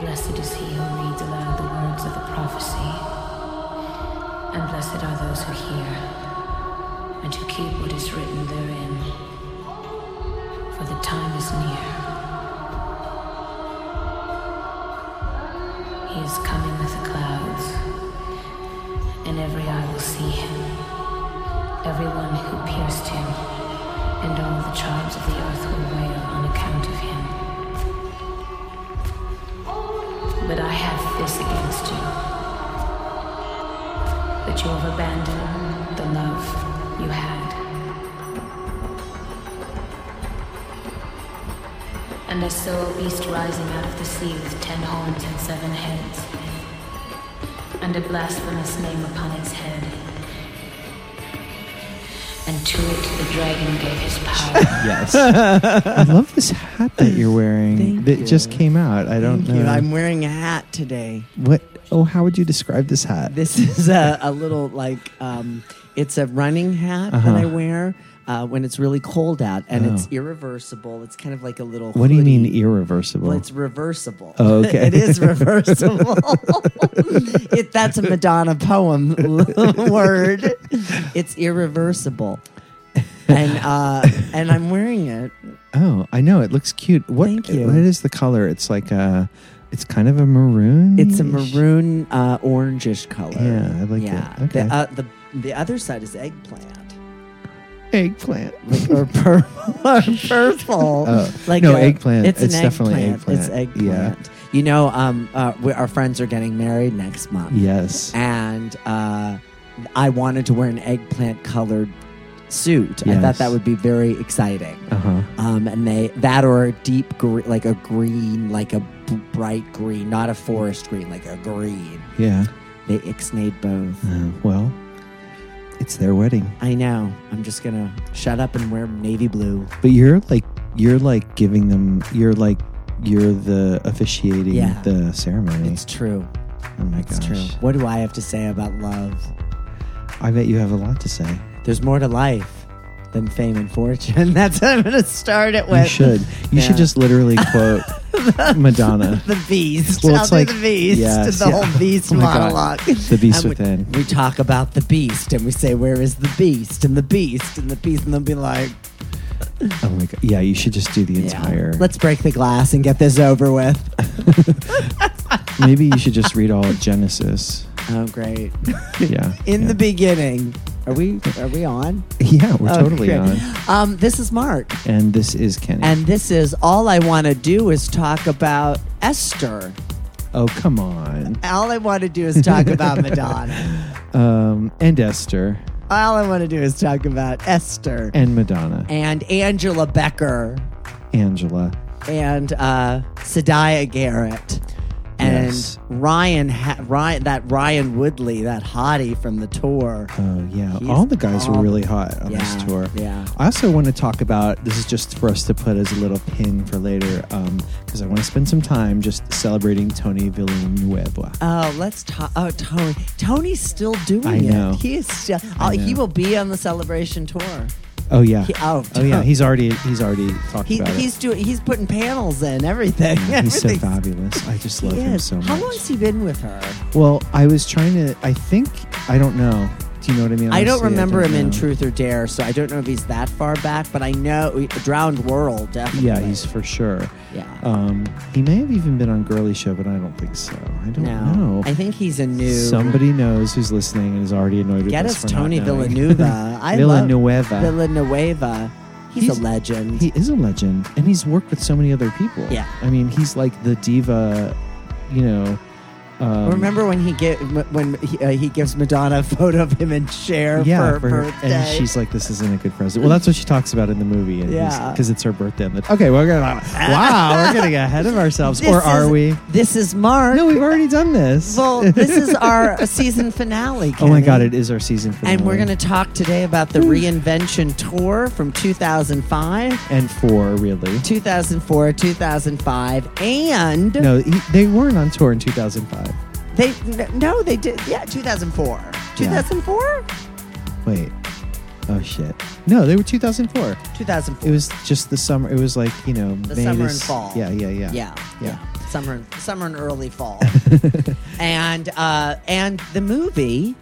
Blessed is he who reads aloud the words of the prophecy, and blessed are those who hear and to keep what is written therein, for the time is near. He is coming with the clouds, and every eye will see him, everyone who pierced him, and all the tribes of the earth will wail on account of him. But I have this against you. That you have abandoned the love you had. And I saw a beast rising out of the sea with ten horns and seven heads, and a blasphemous name upon its head. And to it the dragon gave his power. Yes. I love this hat that you're wearing. Thank that you. just came out. I don't Thank know. you. I'm wearing a hat today. what? Oh, how would you describe this hat? This is a, a little like uh, um, it's a running hat Uh-huh. that I wear uh, when it's really cold out, and it's Oh. irreversible. It's kind of like a little. what do you mean irreversible? Well, it's reversible. Oh, okay. it is reversible. it, that's a Madonna poem word. It's irreversible, and uh, and I'm wearing it. oh, I know. It looks cute. What? Thank you. What is the color? It's like a. It's kind of a maroon. It's a maroon uh, orangish color. Yeah, I like it. yeah. Okay. The, uh, the the other side is eggplant. eggplant. like or purple or purple. Oh. like No, a- eggplant. It's, It's definitely eggplant. It's eggplant. eggplant. You know, um, uh, we, our friends are getting married next month, Yes. and uh, I wanted to wear an eggplant colored suit. I thought that would be very exciting. Uh huh. Um, and they that or a deep green, like a green, like a b- bright green, not a forest green, like a green. Yeah. They ixnayed both. Uh, well, it's their wedding. I know. I'm just gonna shut up and wear navy blue. But you're like you're like giving them. You're like you're the officiating Yeah. the ceremony. It's true. oh my It's gosh. true. What do I have to say about love? I bet you have a lot to say. There's more to life than fame and fortune. That's what I'm going to start it with. You should. You Yeah. should just literally quote Madonna. The beast. Well, I'll it's like- the beast. yes, the yeah. whole beast Oh my God. monologue. The beast And within. We, talk about the beast and we say, Where is the beast? And the beast and the beast. And they'll be like, Oh my god. Yeah, you should just do the yeah, entire. Let's break the glass and get this over with. Maybe you should just read all of Genesis. Oh, great. Yeah. In yeah. the beginning. Are we are we on? Yeah, we're totally Okay. on. Um, this is Mark. And this is Kenny. And this is all I want to do is talk about Esther. oh, come on. All I want to do is talk about Madonna. Um, and Esther All I want to do is talk about Esther and Madonna. and Angela Becker Angela. and uh, Siedah Garrett and Yes. Ryan, ha- Ryan, that Ryan Woodley, that hottie from the tour. Oh yeah, all the guys were really hot on yeah, this tour. yeah. I also want to talk about this is just for us to put as a little pin for later um, because I want to spend some time just celebrating Tony Villanueva. Oh, let's talk. Oh, Tony. Tony's still doing I it. He is still. Oh, he will be on the celebration tour. Oh yeah. He- oh, oh yeah. He's already he's already talked He, about he's doing. He's putting panels in everything. it. He's so fabulous. I just love him so much. How long has he been with her? Well, I was trying to. I think I don't know. Do you know what I mean? I don't Honestly, remember don't him in know. Truth or Dare, so I don't know if he's that far back. But I know Drowned World definitely. Yeah, he's for sure. Yeah. Um, he may have even been on Girly Show, but I don't think so. I don't no, know. I think he's a new. Somebody knows who's listening and is already annoyed with Get us us for not Tony. Villanueva. I Villanueva. love Villanueva. He's, He's- a legend. He is a legend, and he's worked with so many other people. Yeah. I mean, he's like the diva, you know, Um, Remember when he get when he, uh, he gives Madonna a photo of him and Cher yeah, for her for her- birthday? and she's like, "This isn't a good present." Well, that's what she talks about in the movie, Yeah. because it's her birthday. the- Okay, we're gonna wow, we're getting ahead of ourselves, This or are is- we? This is Mark. No, we've already done this. well, this is our season finale. oh my god, it is our season finale, And we're going to talk today about the reinvention tour from 2005, and four really. 2004, 2005, and No, he, they weren't on tour in 2005. They no, they did. Yeah, 2004. 2004? Wait, oh shit. No, they were 2004. 2004. It was just the summer. It was like you know, The May summer to and fall. Yeah, yeah, yeah, yeah, yeah. yeah. Summer, and- summer and early fall. and uh, and the movie.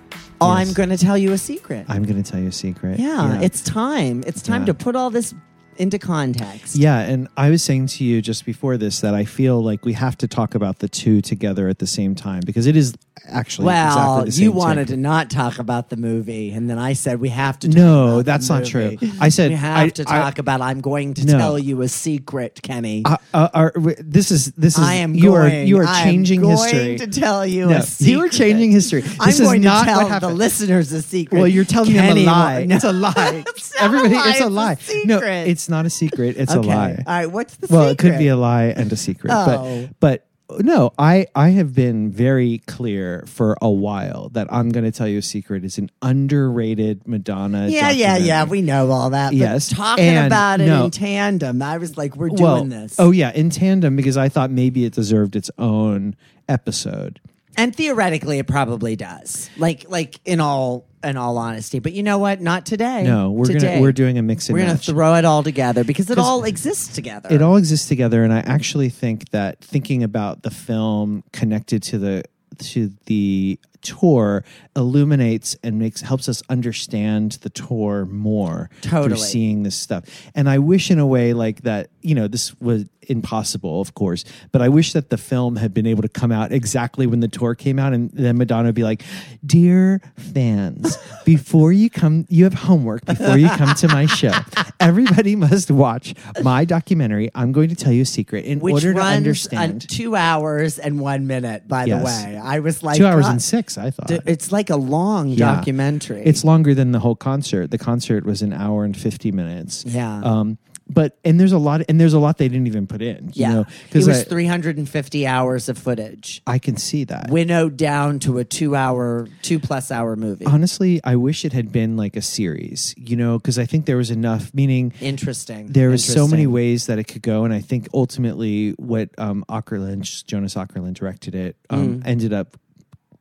Yes. I'm going to tell you a secret. I'm gonna tell you a secret. yeah, it's time. It's time Yeah. to put all this into context. Yeah, and I was saying to you just before this that I feel like we have to talk about the two together at the same time because it is actually Well, exactly you wanted thing. to not talk about the movie, and then I said we have to. Talk No, that's not true. I said we have I- to I- talk about. I'm going to No. tell you a secret, Kenny. Uh, uh, this is this is I am you going. are you are I changing going history. to tell you No, a secret. you are changing history. I'm is going not to what tell the listeners a secret. Well, you're telling Kenny them a lie. No. It's a lie. It's Everybody, lie, it's a it's a lie. No, it's not a secret. It's okay. a lie. All right. What's the well, secret? it could be a lie and a secret. Oh. But but no, I I have been very clear for a while that I'm going to tell you a secret. It's an underrated Madonna. Yeah, yeah, yeah. We know all that. But Yes, talking and about it no. in tandem, I was like, we're doing well, this. Oh yeah, in tandem because I thought maybe it deserved its own episode. And theoretically, it probably does. Like, like in all in all honesty. But you know what? Not today. No, we're Today. gonna we're doing a mix and We're gonna throw it all together because it all exists together. it all exists together and i actually think that thinking about the film connected to the to the tour illuminates and makes helps us understand the tour more Totally. through seeing this stuff and i wish in a way like that you know this was impossible of course but i wish that the film had been able to come out exactly when the tour came out and then madonna would be like dear fans before you come you have homework before you come to my show everybody must watch my documentary i'm going to tell you a secret in which order to understand two hours and one minute. By Yes. the way, I was like two hours God, and six i thought It's like a long Yeah. documentary. It's longer than the whole concert. The concert was an hour and fifty minutes. Yeah. Um, but and there's a lot and there's a lot they didn't even put in. You yeah. know, it was I, 350 hours of footage, I can see that. winnowed down to a two-hour, two-plus-hour movie. Honestly, I wish it had been like a series. You know, because I think there was enough. Meaning, Interesting. there was so many ways that it could go, and I think ultimately what um, Jonas Åkerlund directed it, um, Mm. ended up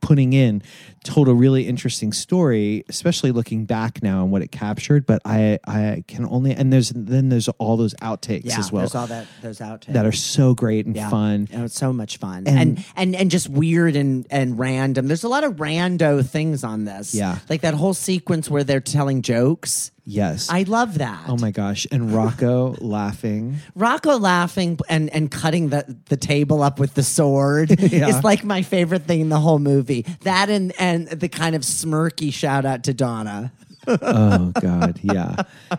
putting in told a really interesting story especially looking back now on what it captured but i i can only and there's then there's all those outtakes Yeah, as well there's all that those outtakes that are so great and Yeah. fun Oh, it's so much fun And- and, and and just weird and and random. There's a lot of rando things on this. Yeah. like that whole sequence where they're telling jokes. yes I love that. oh my gosh and rocco laughing Rocco laughing and and cutting the the table up with the sword Yeah. is like my favorite thing in the whole movie. That and and the kind of smirky shout out to Donna. oh god yeah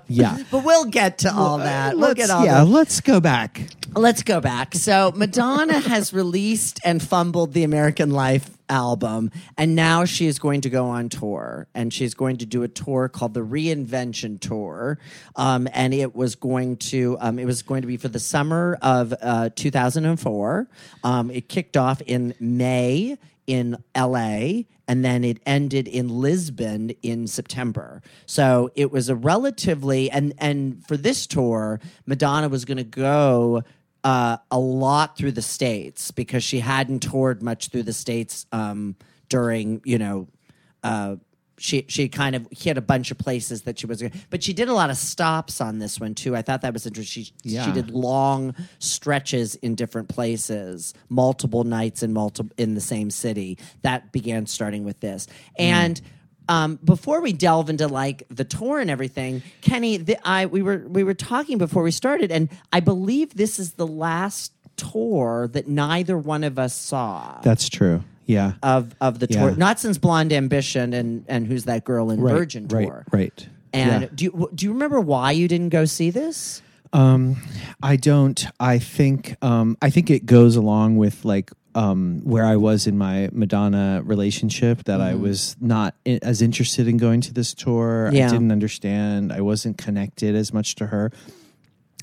yeah But we'll get to all that. We'll let's, all yeah that. let's go back Let's go back. So Madonna has released and fumbled the American Life album, and now she is going to go on tour, and she's going to do a tour called the Reinvention Tour, um, and it was going to um, it was going to be for the summer of uh, 2004. Um, it kicked off in May in LA and then it ended in Lisbon in September. So it was a relatively and and for this tour, Madonna was going to go uh, a lot through the states because she hadn't toured much through the states um, during you know. Uh, she she kind of hit a bunch of places that she was, but she did a lot of stops on this one too. I thought that was interesting. She, Yeah. she did long stretches in different places, multiple nights in multiple in the same city. That began starting with this. And um, before we delve into like the tour and everything, Kenny, the, I we were we were talking before we started, and I believe this is the last tour that neither one of us saw that's true yeah of of the Yeah. tour. Not since Blonde Ambition and and Who's That Girl in right, Virgin right tour. right And Yeah. do you do you remember why you didn't go see this? Um, I don't. I think. Um, I think it goes along with like um, where I was in my Madonna relationship that I was not i- as interested in going to this tour. Yeah. I didn't understand. I wasn't connected as much to her.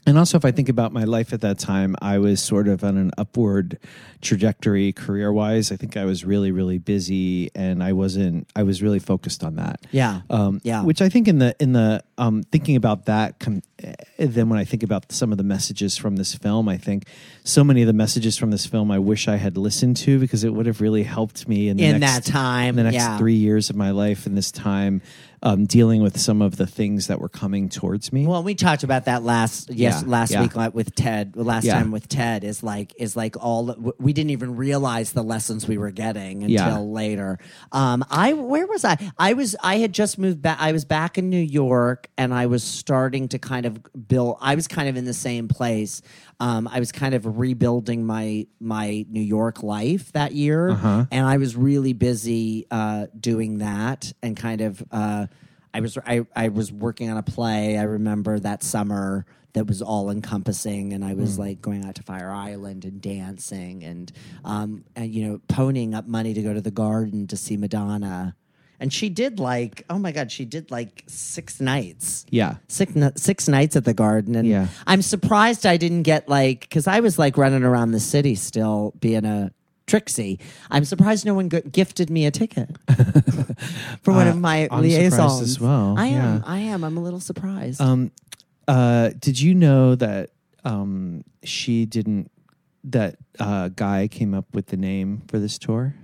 And also, if I think about my life at that time, I was sort of on an upward trajectory career wise. I think I was really, really busy, and I wasn't. I was really focused on that. Yeah. Um, Yeah. Which I think in the in the um, thinking about that, com- eh, then when I think about some of the messages from this film, I think so many of the messages from this film I wish I had listened to because it would have really helped me in the In next, that time, in the next yeah. three years of my life, in this time, um, dealing with some of the things that were coming towards me. Well, we talked about that last yes Yeah, last yeah. week with Ted. Last Yeah. time with Ted is like is like all we didn't even realize the lessons we were getting until later. Um, I where was I? I was I had just moved back. I was back in New York, and I was starting to kind of build. I was kind of in the same place. Um, I was kind of rebuilding my my New York life that year, Uh-huh. and I was really busy uh, doing that and kind of. Uh, I was I, I was working on a play. I remember that summer that was all encompassing, and I was Hmm. like going out to Fire Island and dancing and um and you know ponying up money to go to the garden to see Madonna. And she did like oh my god, she did like six nights. yeah. Six, six nights at the garden, and Yeah. I'm surprised I didn't get like because I was like running around the city still being a Trixie. I'm surprised no one g- gifted me a ticket for one Uh, of my I'm liaisons as well, I am. yeah. I am. I'm a little surprised. Um, uh, did you know that um, she didn't? That uh, guy came up with the name for this tour.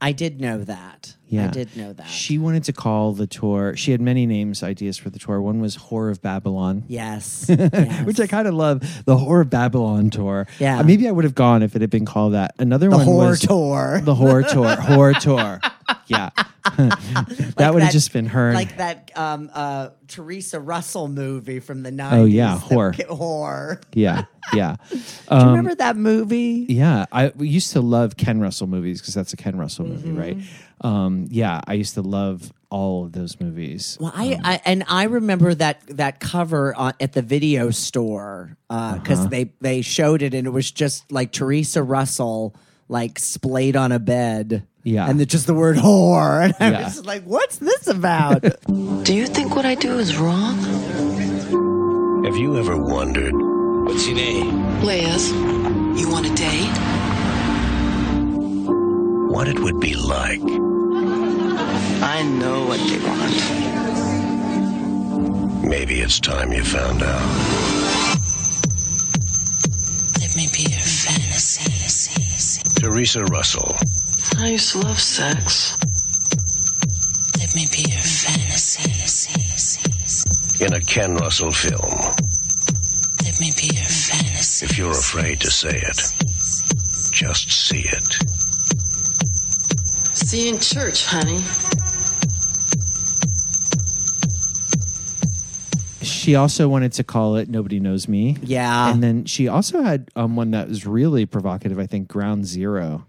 I did know that. Yeah, I did know that. She wanted to call the tour. She had many names, ideas for the tour. One was "Whore of Babylon." yes. yes. Which I kind of love the Whore of Babylon tour. Yeah. Uh, maybe I would have gone if it had been called that. Another the one whore was tour. the Whore tour. Whore tour. Yeah, that would have just been her. Like that um, uh, Theresa Russell movie from the 90s. Oh, yeah, the Whore. yeah, yeah. Do you remember that movie? Yeah, I we used to love Ken Russell movies because that's a Ken Russell movie, right? Um, yeah, I used to love all of those movies. Well, I, I and I remember that that cover on, at the video store because Uh-huh. they they showed it and it was just like Theresa Russell like splayed on a bed. Yeah. and the, just the word whore, and I Yeah. was like, "What's this about?" Do you think what I do is wrong? Have you ever wondered What's your name? Leia's. You want a date? What it would be like I know what they want. Maybe it's time you found out. Let me be your fantasy. Theresa Russell, I used to love sex. Let me be your fantasy. in a Ken Russell film. Let me be your fantasy. If you're afraid to say it, just see it. See you in church, honey. She also wanted to call it "Nobody Knows Me." Yeah. and then she also had um, one that was really provocative. I think "Ground Zero.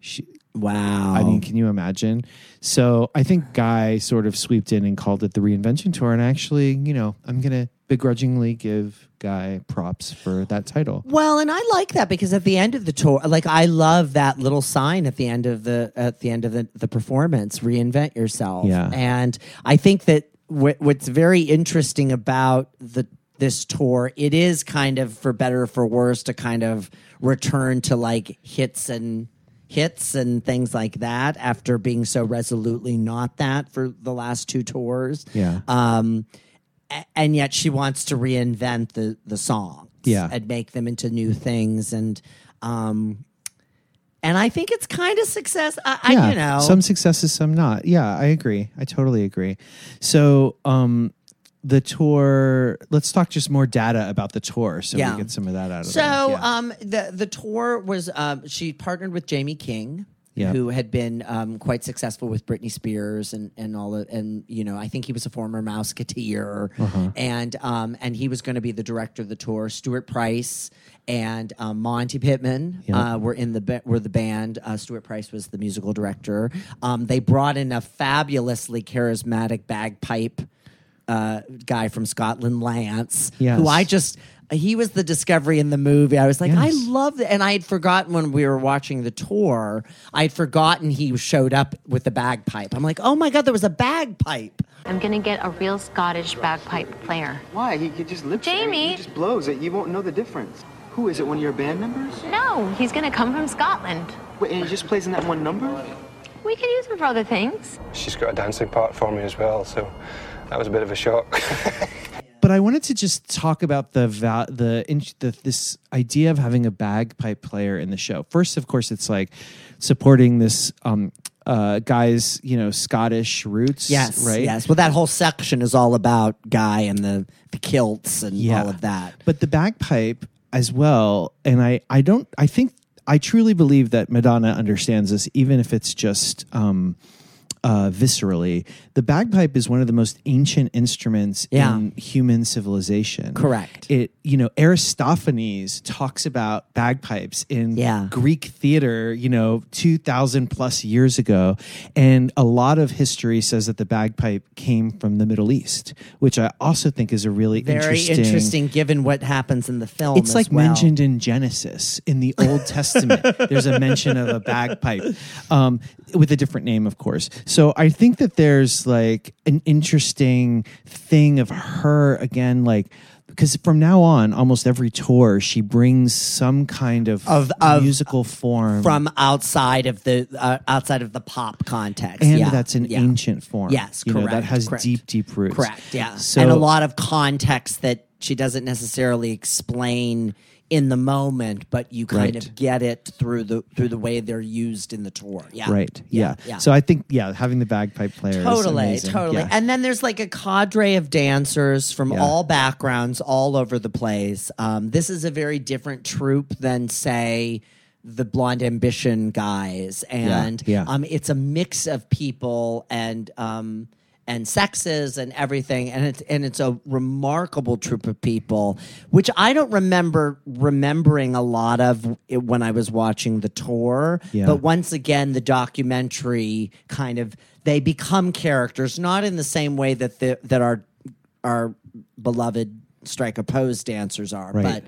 She, wow. I mean, can you imagine? So I think Guy sort of sweeped in and called it the reinvention tour. And actually, you know, I'm gonna begrudgingly give Guy props for that title. Well, and I like that because at the end of the tour, like I love that little sign at the end of the at the end of the, the performance, reinvent yourself. Yeah. and I think that wh- what's very interesting about the this tour, it is kind of for better or for worse to kind of return to like hits and hits and things like that after being so resolutely not that for the last two tours. Yeah. Um, and yet she wants to reinvent the the songs Yeah. and make them into new things and um and I think it's kind of success. I, I you know some successes, some not. Yeah, I agree. I totally agree. So, um, the tour. Let's talk just more data about the tour, so Yeah. we get some of that out of So there. Yeah. um the the tour was um she partnered with Jamie King. Yeah. Who had been um, quite successful with Britney Spears and, and all of, and you know I think he was a former Mouseketeer Uh-huh. and um, and he was going to be the director of the tour. Stuart Price and um, Monte Pittman Yeah. uh, were in the were the band. Uh, Stuart Price was the musical director. Um, they brought in a fabulously charismatic bagpipe uh, guy from Scotland, Lance, Yes. who I just he was the discovery in the movie. I was like, I love that. And I had forgotten when we were watching the tour, I had forgotten he showed up with the bagpipe. I'm like, oh my God, there was a bagpipe. I'm gonna get a real Scottish bagpipe player. Why? He, he just lips it. Jamie! He just blows it. You won't know the difference. Who is it? One of your band members? No, he's gonna come from Scotland. Wait, and he just plays in that one number? We can use him for other things. She's got a dancing part for me as well, so that was a bit of a shock. But I wanted to just talk about the va- the, the this idea of having a bagpipe player in the show. First, of course, it's like supporting this um, uh, guy's you know Scottish roots. Yes, right. Yes. Well, that whole section is all about Guy and the, the kilts and all of that. But the bagpipe as well, and I, I don't, I think, I truly believe that Madonna understands this, even if it's just um, uh, viscerally. The bagpipe is one of the most ancient instruments Yeah. in human civilization. Correct. It, you know, Aristophanes talks about bagpipes in Yeah. Greek theater, you know, 2000 plus years ago. And a lot of history says that the bagpipe came from the Middle East, which I also think is a really Very interesting. given what happens in the film. it's like well. mentioned in Genesis in the Old Testament. There's a mention of a bagpipe um, with a different name, of course. So I think that there's like an interesting thing of her again, like because from now on, almost every tour she brings some kind of, Of- of- musical form from outside of the uh, outside of the pop context, and yeah. that's an yeah. ancient form. Yes, you know, correct, that has correct. deep, deep roots. Correct. Yeah. So and a lot of context that she doesn't necessarily explain in the moment, but you kind Right. of get it through the through the way they're used in the tour. Yeah. Right. Yeah. Yeah. So I think yeah, having the bagpipe player Totally, totally. Yeah. And then there's like a cadre of dancers from Yeah. all backgrounds, all over the place. Um, this is a very different troupe than, say, the Blonde Ambition guys, and yeah. Um, it's a mix of people and. Um, and sexes and everything, and it's and it's a remarkable troupe of people, which I don't remember remembering a lot of when I was watching the tour. Yeah. But once again, the documentary kind of they become characters, not in the same way that the, that our our beloved strike a pose dancers are, Right. but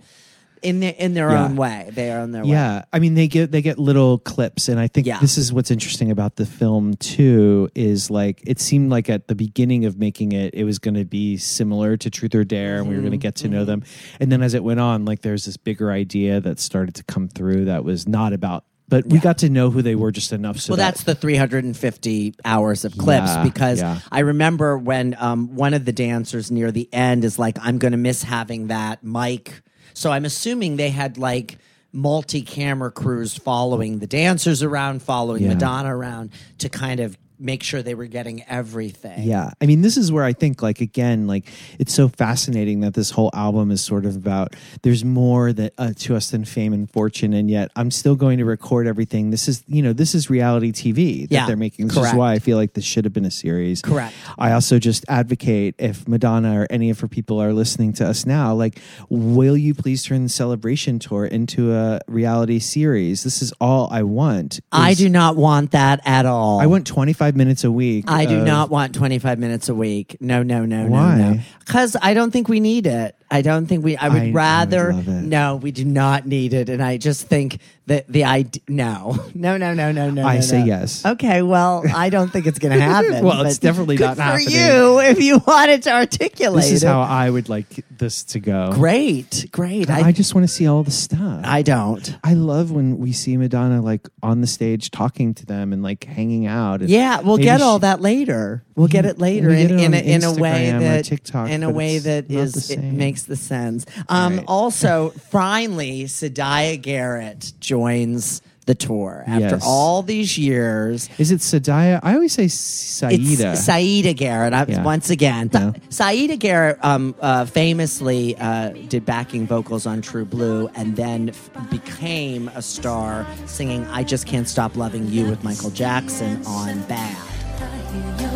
in their in their Yeah. own way, they are in their way. Yeah, I mean they get they get little clips, and I think Yeah. this is what's interesting about the film too. Is like it seemed like at the beginning of making it, it was going to be similar to Truth or Dare, and we were going to Mm-hmm. get to know them. And then as it went on, like there's this bigger idea that started to come through that was not about. But we got to know who they were just enough. So well, that- that's the 350 hours of clips Yeah, because yeah. I remember when um, one of the dancers near the end is like, I'm going to miss having that mic. So I'm assuming they had like multi camera crews following the dancers around, following Yeah. Madonna around to kind of make sure they were getting everything. Yeah. I mean, this is where I think, like, again, like, it's so fascinating that this whole album is sort of about there's more that uh, to us than fame and fortune. And yet I'm still going to record everything. This is, you know, this is reality TV that Yeah, they're making. This is why I feel like this should have been a series. Correct. I also just advocate if Madonna or any of her people are listening to us now, like, will you please turn the celebration tour into a reality series? This is all I want. I do not want that at all. I want 25 minutes a week. I do of- not want 25 minutes a week. No, no, no, Why? no, no. Because I don't think we need it. I don't think we, I would I- I would rather, love it. no, we do not need it. And I just think that the idea, no, no, no, no, no, no. I no, say no. yes. Okay, well, I don't think it's going to happen. Well, it's but definitely good not for happening. you if you wanted to articulate This is it. how I would like this to go. Great, great. I, I, just want to see all the stuff. I don't. I love when we see Madonna like on the stage talking to them and like hanging out. and Yeah, we'll maybe get all she- that later. We'll get it later We in, get it in, on a, in a way Instagram or that TikTok, in a but way it's that not is the it same. makes the sense. Um, Right. Also, finally, Siedah Garrett joins the tour after Yes. all these years. Is it Sadaya? I always say Saida. It's Saida Garrett. I, Yeah. Once again, Yeah. Saida Garrett um, uh, famously uh, did backing vocals on True Blue, and then f- became a star singing "I Just Can't Stop Loving You" with Michael Jackson on Bad. Your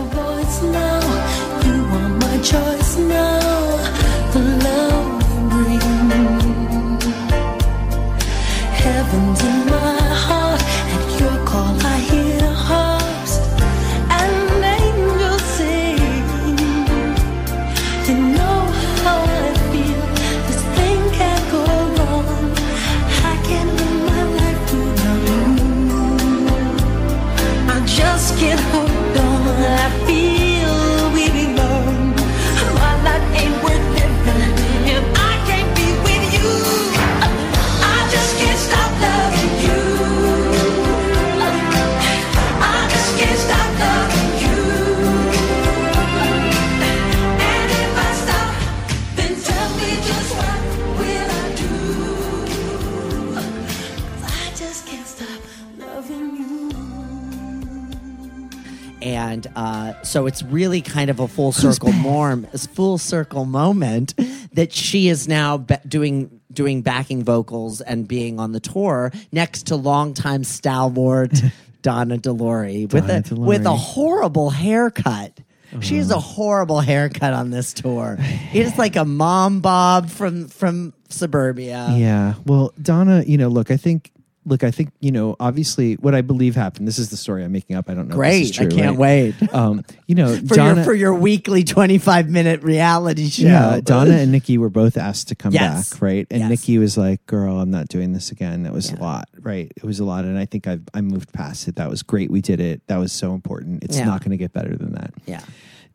so it's really kind of a full circle norm, a full circle moment that she is now be- doing doing backing vocals and being on the tour next to longtime stalwart Donna DeLory with Donna a with a horrible haircut. Oh, she has a horrible haircut on this tour. It is like a mom bob from from suburbia. Yeah. Well, Donna, you know, look, I think, look, I think, you know, obviously what I believe happened. This is the story I'm making up. I don't know. if this is Great. I can't right? wait. Um, you know, For Donna, your for your weekly 25 minute reality show. yeah, Donna and Nikki were both asked to come Yes. back, right? And Yes. Nikki was like, "Girl, I'm not doing this again." That was a lot, right? It was a lot, and I think I've I moved past it. That was great. We did it. That was so important. It's Yeah. not going to get better than that. Yeah.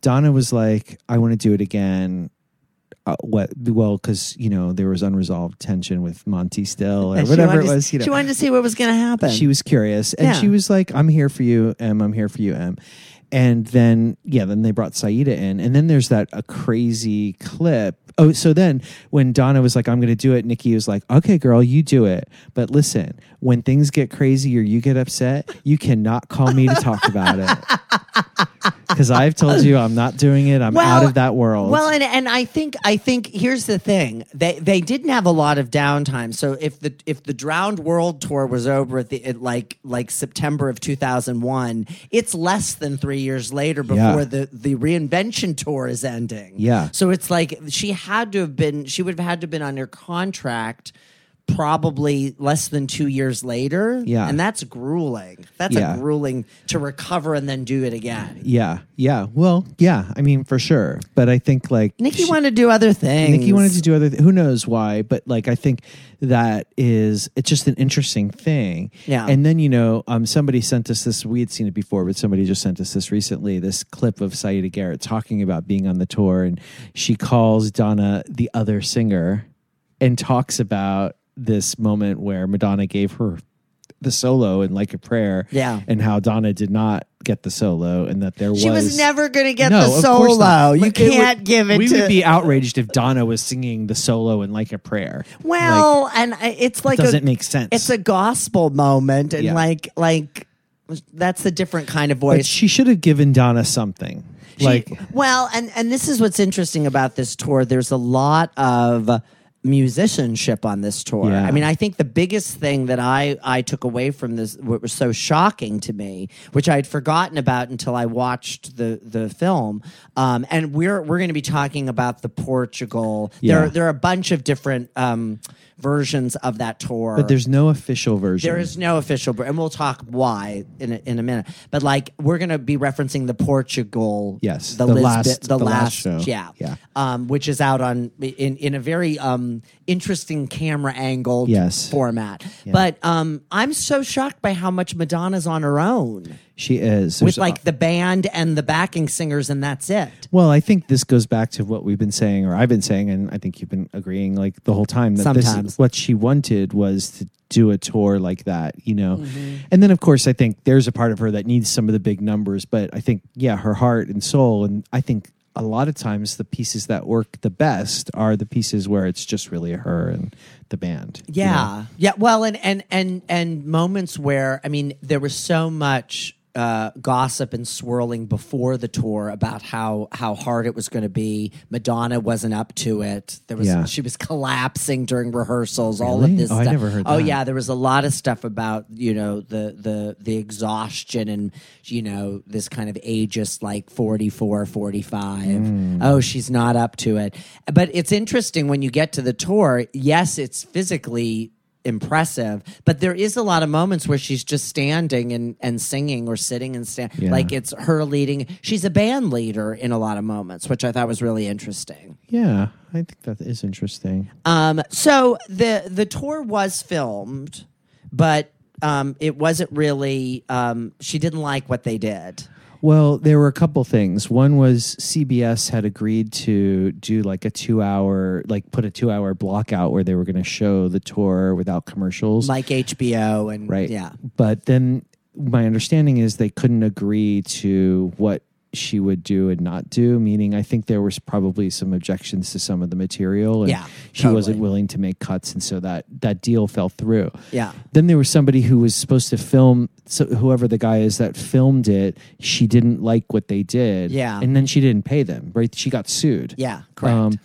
Donna was like, "I want to do it again." Uh, what? Well, because you know there was unresolved tension with Monte still, or whatever it to- was. You know, She wanted to see what was going to happen. she was curious, and Yeah. she was like, "I'm here for you, Em. I'm here for you, Em." And then, yeah, then they brought Saida in, and then there's that a crazy clip. Oh, so then when Donna was like, "I'm going to do it," Nikki was like, "Okay, girl, you do it." But listen, when things get crazy or you get upset, you cannot call me to talk about it because I've told you I'm not doing it. I'm out of that world. Well, and and I think I think here's the thing they they didn't have a lot of downtime. So if the if the Drowned World tour was over at the at like like September of 2001, it's less than three years later before Yeah. the the reinvention tour is ending. Yeah. So it's like she had to have been she would have had to have been under contract. Probably less than two years later. Yeah. And that's grueling. That's Yeah. a grueling to recover and then do it again. yeah, yeah. Well, yeah. I mean, for sure. But I think like Nikki she- wanted to do other things. Nikki wanted to do other. Th- who knows why? But like, I think that is it's just an interesting thing. Yeah. And then you know, um, somebody sent us this. We had seen it before, but somebody just sent us this recently. This clip of Saida Garrett talking about being on the tour, and she calls Donna the other singer, and talks about this moment where Madonna gave her the solo in like a prayer. Yeah. And how Donna did not get the solo, and that there She was, was never going to get no, the of course not. solo. You Like, it would- can't give it We to. would be outraged if Donna was singing the solo in like a prayer. well, and it's like it doesn't a, make sense. It's a gospel moment, and Yeah. like like that's a different kind of but voice. she should have given Donna something. She- like well, and and this is what's interesting about this tour. There's a lot of musicianship on this tour. Yeah. I mean, I think the biggest thing that I I took away from this, what was so shocking to me, which I'd forgotten about until I watched the the film, um, and we're we're going to be talking about the Portugal. Yeah. There there are a bunch of different um, versions of that tour, but there's no official version. there is no official, and we'll talk why in a, in a minute. But like, we're going to be referencing the Portugal, Yes, the, the Lisbon- last- the, the last, last show. yeah, Yeah. um, which is out on in in a very um interesting camera angled Yes. format. But um, I'm so shocked by how much Madonna's on her own she is with There's- like the band and the backing singers, and that's it. Well, I think this goes back to what we've been saying, or I've been saying, and I think you've been agreeing like the whole time that this is what she wanted was to do a tour like that, you know. Mm-hmm. And then, of course, I think there's a part of her that needs some of the big numbers, but I think, yeah, her heart and soul, and I think a lot of times the pieces that work the best are the pieces where it's just really her and the band. you know? Yeah. Yeah. Well, and and and and moments where I mean, there was so much uh, gossip and swirling before the tour about how how hard it was going to be. Madonna wasn't up to it. There was Yeah. she was collapsing during rehearsals. All of this. Oh, I stuff. never heard Oh that. yeah, there was a lot of stuff about you know the the the exhaustion and you know this kind of ageist like 44 45 Hmm. oh she's not up to it but it's interesting when you get to the tour yes it's physically impressive but there is a lot of moments where she's just standing and, and singing or sitting and stand Yeah. like it's her leading she's a band leader in a lot of moments which i thought was really interesting Yeah, I think that is interesting. um, so the the tour was filmed, but um, it wasn't really. Um, she didn't like what they did. Well, there were a couple things. One was CBS had agreed to do like a two hour, like put a two hour block out where they were going to show the tour without commercials. like HBO and right. yeah. But then my understanding is they couldn't agree to what she would do and not do. Meaning, I think there was probably some objections to some of the material, and Yeah, she wasn't willing to make cuts, and so that that deal fell through. Yeah. Then there was somebody who was supposed to film, so whoever the guy is that filmed it, she didn't like what they did. Yeah. and then she didn't pay them. Right, she got sued. Yeah, correct. Um,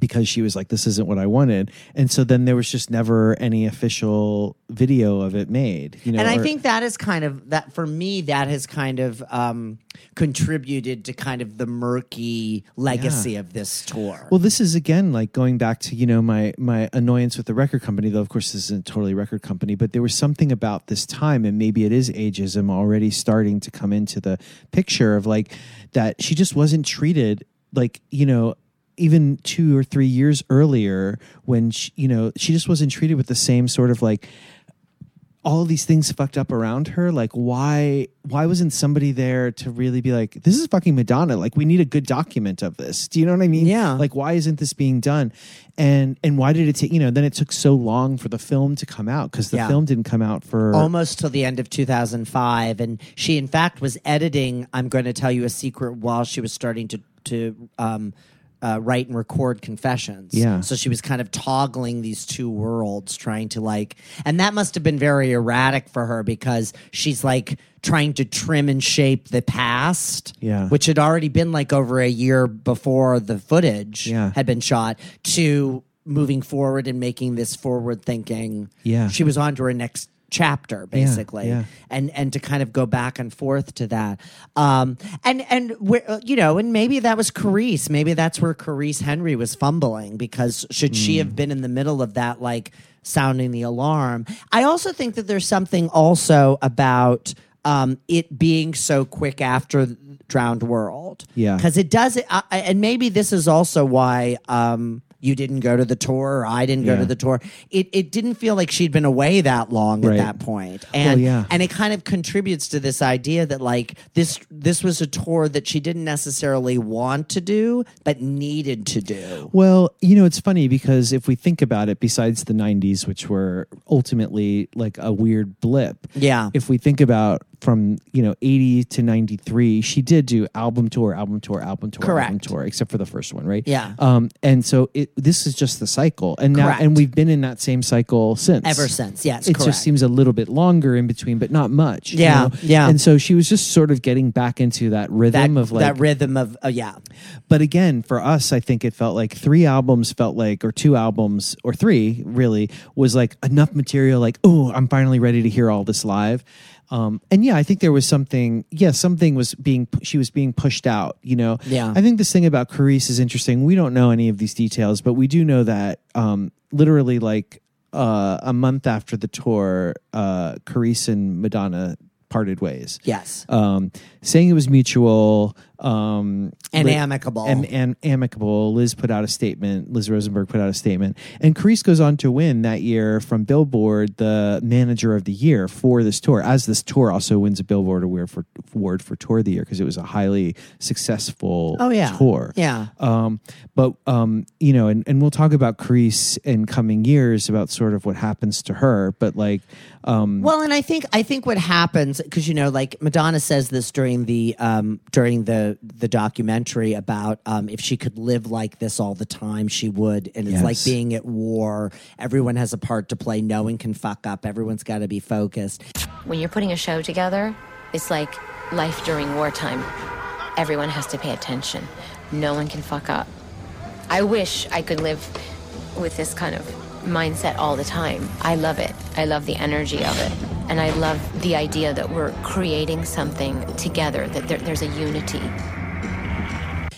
because she was like, "This isn't what I wanted," and so then there was just never any official video of it made. You know, and I or- think that is kind of that for me. That has kind of um, contributed to kind of the murky legacy of this tour. Well, this is again like going back to you know my my annoyance with the record company. Though of course this isn't totally record company, but there was something about this time, and maybe it is ageism already starting to come into the picture of like that she just wasn't treated like you know even two or three years earlier when she, you know she just wasn't treated with the same sort of like all these things fucked up around her. Like why why wasn't somebody there to really be like this is fucking madonna. Like we need a good document of this. Do you know what i mean? Yeah. like why isn't this being done? And and why did it take you know then it took so long for the film to come out because the Yeah. film didn't come out for almost till the end of 2005 and she in fact was editing i'm going to tell you a secret while she was starting to to um uh, write and record confessions. Yeah. So she was kind of toggling these two worlds, trying to like, and that must have been very erratic for her because she's like trying to trim and shape the past, Yeah. which had already been like over a year before the footage Yeah. had been shot, to moving forward and making this forward thinking. Yeah. She was on to her next chapter basically yeah. and and to kind of go back and forth to that. Um and and where uh, you know and maybe that was Caresse. Maybe that's where Caresse Henry was fumbling because should she have been in the middle of that like sounding the alarm? I also think that there's something also about um it being so quick after Drowned World. Yeah. because it does it I, I- and maybe this is also why um you didn't go to the tour or I didn't go Yeah. to the tour it it didn't feel like she'd been away that long Right. at that point and yeah. and it kind of contributes to this idea that like this this was a tour that she didn't necessarily want to do but needed to do Well, you know, it's funny because if we think about it, besides the 90s, which were ultimately like a weird blip, Yeah. If we think about from, you know, 80 to 93, she did do album tour, album tour, album tour, album Correct. tour, except for the first one, right? Yeah. Um, and so it, this is just the cycle. And now, Correct. and we've been in that same cycle since. Ever since, yes, It correct. just seems a little bit longer in between, but not much. you Yeah, know? yeah. And so she was just sort of getting back into that that rhythm of like, that rhythm of uh, yeah but again, for us, I think it felt like three albums felt like, or two albums, or three really was like enough material. Like, oh, I'm finally ready to hear all this live. Um, and yeah, I think there was something. Yeah, something was being. She was being pushed out. You know. Yeah. I think this thing about Caresse is interesting. We don't know any of these details, but we do know that um, literally, like uh, a month after the tour, uh, Caresse and Madonna parted ways yes um, saying it was mutual um, And amicable. and, and amicable. Liz put out a statement. Liz Rosenberg put out a statement, and Caresse goes on to win that year from Billboard the Manager of the Year for this tour. As this tour also wins a Billboard award for award for Tour of the Year because it was a highly successful Oh, yeah. tour. Yeah. Um, but um, you know, and, and we'll talk about Caresse in coming years about sort of what happens to her. But like, um, Well, and I think I think what happens because you know, like Madonna says this during the um, during the the documentary about um, if she could live like this all the time, she would. And it's Yes. like being at war. Everyone has a part to play. No one can fuck up. Everyone's got to be focused. When you're putting a show together, it's like life during wartime. Everyone has to pay attention. No one can fuck up. I wish I could live with this kind of mindset all the time. I love it. I love the energy of it. And I love the idea that we're creating something together, that there, there's a unity.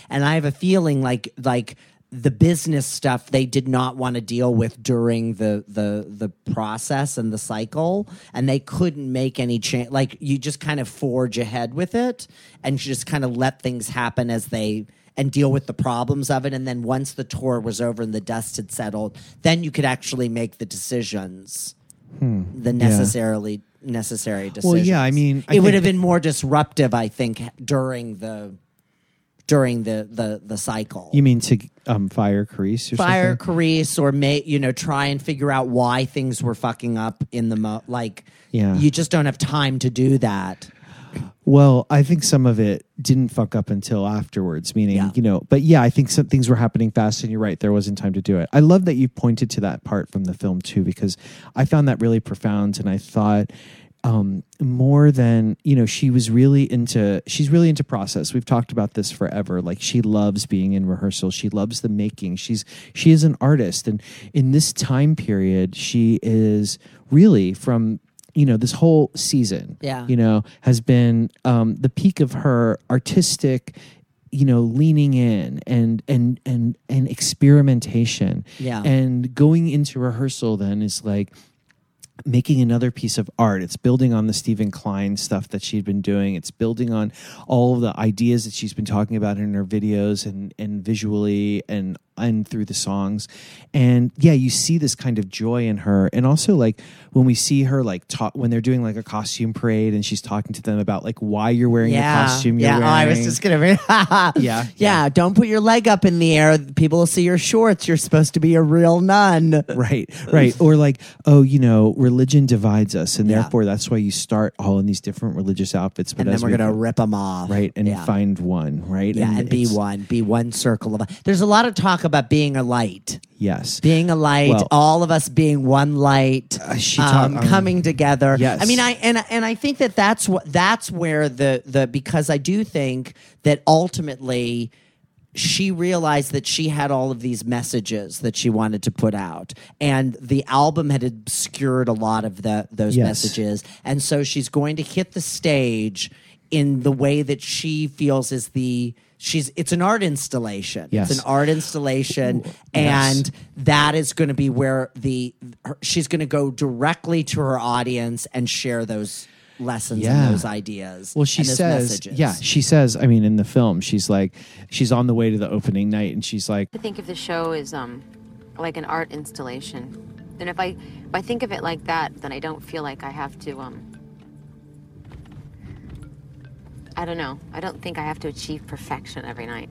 and I have a feeling like like the business stuff they did not want to deal with during the the the process and the cycle and they couldn't make any change like you just kind of forge ahead with it and just kind of let things happen as they and deal with the problems of it and then once the tour was over and the dust had settled then you could actually make the decisions the necessarily necessary decisions Hmm. Well, yeah, I mean, I it would have been more disruptive i think during the during the the the cycle. you mean to um, fire Caresse or Fire something? Caresse or may you know try and figure out why things were fucking up in the mo- like Yeah. you just don't have time to do that. Well, I think some of it didn't fuck up until afterwards, meaning, Yeah. you know, but yeah, I think some things were happening fast and you're right, there wasn't time to do it. I love that you pointed to that part from the film too, because I found that really profound and I thought um, more than, you know, she was really into, she's really into process. We've talked about this forever. Like she loves being in rehearsal. She loves the making. She's, she is an artist. And in this time period, she is really from, you know, this whole season Yeah. you know, has been um, the peak of her artistic, you know, leaning in and and and and experimentation. Yeah. And going into rehearsal then is like making another piece of art. It's building on the Steven Klein stuff that she'd been doing. It's building on all of the ideas that she's been talking about in her videos and and visually and and through the songs. And yeah, you see this kind of joy in her. And also like when we see her like talk when they're doing like a costume parade and she's talking to them about like why you're wearing yeah. the costume you're yeah. wearing. Oh, I was just gonna. Yeah, yeah. Don't put your leg up in the air. People will see your shorts. You're supposed to be a real nun. right right or like oh you know religion divides us and Yeah. therefore that's why you start all in these different religious outfits but And then we're we- gonna rip them off. right and Yeah. find one right Yeah, and, be one, be one circle of. There's a lot of talk about being a light, yes being a light. Well- all of us being one light, Uh, talk- um, um, coming together. Yes. I mean, I and and I think that that's what that's where the the because I do think that ultimately she realized that she had all of these messages that she wanted to put out and the album had obscured a lot of the those Yes. messages and so she's going to hit the stage in the way that she feels is the she's it's an art installation Yes. it's an art installation yes. and that is going to be where the her, she's going to go directly to her audience and share those lessons Yeah. and those ideas well she and those says messages. yeah she says i mean in the film she's like she's on the way to the opening night and she's like I think of the show as um, like an art installation. And if I if I think of it like that, then I don't feel like I have to um. I don't know. I don't think I have to achieve perfection every night.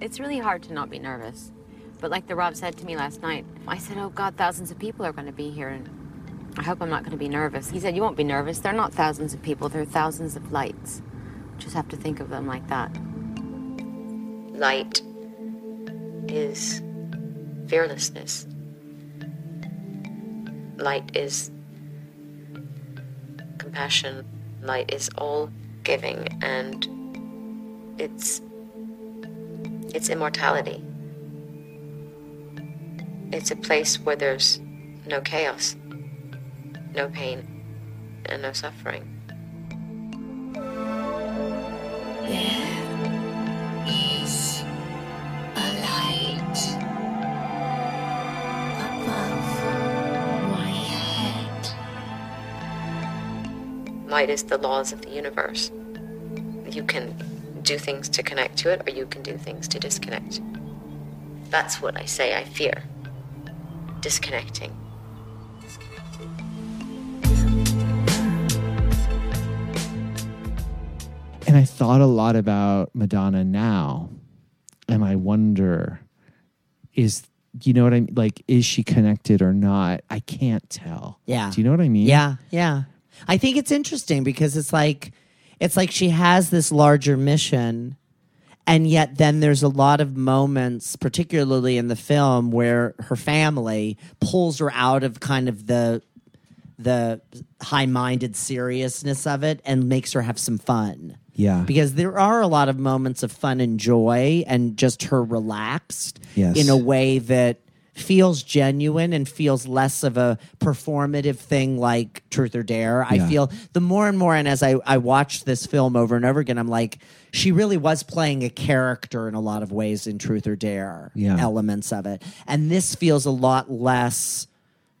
It's really hard to not be nervous. But like the Rob said to me last night, I said, "Oh God, thousands of people are going to be here, and I hope I'm not going to be nervous." He said, "You won't be nervous. They're not thousands of people. They're thousands of lights. Just have to think of them like that." Light is fearlessness. Light is compassion. Light is all giving and it's it's immortality. It's a place where there's no chaos, no pain, and no suffering. There is a light Light is the laws of the universe. You can do things to connect to it, or you can do things to disconnect. That's what I say I fear disconnecting. and i thought a lot about madonna now and i wonder is you know what i mean like is she connected or not i can't tell Yeah. do you know what i mean Yeah, yeah. I think it's interesting because it's like it's like she has this larger mission and yet then there's a lot of moments particularly in the film where her family pulls her out of kind of the the high-minded seriousness of it and makes her have some fun. Yeah. Because there are a lot of moments of fun and joy and just her relaxed Yes. in a way that feels genuine and feels less of a performative thing like Truth or Dare. I Yeah. feel the more and more, and as I, I watched this film over and over again, I'm like, she really was playing a character in a lot of ways in Truth or Dare Yeah. elements of it. And this feels a lot less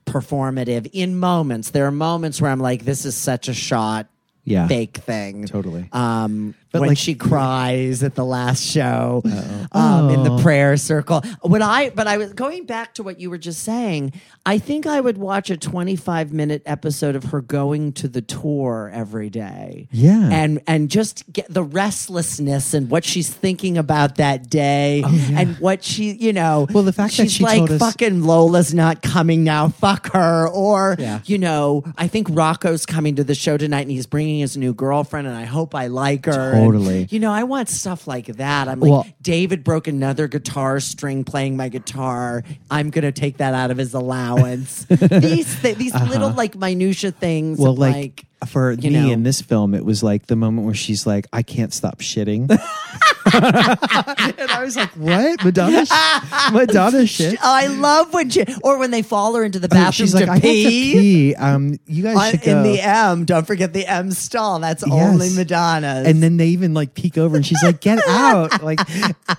performative in moments. There are moments where I'm like, this is such a shot Yeah. fake thing. Totally. Um, But, when like- she cries at the last show um, in the Oh. prayer circle. What I but I was going back to what you were just saying. I think I would watch a 25 minute episode of her going to the tour every day. Yeah. and and just get the restlessness and what she's thinking about that day and what she you know. Oh, Well, the fact that she's she like told us- fucking Lola's not coming now. Fuck her. Or Yeah. you know, I think Rocco's coming to the show tonight and he's bringing his new girlfriend, and I hope I like her. And, Totally. you know, I want stuff like that. I'm like, Well- David broke another guitar string playing my guitar. I'm gonna take that out of his allowance. these th- these little like minutia things. Uh-huh. Well, like, like for you me know. in this film, it was like the moment where she's like, "I can't stop shitting," and I was like, "What, Madonna? sh- Madonna shit?" Oh, I love when she or when they follow her into the Oh, bathroom she's like, "I have to pee. pee." Um, you guys On- should go. in the M, don't forget the M stall. That's only Yes. Madonna's. And then they even like peek over, and she's like, "Get out!" Like,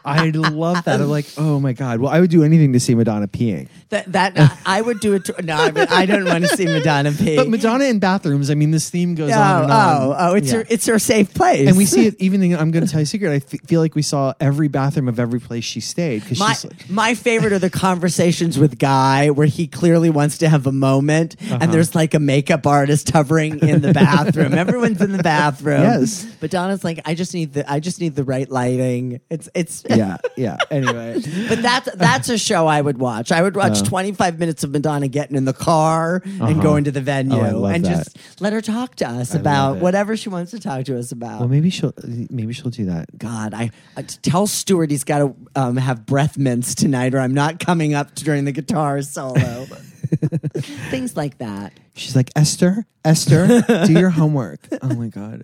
I love that. I'm like, "Oh my god!" Well, I would do anything to see Madonna peeing. that, that I would do it. To, no, I, I don't want to see Madonna pee. But Madonna in bathrooms. I mean, this theme goes oh, on and on. oh, oh, it's Yeah. her, it's her safe place. and we see it even in, I'm going to tell you a secret. I f- feel like we saw every bathroom of every place she stayed because My, she's like, my favorite are the conversations with Guy where he clearly wants to have a moment Uh-huh. and there's like a makeup artist hovering in the bathroom. Everyone's in the bathroom. Yes. But Donna's like, I just need the I just need the right lighting. It's it's yeah, yeah. Anyway, But that's that's a show I would watch. I would watch Uh. 25 minutes of Madonna getting in the car and going to the venue Oh, and that. just let her talk to us I about whatever she wants to talk to us about. well, maybe she'll maybe she'll do that. God, I, I tell Stuart he's got to um, have breath mints tonight, or I'm not coming up during the guitar solo. Things like that. She's like, Esther, Esther, do your homework. Oh my god.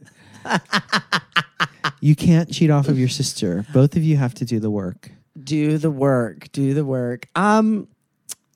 You can't cheat off of your sister. Both of you have to do the work. Do the work. Do the work. Um.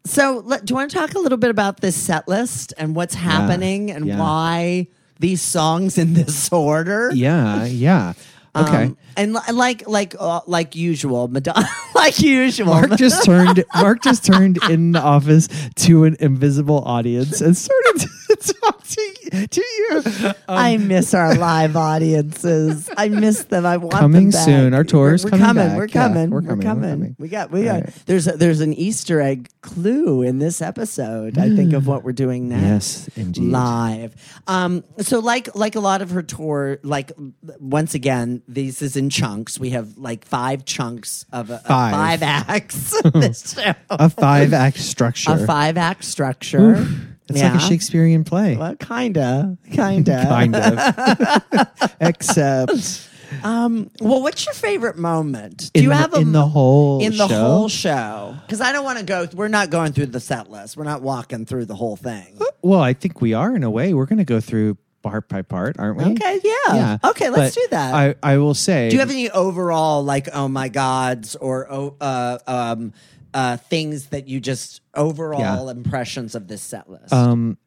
So, let, do you want to talk a little bit about this set list and what's happening and yeah. why these songs in this order? Yeah, yeah. Okay. Um, and li- like like uh, like usual, Madonna, like usual. Mark just turned. Mark just turned in the office to an invisible audience and started to talk to, to you. Um, I miss our live audiences. I miss them. I want Coming them back. soon. Our tour is we're, coming coming. back. We're Yeah, coming. we're We're coming. coming. We're coming. We got. We got. right. There's a, there's an Easter egg clue in this episode. I think of what we're doing next. Yes, indeed. Live. Um. So like like a lot of her tour. Like once again, this is in chunks. We have like five chunks of, a, Five. five acts. this show. a five act structure. A five act structure. It's like a Shakespearean play. Well, kinda, kinda, kind of. Except Um, well, what's your favorite moment? In Do you the- have a in the whole in the show? whole show? Because I don't want to go. We're not going through the set list. We're not walking through the whole thing. well, I think we are in a way. We're going to go through part by part, aren't we? Okay, yeah. Okay, let's But do that. I, I will say. Do you have any overall like oh my gods or oh, uh, um, uh, things that you just overall Yeah. impressions of this set list? Um,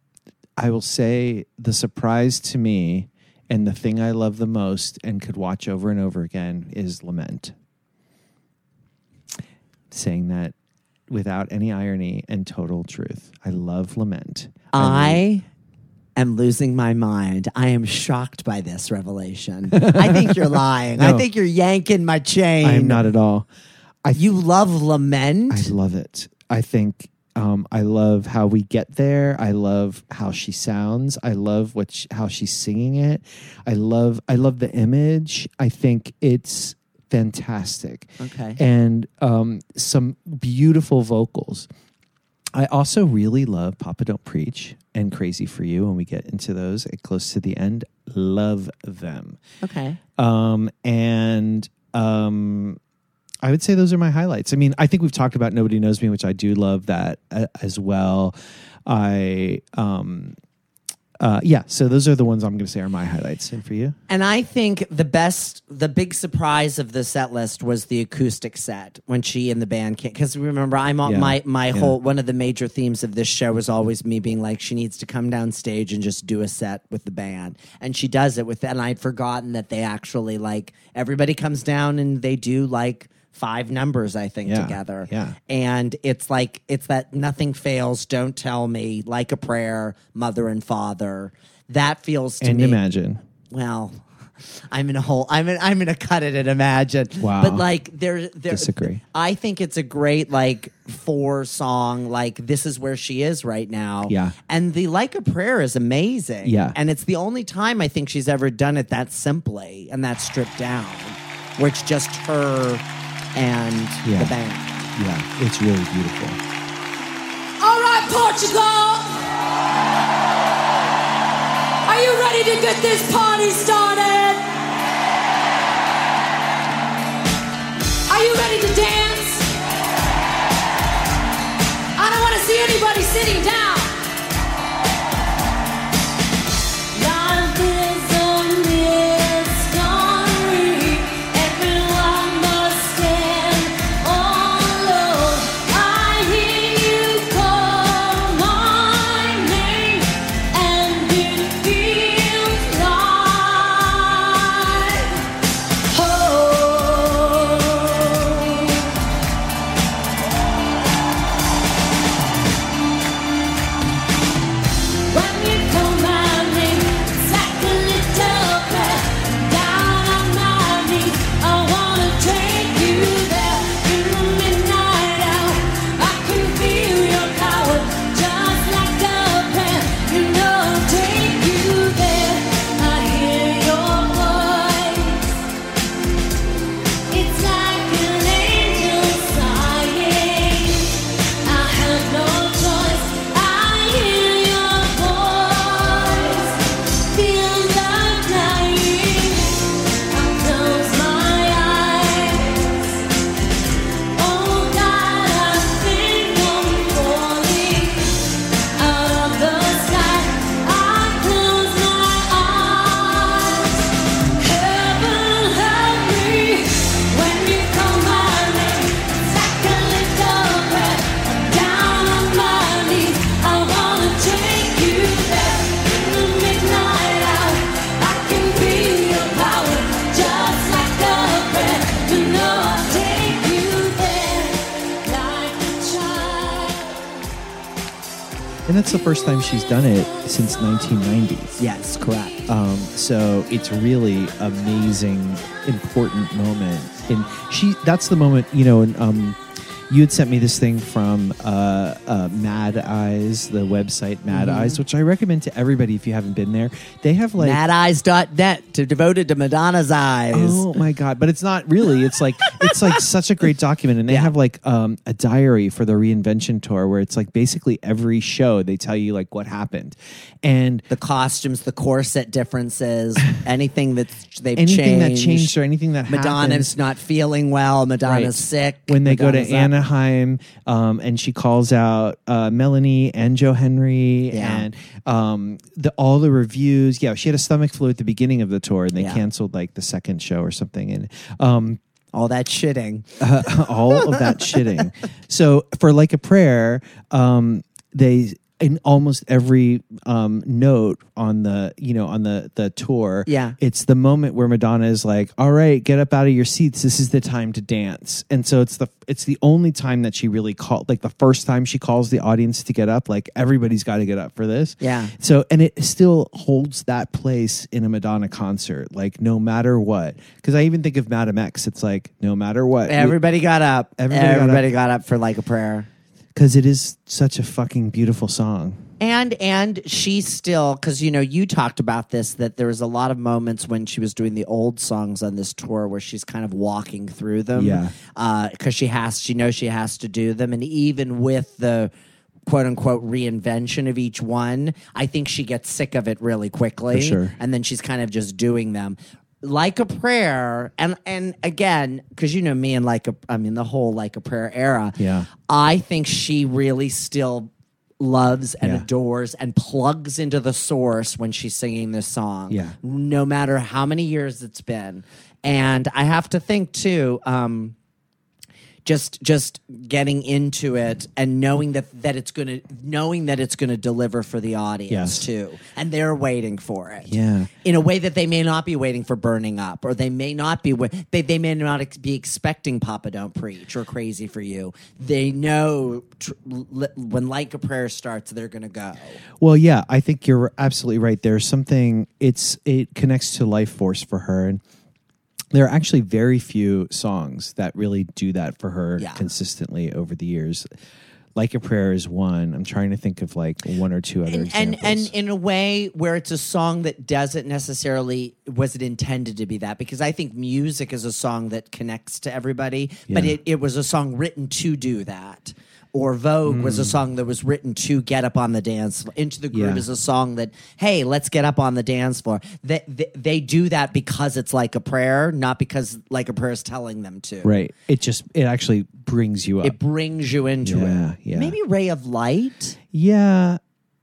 I will say the surprise to me and the thing I love the most and could watch over and over again is Lament. Saying that without any irony and total truth. I love Lament. I am losing my mind. I am shocked by this revelation. I think you're lying. I think you're yanking my chain. I am not at all. I You love lament. I love it. I think um, I love how we get there. I love how she sounds. I love what she, how she's singing it. I love I love the image. I think it's fantastic. Okay. and um, some beautiful vocals. I also really love Papa Don't Preach and Crazy for You. When we get into those at close to the end, love them. okay. Um, and um, I would say those are my highlights. I mean, I think we've talked about Nobody Knows Me, which I do love that uh, as well. I, um, uh, yeah, so those are the ones I'm going to say are my highlights. And for you? And I think the best, the big surprise of the set list was the acoustic set when she and the band came. Because remember, I'm on Yeah. my my Yeah. whole one of the major themes of this show was always me being like, she needs to come down stage and just do a set with the band, and she does it with. And I'd forgotten that they actually like everybody comes down and they do like five numbers I think Yeah. together. Yeah. And it's like it's that nothing fails, don't tell me, like a prayer, mother and father. That feels to and me Imagine. well, I'm in a hole. I'm in. I'm gonna cut it and imagine. Wow. But like, there, there. Disagree. I think it's a great like four song. Like this is where she is right now. Yeah. And the like a prayer is amazing. Yeah. And it's the only time I think she's ever done it that simply and that stripped down, where it's just her and Yeah. the band. Yeah, it's really beautiful. All right, Portugal. Are you ready to get this party started? Are you ready to dance? I don't want to see anybody sitting down. That's the first time she's done it since 1990. Yes, correct. Um, so it's really amazing, important moment. And she, that's the moment, you know, and um, you had sent me this thing from uh, uh, Mad Eyes, the website Mad Mm-hmm. Eyes, which I recommend to everybody if you haven't been there. They have like Madeyes.net to devoted to Madonna's eyes. Oh my god! But it's not really. It's like it's like such a great document, and they Yeah. have like um, a diary for the reinvention tour where it's like basically every show they tell you like what happened, and the costumes, the corset differences, anything that's they've anything that changed. changed or anything that Madonna's happens. not feeling well. Madonna's Right. sick. when they go to Madonna's up. Anaheim, um, and she calls out uh, Melanie and Joe Henry, Yeah. and um, the all the reviews. Yeah, she had a stomach flu at the beginning of the tour, and they Yeah. canceled like the second show or something, and. Um, all that shitting. uh, all of that shitting. So for like a prayer, um, they in almost every um, note on the you know on the the tour, Yeah. it's the moment where Madonna is like, "All right, get up out of your seats. This is the time to dance." And so it's the it's the only time that she really called, like the first time she calls the audience to get up. Like everybody's got to get up for this. Yeah. So and it still holds that place in a Madonna concert, like no matter what. Because I even think of Madame X, it's like no matter what, Everybody got up. Everybody got Everybody up. got up for like a prayer. Because it is such a fucking beautiful song. And and she still because you know you talked about this that there was a lot of moments when she was doing the old songs on this tour where she's kind of walking through them. Yeah. Uh, because she has she knows she has to do them, and even with the quote unquote reinvention of each one, I think she gets sick of it really quickly. Sure. and then she's kind of just doing them. Like a prayer, and and again, because you know me and like a, I mean the whole like a prayer era. Yeah. I think she really still loves and Yeah. adores and plugs into the source when she's singing this song. Yeah. No matter how many years it's been. And I have to think too, um, just just getting into it and knowing that that it's gonna knowing that it's gonna deliver for the audience Yes. too, and they're waiting for it. Yeah. in a way that they may not be waiting for burning up, or they may not be. They they may not ex- be expecting Papa Don't Preach or Crazy for You. They know tr- li- when Like a Prayer starts, they're gonna go. Well, yeah, I think you're absolutely right. There's something it's it connects to life force for her and there are actually very few songs that really do that for her Yeah. consistently over the years. Like a prayer is one. I'm trying to think of like one or two other and, and examples. and in a way where it's a song that doesn't necessarily was it intended to be that because I think music is a song that connects to everybody, but it, it was a song written to do that. Or Vogue was a Mm. song that was written to get up on the dance floor. Into the Groove Yeah. is a song that, hey, let's get up on the dance floor. They, they, they do that because it's like a prayer, not because like a prayer is telling them to. right. It just it actually brings you up. It brings you into Yeah, it. yeah. Maybe Ray of Light. yeah,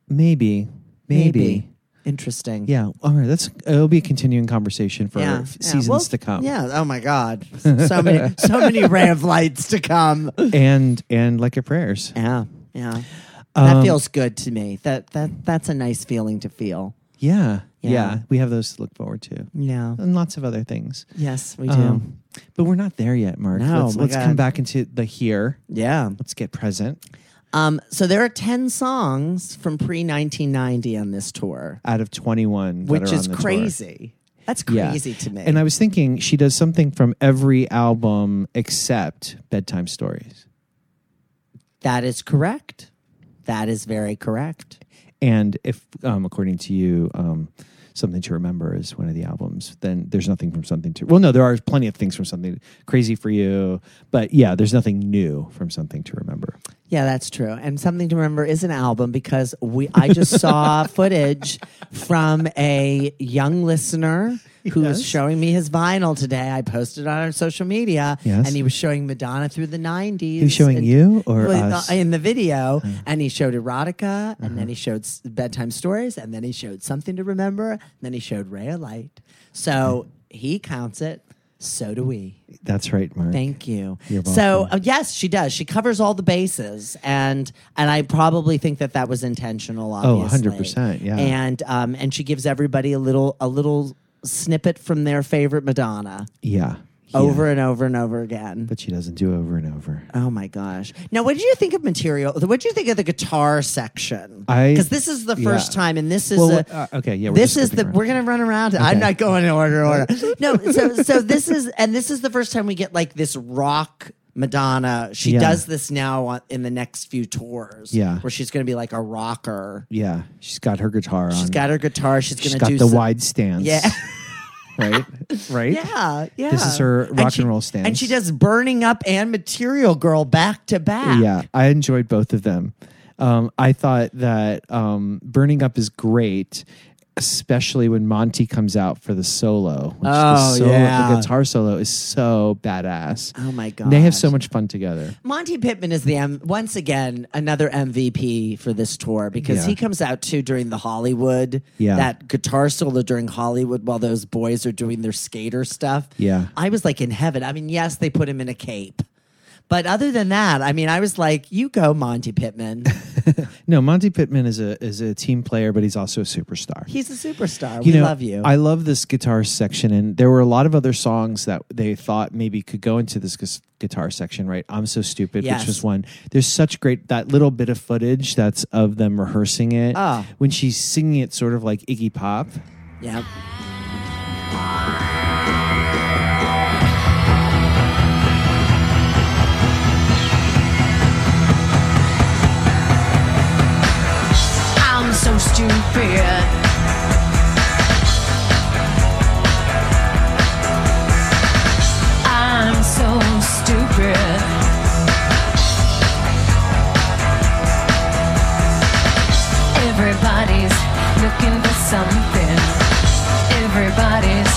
maybe. Maybe. Interesting. Yeah. All right. That's it'll be a continuing conversation for Yeah, yeah. seasons Well, to come. Yeah. Oh my God. So many, so many ray of lights to come. And and like your prayers. Yeah. Yeah. That Um, feels good to me. That that that's a nice feeling to feel. Yeah, Yeah. yeah. We have those to look forward to. Yeah. And lots of other things. Yes, we do. Um, but we're not there yet, Mark. No, let's my let's God. come back into the here. yeah. Let's get present. Um. So there are ten songs from pre 1990 on this tour, Out of 21 that which are is on the tour. crazy. That's Yeah. crazy to me. And I was thinking she does something from every album except Bedtime Stories. that is correct. That is very correct. And if, um, according to you, um, Something to Remember is one of the albums, then there's nothing from Something to. Well, no, there are plenty of things from Something Crazy for You, but yeah, there's nothing new from Something to Remember. Yeah, that's true. And something to remember is an album because we I just saw footage from a young listener who was showing me his vinyl today. I posted on our social media, Yes. and he was showing Madonna through the '90s. He was showing and- you or Well, us? in the video, and he showed erotica, and Uh-huh. then he showed s- bedtime stories, and then he showed something to remember, and then he showed Ray of Light. So he counts it. So do we. That's right, Mark. Thank you. So uh, yes, she does. She covers all the bases, and and I probably think that that was intentional. Oh, Obviously, 100%, yeah. And um and she gives everybody a little a little snippet from their favorite Madonna Yeah. Yeah. over and over and over again. But she doesn't do over and over. Oh my gosh! Now, what did you think of material? What did you think of the guitar section? I- because this is the first yeah. time, and this is Well, a, uh, okay, yeah, we're this is the skipping we're gonna run around. I'm not going in order. order. no, so so this is and this is the first time we get like this rock. Madonna, she Yeah. does this now on, in the next few tours. Yeah. where she's going to be like a rocker. Yeah. She's got her guitar on. She's got her guitar. She's going to got do the some- wide stance. Yeah. right? Right? Yeah, yeah. This is her rock and, she- roll stance. And she does Burning Up and Material Girl back to back. Yeah, I enjoyed both of them. Um, I thought that um, Burning Up is great, especially when Monte comes out for the solo. which oh, the Oh, solo- yeah. The guitar solo is so badass. Oh my God. They have so much fun together. Monte Pittman is the M- once again another MVP for this tour because Yeah. he comes out too during the Hollywood. Yeah. that guitar solo during Hollywood while those boys are doing their skater stuff. Yeah. I was like in heaven. I mean, yes, they put him in a cape. But other than that, I mean, I was like, "You go, Monte Pittman. No, Monte Pittman is a is a team player, but he's also a superstar. He's a superstar. you we know, love you." I love this guitar section, and there were a lot of other songs that they thought maybe could go into this guitar section. Right, "I'm So Stupid," Yes. which was one. There's such great that little bit of footage that's of them rehearsing it Ah. when she's singing it, sort of like Iggy Pop. yeah. So stupid. I'm so stupid. Everybody's looking for something. Everybody's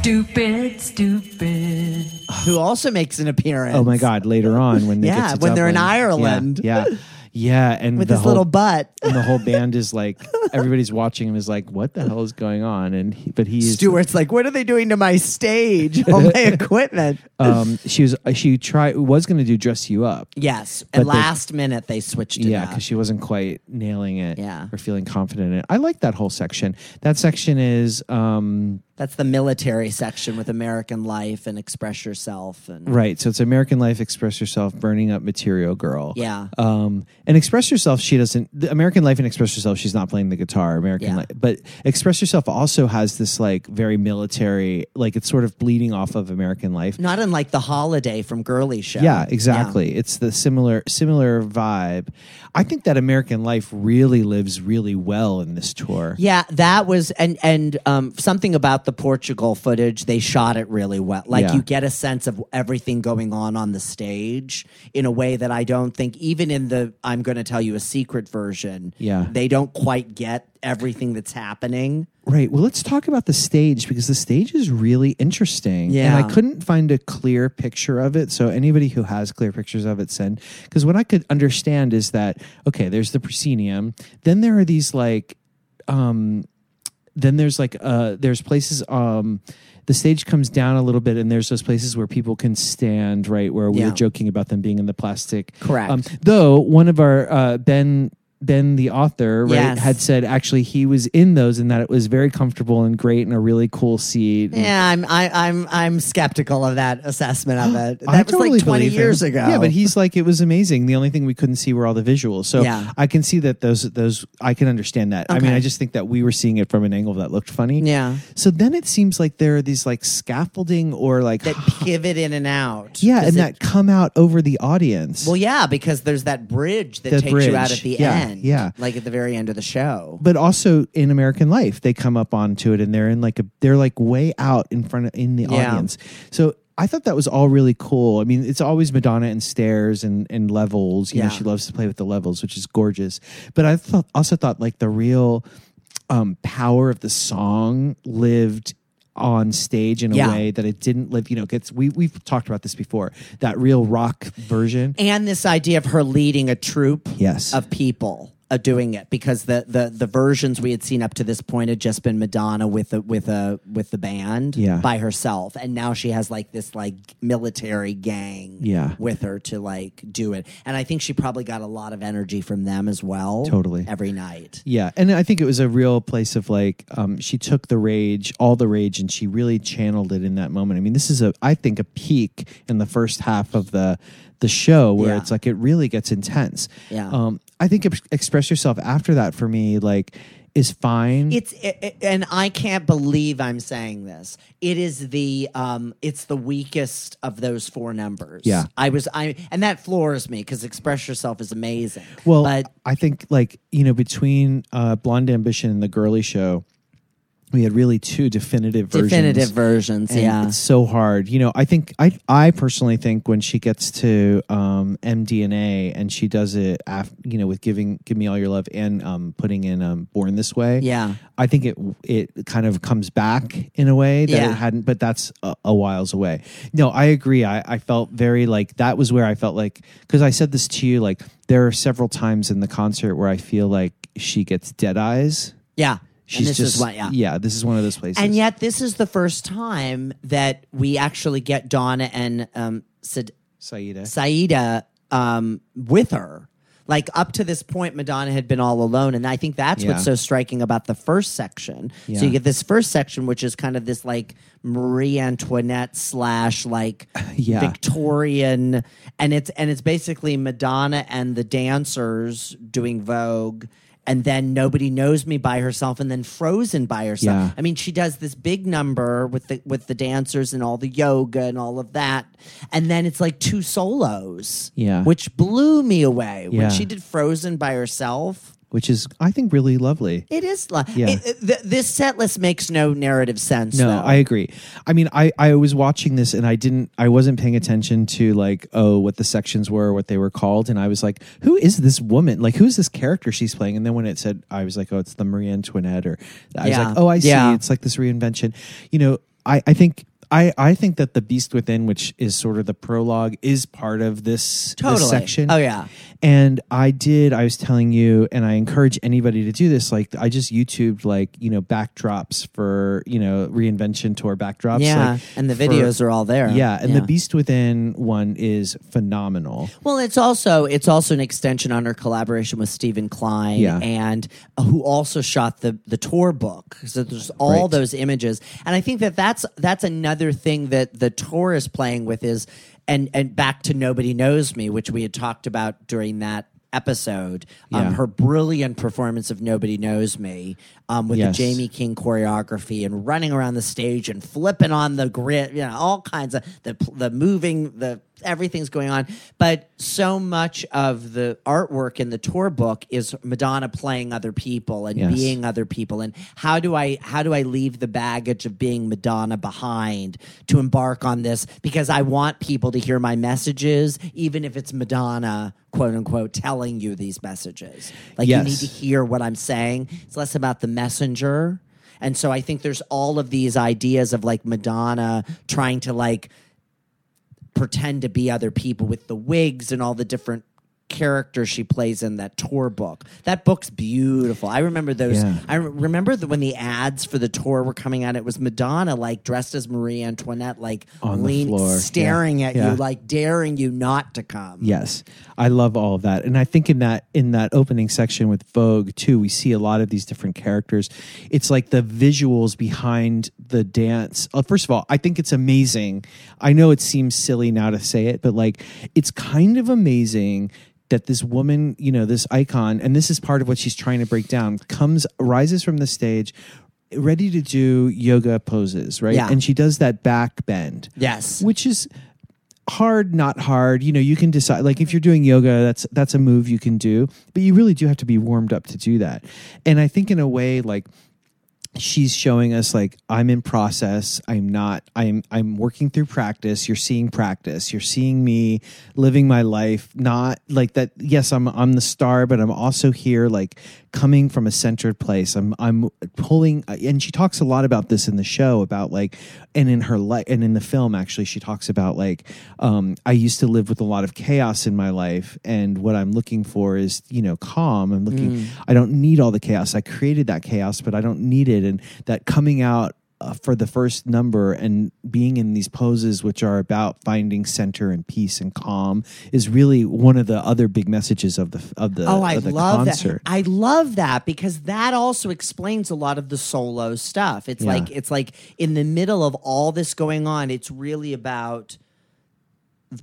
stupid, stupid. Who also makes an appearance? Oh my God! Later on, when they Yeah, get to when they're in Ireland. yeah, yeah, Yeah, and with his whole, little butt. and the whole band is like everybody's watching him is like, what the hell is going on? And he, but he's Stuart's like, what are they doing to my stage? All my equipment. um she was she tried was going to do dress you up. Yes. And last minute they switched it Yeah, because she wasn't quite nailing it Yeah. or feeling confident in it. I like that whole section. That section is um That's the military section with American Life and Express Yourself and Right. So it's American Life, Express Yourself, Burning Up Material Girl. Yeah. Um, and Express Yourself, she doesn't, the American Life and Express Yourself, she's not playing the guitar. American Yeah. Life. But Express Yourself also has this like very military, like it's sort of bleeding off of American Life. not unlike the holiday from Girly Show. Yeah, exactly. It's the similar similar vibe. I think that American Life really lives really well in this tour. Yeah, that was and and um, something about the Portugal footage. They shot it really well. Like Yeah. you get a sense of everything going on on the stage in a way that I don't think even in the I'm going to tell you a secret version. Yeah. they don't quite get everything that's happening. Right. Well, let's talk about the stage because the stage is really interesting. Yeah. And I couldn't find a clear picture of it. So anybody who has clear pictures of it, send. Because what I could understand is that okay, there's the proscenium. Then there are these like, um, then there's like uh, there's places um. The stage comes down a little bit, and there's those places where people can stand, right? Where we Yeah. were joking about them being in the plastic. Correct. Um, though one of our uh, Ben Ben the author right Yes. had said actually he was in those and that it was very comfortable and great and a really cool seat. And Yeah, I'm I, I'm I'm skeptical of that assessment of it. That I was totally like 20 believe him. years ago. Yeah, but he's like it was amazing. The only thing we couldn't see were all the visuals. So Yeah. I can see that those those I can understand that. I mean, I just think that we were seeing it from an angle that looked funny. Yeah. So then it seems like there are these like scaffolding or like that pivot in and out. yeah, and it- that come out over the audience. Well, yeah, because there's that bridge that The takes you out at the Yeah, end. Yeah. Like at the very end of the show. but also in American Life, they come up onto it and they're in like a they're like way out in front of in the Yeah. audience. So I thought that was all really cool. I mean, it's always Madonna and stairs and, and levels. You know, Yeah. she loves to play with the levels, which is gorgeous. But I thought also thought like the real um, power of the song lived on stage in a Yeah. way that it didn't live. You know, gets we we've talked about this before. That real rock version. And this idea of her leading a troupe Yes. of people doing it because the, the the versions we had seen up to this point had just been Madonna with a with a with the band Yeah. by herself and now she has like this like military gang Yeah. with her to like do it and I think she probably got a lot of energy from them as well Totally. every night Yeah, and I think it was a real place of like um, she took the rage, all the rage, and she really channeled it in that moment. I mean, this is a I think a peak in the first half of the the show where Yeah. it's like it really gets intense. Yeah. Um, I think express yourself after that for me like is fine. It's it, it- and I can't believe I'm saying this. It is the um it's the weakest of those four numbers. Yeah. I was I and that floors me because Express Yourself is amazing. well, but I think like you know between uh, Blonde Ambition and the Girly Show. We had really two definitive versions. definitive versions, And yeah. it's so hard. You know, I think I I personally think when she gets to um, MDNA and she does it, af- you know, with giving "Give Me All Your Love" and um, putting in um, "Born This Way." Yeah. I think it it kind of comes back in a way that Yeah. it hadn't, but that's a, a whiles away. No, I agree. I, I felt very like that was where I felt like because I said this to you like there are several times in the concert where I feel like she gets dead eyes. yeah. She's and this just is what yeah. yeah. This is one of those places. And yet this is the first time that we actually get Donna and um Sid- Siedah. Siedah um, with her. Like up to this point, Madonna had been all alone, and I think that's Yeah. what's so striking about the first section. Yeah. So you get this first section, which is kind of this like Marie Antoinette slash like Yeah. Victorian, and it's and it's basically Madonna and the dancers doing Vogue. And then nobody knows me by herself, and then Frozen by herself. Yeah. I mean, she does this big number with the with the dancers and all the yoga and all of that, and then it's like two solos. Yeah. which blew me away Yeah. when she did Frozen by herself. Which is I think really lovely. It is like Yeah. it- it- th- this set list makes no narrative sense. No, though. I agree. I mean, I I was watching this and I didn't I wasn't paying attention to like oh what the sections were, what they were called, and I was like, who is this woman? Like, who's this character she's playing? And then when it said, I was like, oh, it's the Marie Antoinette, or I was like, oh, I see, Yeah. it's like this reinvention. You know, I I think. I, I think that the beast within, which is sort of the prologue, is part of this, this section. Oh, yeah. And I did, I was telling you, and I encourage anybody to do this. Like, I just YouTubed, like, you know, backdrops for, you know, reinvention tour backdrops. Yeah, like, and the for- videos are all there. Yeah. And Yeah. the Beast Within one is phenomenal. Well, it's also it's also an extension on her collaboration with Steven Klein, Yeah. and uh, who also shot the the tour book. So there's all Right. those images, and I think that that's that's another thing that the tour is playing with is and and back to Nobody Knows Me, which we had talked about during that episode. Um, Yeah. her brilliant performance of Nobody Knows Me um, with Yes. the Jamie King choreography and running around the stage and flipping on the grid, you know, all kinds of the the moving the everything's going on. But so much of the artwork in the tour book is Madonna playing other people and Yes. being other people. And how do I how do I leave the baggage of being Madonna behind to embark on this? Because I want people to hear my messages, even if it's Madonna, quote unquote, telling you these messages. Like you need to hear what I'm saying. It's less about the messenger. And so I think there's all of these ideas of like Madonna trying to like pretend to be other people with the wigs and all the different characters she plays in that tour book. That book's beautiful. I remember those. Yeah. I re- remember the, when the ads for the tour were coming out. It was Madonna like dressed as Marie Antoinette, like On the lean- floor. staring Yeah. at Yeah. you, like daring you not to come. Yes, I love all of that, and I think in that in that opening section with Vogue too, we see a lot of these different characters. It's like the visuals behind the dance. Uh, first of all, I think it's amazing. I know it seems silly now to say it, but like it's kind of amazing that this woman, you know, this icon, and this is part of what she's trying to break down, comes rises from the stage. Ready to do yoga poses, right? Yeah. And she does that back bend Yes. which is hard not hard you know you can decide like if you're doing yoga that's that's a move you can do but you really do have to be warmed up to do that and i think in a way like she's showing us like i'm in process. I'm not i'm i'm working through practice. You're seeing practice. You're seeing me living my life. Not like that yes i'm i'm the star but i'm also here like coming from a centered place. I'm i'm pulling and she talks a lot about this in the show about like and in her life and in the film actually she talks about like um i used to live with a lot of chaos in my life and what i'm looking for is you know calm. I'm looking i don't need all the chaos. I created that chaos but i don't need it. And that coming out uh, for the first number and being in these poses which are about finding center and peace and calm is really one of the other big messages of the of the Oh, I the love concert. that. I love that because that also explains a lot of the solo stuff. It's Yeah. like it's like in the middle of all this going on, it's really about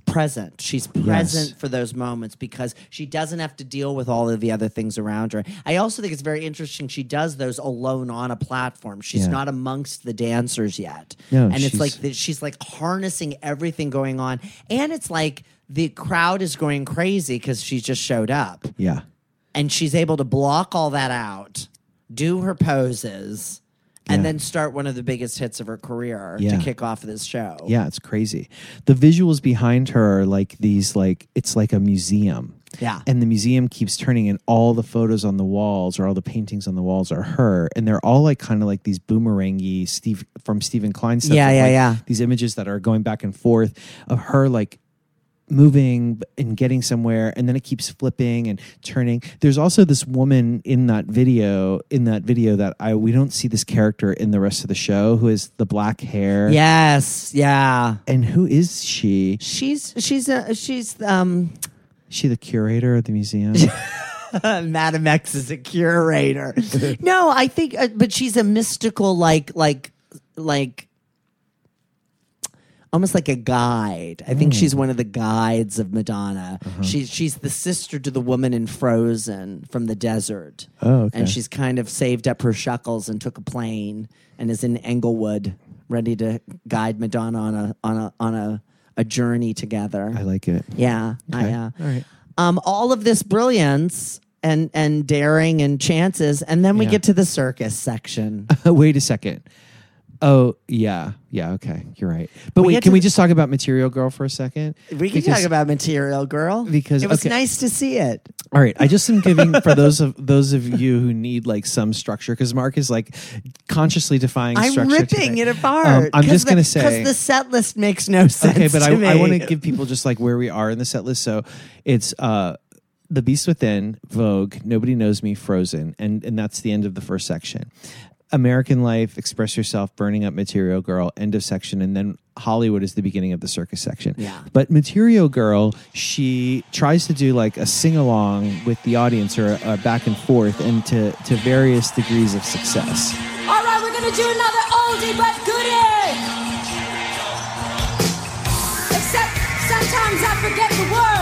present. She's present for those moments because she doesn't have to deal with all of the other things around her. I also think it's very interesting she does those alone on a platform. She's Yeah. not amongst the dancers yet. No, and it's like that she's like harnessing everything going on and it's like the crowd is going crazy cuz she just showed up yeah and she's able to block all that out, do her poses, and Yeah. then start one of the biggest hits of her career Yeah. to kick off this show. Yeah, it's crazy. The visuals behind her are like these like it's like a museum. Yeah. And the museum keeps turning and all the photos on the walls or all the paintings on the walls are her and they're all like kind of like these boomerangy Steve from Steven Klein stuff. Yeah, yeah, like, yeah. These images that are going back and forth of her like moving and getting somewhere and then it keeps flipping and turning there's also this woman in that video in that video that i we don't see this character in the rest of the show who is the black hair Yes, yeah. and who is she? She's she's a she's um Is she the curator of the museum? Madame X is a curator. no, I think uh, but she's a mystical like like like almost like a guide. I think Mm. she's one of the guides of Madonna. Uh-huh. She's she's the sister to the woman in Frozen from the desert. Oh, okay. And she's kind of saved up her shekels and took a plane and is in Inglewood ready to guide Madonna on a on a on a, a journey together. I like it. Yeah, I, Okay. uh, All right. um, all of this brilliance and and daring and chances, and then we Yeah. get to the circus section. Wait a second. Oh yeah, yeah. Okay, you're right. But We wait, can to we just talk about Material Girl for a second? We can Because- talk about Material Girl because- it was okay. nice to see it. All right, I just am giving for those of those of you who need like some structure because Mark is like consciously defying I'm structure. ripping today. it apart. Um, I'm just gonna say because the set list makes no sense. okay, but I, to I me. want to give people just like where we are in the set list. So it's uh The Beast Within, Vogue, Nobody Knows Me, Frozen, and and that's the end of the first section. American Life, Express Yourself, Burning Up Material Girl, end of section, and then Hollywood is the beginning of the circus section. Yeah. But Material Girl, she tries to do like a sing along with the audience or a back and forth and to, to various degrees of success. All right, we're gonna do another oldie but goodie. Except sometimes I forget the words,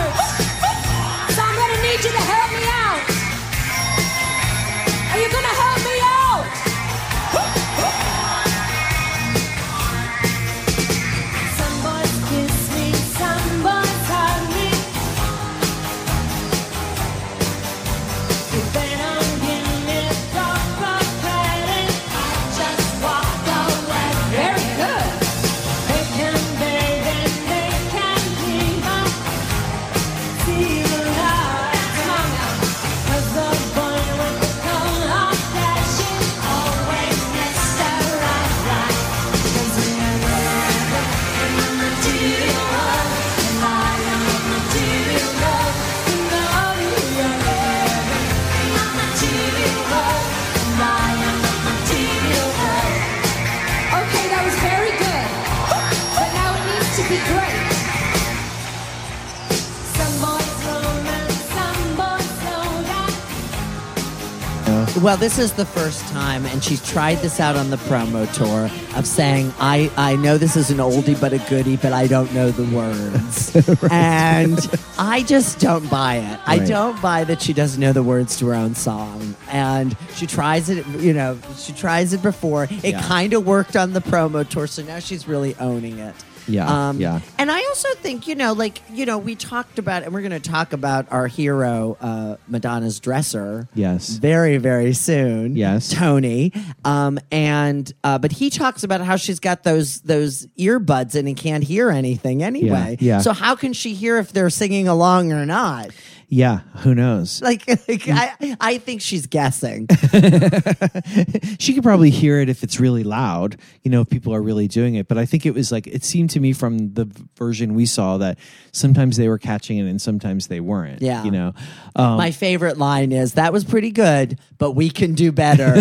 Well, this is the first time, and she's tried this out on the promo tour of saying, "I I know this is an oldie but a goodie, but I don't know the words," and I just don't buy it. I don't buy that she doesn't know the words to her own song, and she tries it. You know, she tries it before. It Yeah. kind of worked on the promo tour, so now she's really owning it. Yeah, yeah. And I also think, you know, like, you know, we talked about, and we're going to talk about our hero, uh, Madonna's dresser. Yes. Very, very soon. Yes. Tony. Um, and, uh, but he talks about how she's got those, those earbuds and he can't hear anything anyway. yeah. So how can she hear if they're singing along or not? Yeah, who knows? Like, like I, I think she's guessing. she could probably hear it if it's really loud, you know, if people are really doing it. But I think it was like, it seemed to me from the version we saw that sometimes they were catching it and sometimes they weren't. Yeah. You know, um, My favorite line is that was pretty good, but we can do better.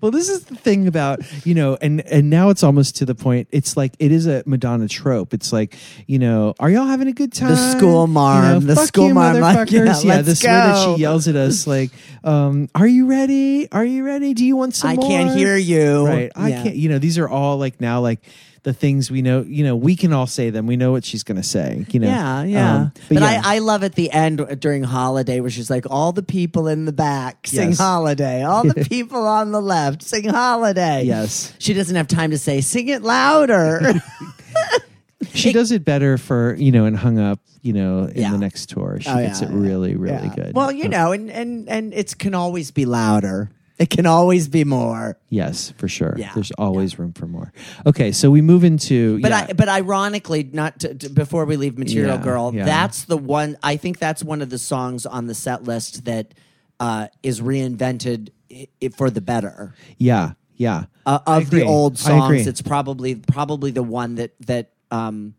well, this is the thing about, you know, and, and now it's almost to the point, it's like, it is a Madonna trope. It's like, you know, are y'all having a good time? The school marm, You know, the "Fuck school marm, like, yeah, motherfuckers. yeah, this way that she yells at us, like, um, are you ready? Are you ready? Do you want some I more? can't hear you. Right. I Yeah. can't, you know, these are all like now, like, the things we know, you know, we can all say them. We know what she's going to say, you know. Yeah, yeah. Um, but yeah. I, I love at the end during holiday where she's like, all the people in the back sing Yes. holiday. All the people on the left sing holiday. Yes. She doesn't have time to say, sing it louder. she does it better for, you know, and hung up, you know, in Yeah. the next tour. She Oh, gets yeah, it yeah. really, really Yeah. good. Well, you know, and, and, and it can always be louder. It can always be more. Yes, for sure. Yeah, There's always room for more. Okay, so we move into But yeah, I, but ironically, not to, to- before we leave Material Yeah, Girl, yeah. that's the one. I think that's one of the songs on the set list that uh, is reinvented i- i- for the better. yeah, yeah. uh, I of the agree. old I agree. songs, it's probably probably the one that that um,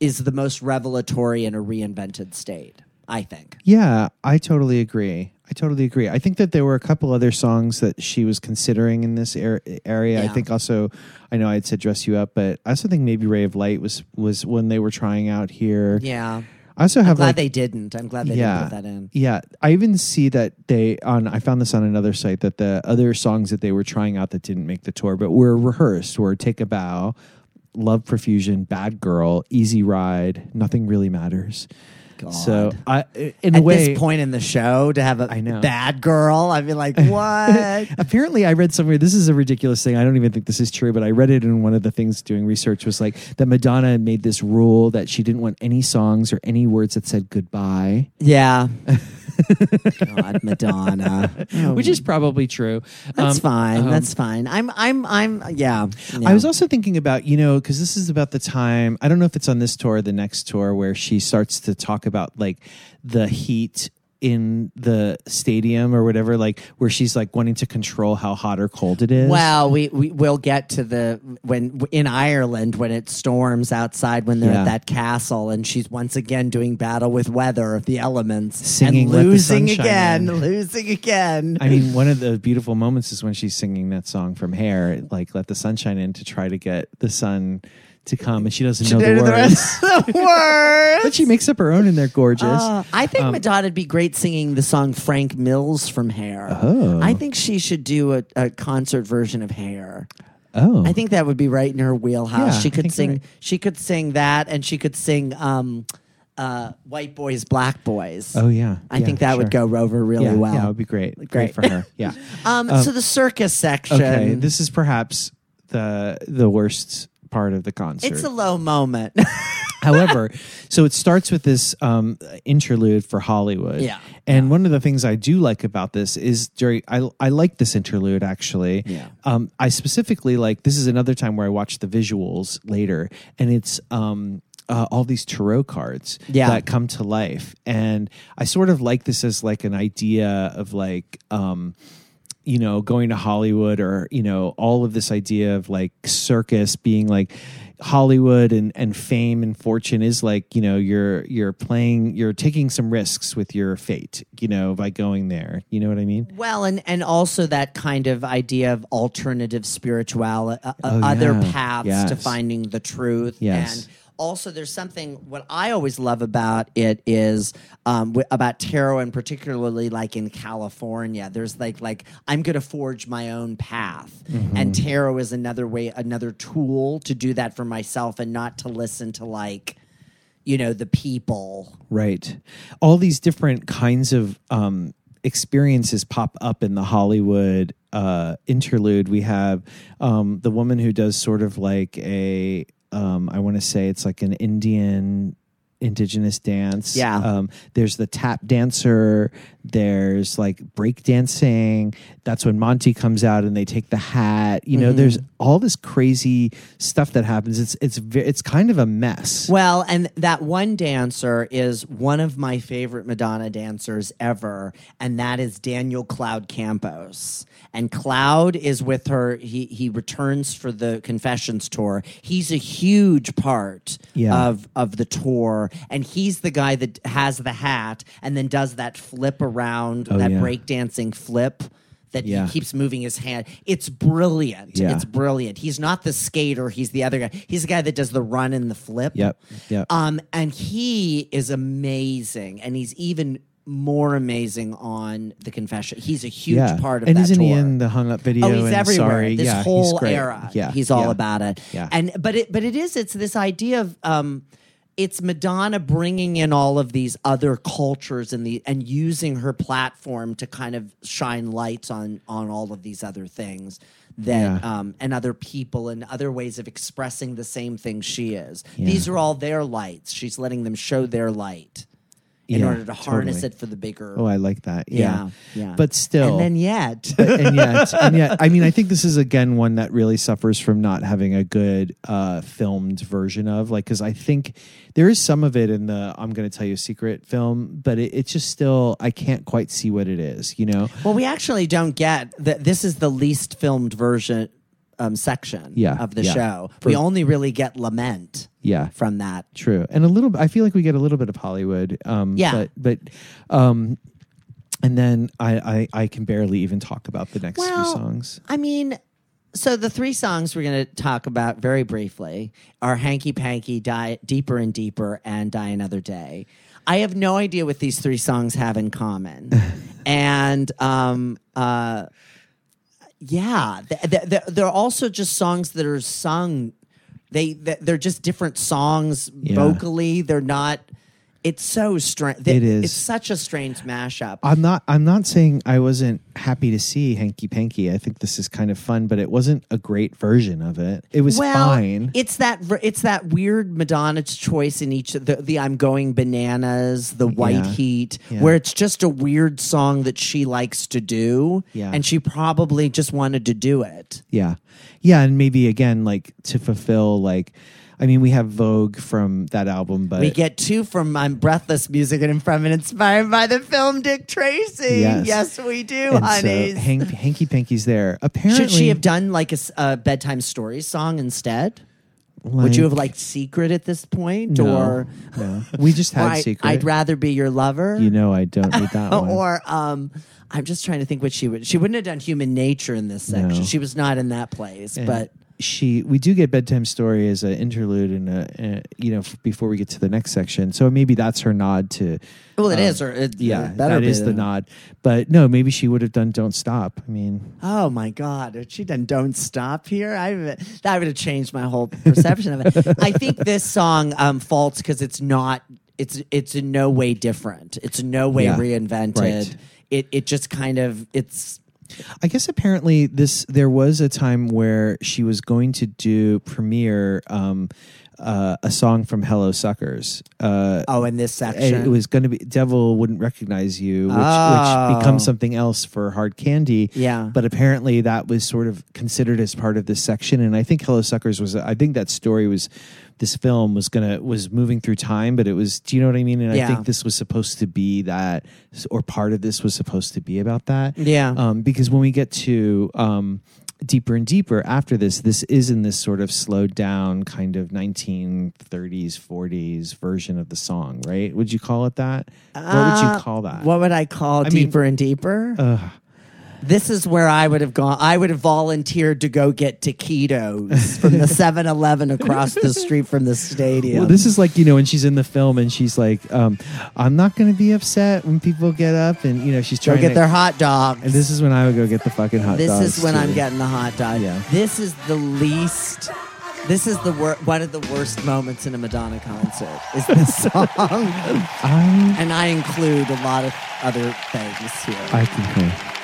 is the most revelatory in a reinvented state. I think. Yeah, I totally agree. I totally agree. I think that there were a couple other songs that she was considering in this ar- area. I think also, I know I had said "Dress You Up," but I also think maybe "Ray of Light" was was when they were trying out here. Yeah. I also I'm have glad like they didn't. I'm glad they yeah, didn't put that in. Yeah, I even see that they on. I found this on another site that the other songs that they were trying out that didn't make the tour, but were rehearsed, were "Take a Bow," "Love Profusion," "Bad Girl," "Easy Ride," "Nothing Really Matters." So I, in a At way, this point in the show, to have a I know. bad girl, I'd be like, what? Apparently, I read somewhere. This is a ridiculous thing. I don't even think this is true, but I read it in one of the things doing research was like that Madonna made this rule that she didn't want any songs or any words that said goodbye, yeah. God, Madonna. Oh, which is probably true. that's Um, fine. um, that's fine. I'm. I'm. I'm. Yeah. I was also thinking about, you know, because this is about the time, I don't know if it's on this tour or the next tour, where she starts to talk about like the heat in the stadium or whatever, like where she's like wanting to control how hot or cold it is. Well, we, we will get to the when in Ireland when it storms outside when they're Yeah. at that castle and she's once again doing battle with weather, the elements, Singing and losing again, In. losing again. I mean, one of the beautiful moments is when she's singing that song from Hair, like "Let the Sunshine In" to try to get the sun to come, and she doesn't know the The words. rest of the words. but she makes up her own, and they're gorgeous. Uh, I think Um, Madonna'd be great singing the song Frank Mills from Hair. Oh. I think she should do a, a concert version of Hair. oh, I think that would be right in her wheelhouse. Yeah, she I could think sing. you're right. She could sing that, and she could sing um, uh, "White Boys, Black Boys." Oh yeah, I Yeah, think that would go over really yeah, well. Yeah, it would be great. Great, Great. for her. Yeah. um, Um, so the circus section. okay, this is perhaps the the worst part of the concert. it's a low moment. However, so it starts with this um, interlude for Hollywood. Yeah. And one of the things I do like about this is during I I like this interlude actually. Yeah. Um, I specifically like this is another time where I watch the visuals later, and it's um. Uh, all these tarot cards Yeah. that come to life and i sort of like this as like an idea of like um you know, going to Hollywood or, you know, all of this idea of like circus being like Hollywood and, and fame and fortune is like, you know, you're you're playing you're taking some risks with your fate, you know, by going there. You know what I mean? Well, and and also that kind of idea of alternative spirituality, uh, Oh, other yeah. paths to finding the truth. Yes. And also, there's something what I always love about it is um, w- about tarot, and particularly like in California. There's like like I'm going to forge my own path, Mm-hmm. and tarot is another way, another tool to do that for myself, and not to listen to like you know the people. Right. All these different kinds of um, experiences pop up in the Hollywood uh, interlude. We have um, the woman who does sort of like a, um, I want to say it's like an Indian indigenous dance. Yeah. Um, there's the tap dancer. There's like break dancing. That's when Monte comes out and they take the hat. You know, there's mm-hmm. all this crazy stuff that happens. It's it's it's kind of a mess. Well, and that one dancer is one of my favorite Madonna dancers ever, and that is Daniel Cloud Campos. And Cloud is with her. He he returns for the Confessions tour. He's a huge part Yeah. of of the tour, and he's the guy that has the hat and then does that flip around, Oh, that yeah. breakdancing flip. That Yeah. he keeps moving his hand. It's brilliant. Yeah. It's brilliant. He's not the skater. He's the other guy. He's the guy that does the run and the flip. Yep. Yep. Um, and he is amazing, and he's even more amazing on the confession. He's a huge yeah. part of and that isn't he in the hung up video? Oh, he's and everywhere. Sorry. This yeah, whole era, Yeah, he's all yeah. about it. Yeah. and but it but it is it's this idea of um, it's Madonna bringing in all of these other cultures and the and using her platform to kind of shine lights on on all of these other things that Yeah. um, and other people and other ways of expressing the same thing she is. Yeah. These are all their lights. She's letting them show their light in Yeah, order to harness totally. it for the bigger. Oh, I like that. yeah, Yeah. yeah. But still. and then yet, and yet, and yet, I mean, I think this is again one that really suffers from not having a good uh, filmed version of, like, because I think there is some of it in the "I'm going to tell you a secret" film, but it, it's just still I can't quite see what it is, you know? Well, we actually don't get that. This is the least filmed version um, section Yeah, of the yeah. show. For- we only really get lament Yeah, from that. true, and a little. I feel like we get a little bit of Hollywood, um, Yeah. but but. Um, and then I, I I can barely even talk about the next few songs. I mean, so the three songs we're going to talk about very briefly are "Hanky Panky," "Die Deeper and Deeper," and "Die Another Day." I have no idea what these three songs have in common, and um, uh, yeah, th- th- th- they're also just songs that are sung. They they're just different songs Yeah. vocally. They're not. It's so strange. It is. It's such a strange mashup. I'm not. I'm not saying I wasn't happy to see Hanky Panky. I think this is kind of fun, but it wasn't a great version of it. It was well, fine. It's that it's that weird Madonna's choice in each of the, the I'm going bananas, the white Yeah. heat, Yeah. where it's just a weird song that she likes to do, Yeah. and she probably just wanted to do it. yeah, yeah, and maybe again, like to fulfill like I mean, we have Vogue from that album, but we get two from I'm Breathless Music and from and inspired by the film Dick Tracy. Yes. we do, and honeys. so Hank, Hanky Panky's there. Apparently, Should she have done like a bedtime story song instead? Would you have liked Secret at this point, No, or no. We just had I, Secret. I'd rather be your lover. You know, I don't need that one. or um, I'm just trying to think what she would. She wouldn't have done Human Nature in this section. No. She was not in that place, And but she we do get bedtime story as an interlude and a, you know f- before we get to the next section so maybe that's her nod to well, it um, is. Or it, yeah it better that is the nod but no maybe she would have done don't stop i mean Oh my God! Had she done "Don't Stop" here? I that would have changed my whole perception of it. I think this song um, faults because it's not. It's it's in no way different. It's in no way Yeah, reinvented. right. It it just kind of it's i guess apparently this there was a time where she was going to do premiere um uh, a song from Hello Suckers. Uh, oh in this section. it was going to be "Devil Wouldn't Recognize You," which, Oh. which becomes something else for Hard Candy. Yeah. but apparently that was sort of considered as part of this section. And I think Hello Suckers was. I think that story was. This film was gonna was moving through time, but it was. Do you know what I mean? And Yeah. I think this was supposed to be that, or part of this was supposed to be about that. Yeah. Um, because when we get to um, deeper and deeper after this, this is in this sort of slowed down kind of 1930s, 40s version of the song, right? Would you call it that? what would Uh, you call that? What would I call I mean- deeper and deeper? Ugh. This is where I would have gone. I would have volunteered to go get taquitos from the 7-Eleven across the street from the stadium. Well, this is like you know when she's in the film and she's like, um, "I'm not going to be upset when people get up," and you know she's go trying get to their hot dogs. And this is when I would go get the fucking hot this dogs. This is when too. I'm getting the hot dog. Yeah. This is the least. This is the wor- one of the worst moments in a Madonna concert. Is this song, I and I include a lot of other things here. I concur.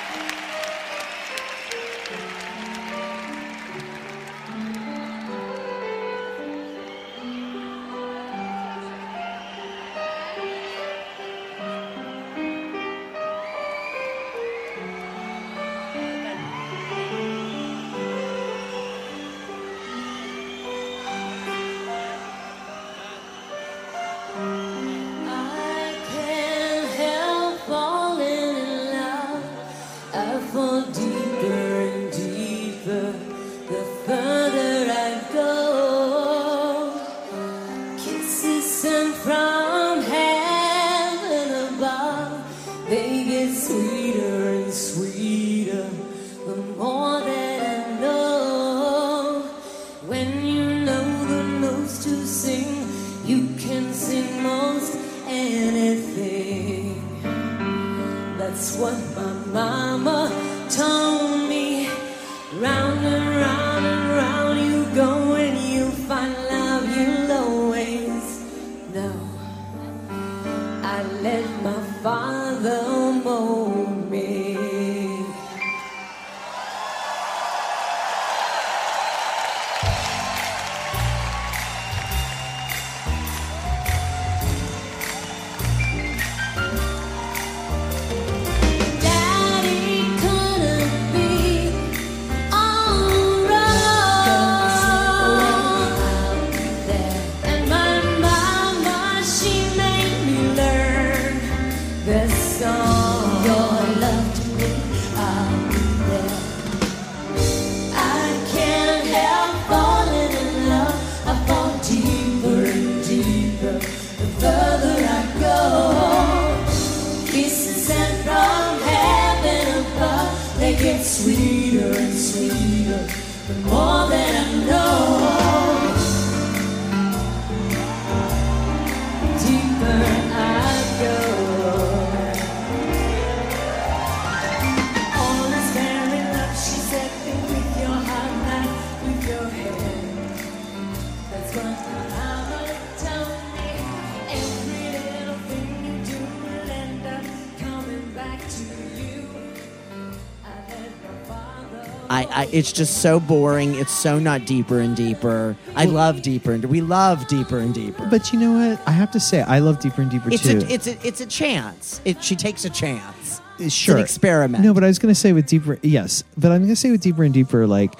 It's just so boring. It's so not deeper and deeper. I love deeper and we love deeper and deeper. But you know what? I have to say, I love deeper and deeper it's too. a it's a it's a chance. It she takes a chance. sure It's an experiment. No, but I was going to say with deeper, yes, but I'm going to say with deeper and deeper, like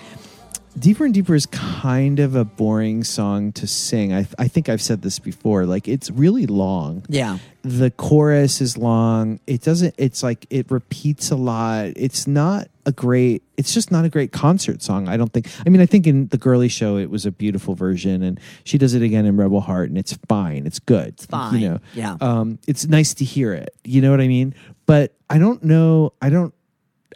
Deeper and Deeper is kind of a boring song to sing. I, I think I've said this before. Like it's really long. Yeah. The chorus is long. It doesn't. It's like it repeats a lot. It's not a great. It's just not a great concert song. I don't think. I mean, I think in the Girly Show it was a beautiful version, and she does it again in Rebel Heart, and it's fine. It's good. It's fine. You know. Yeah. Um. It's nice to hear it. You know what I mean? But I don't know. I don't.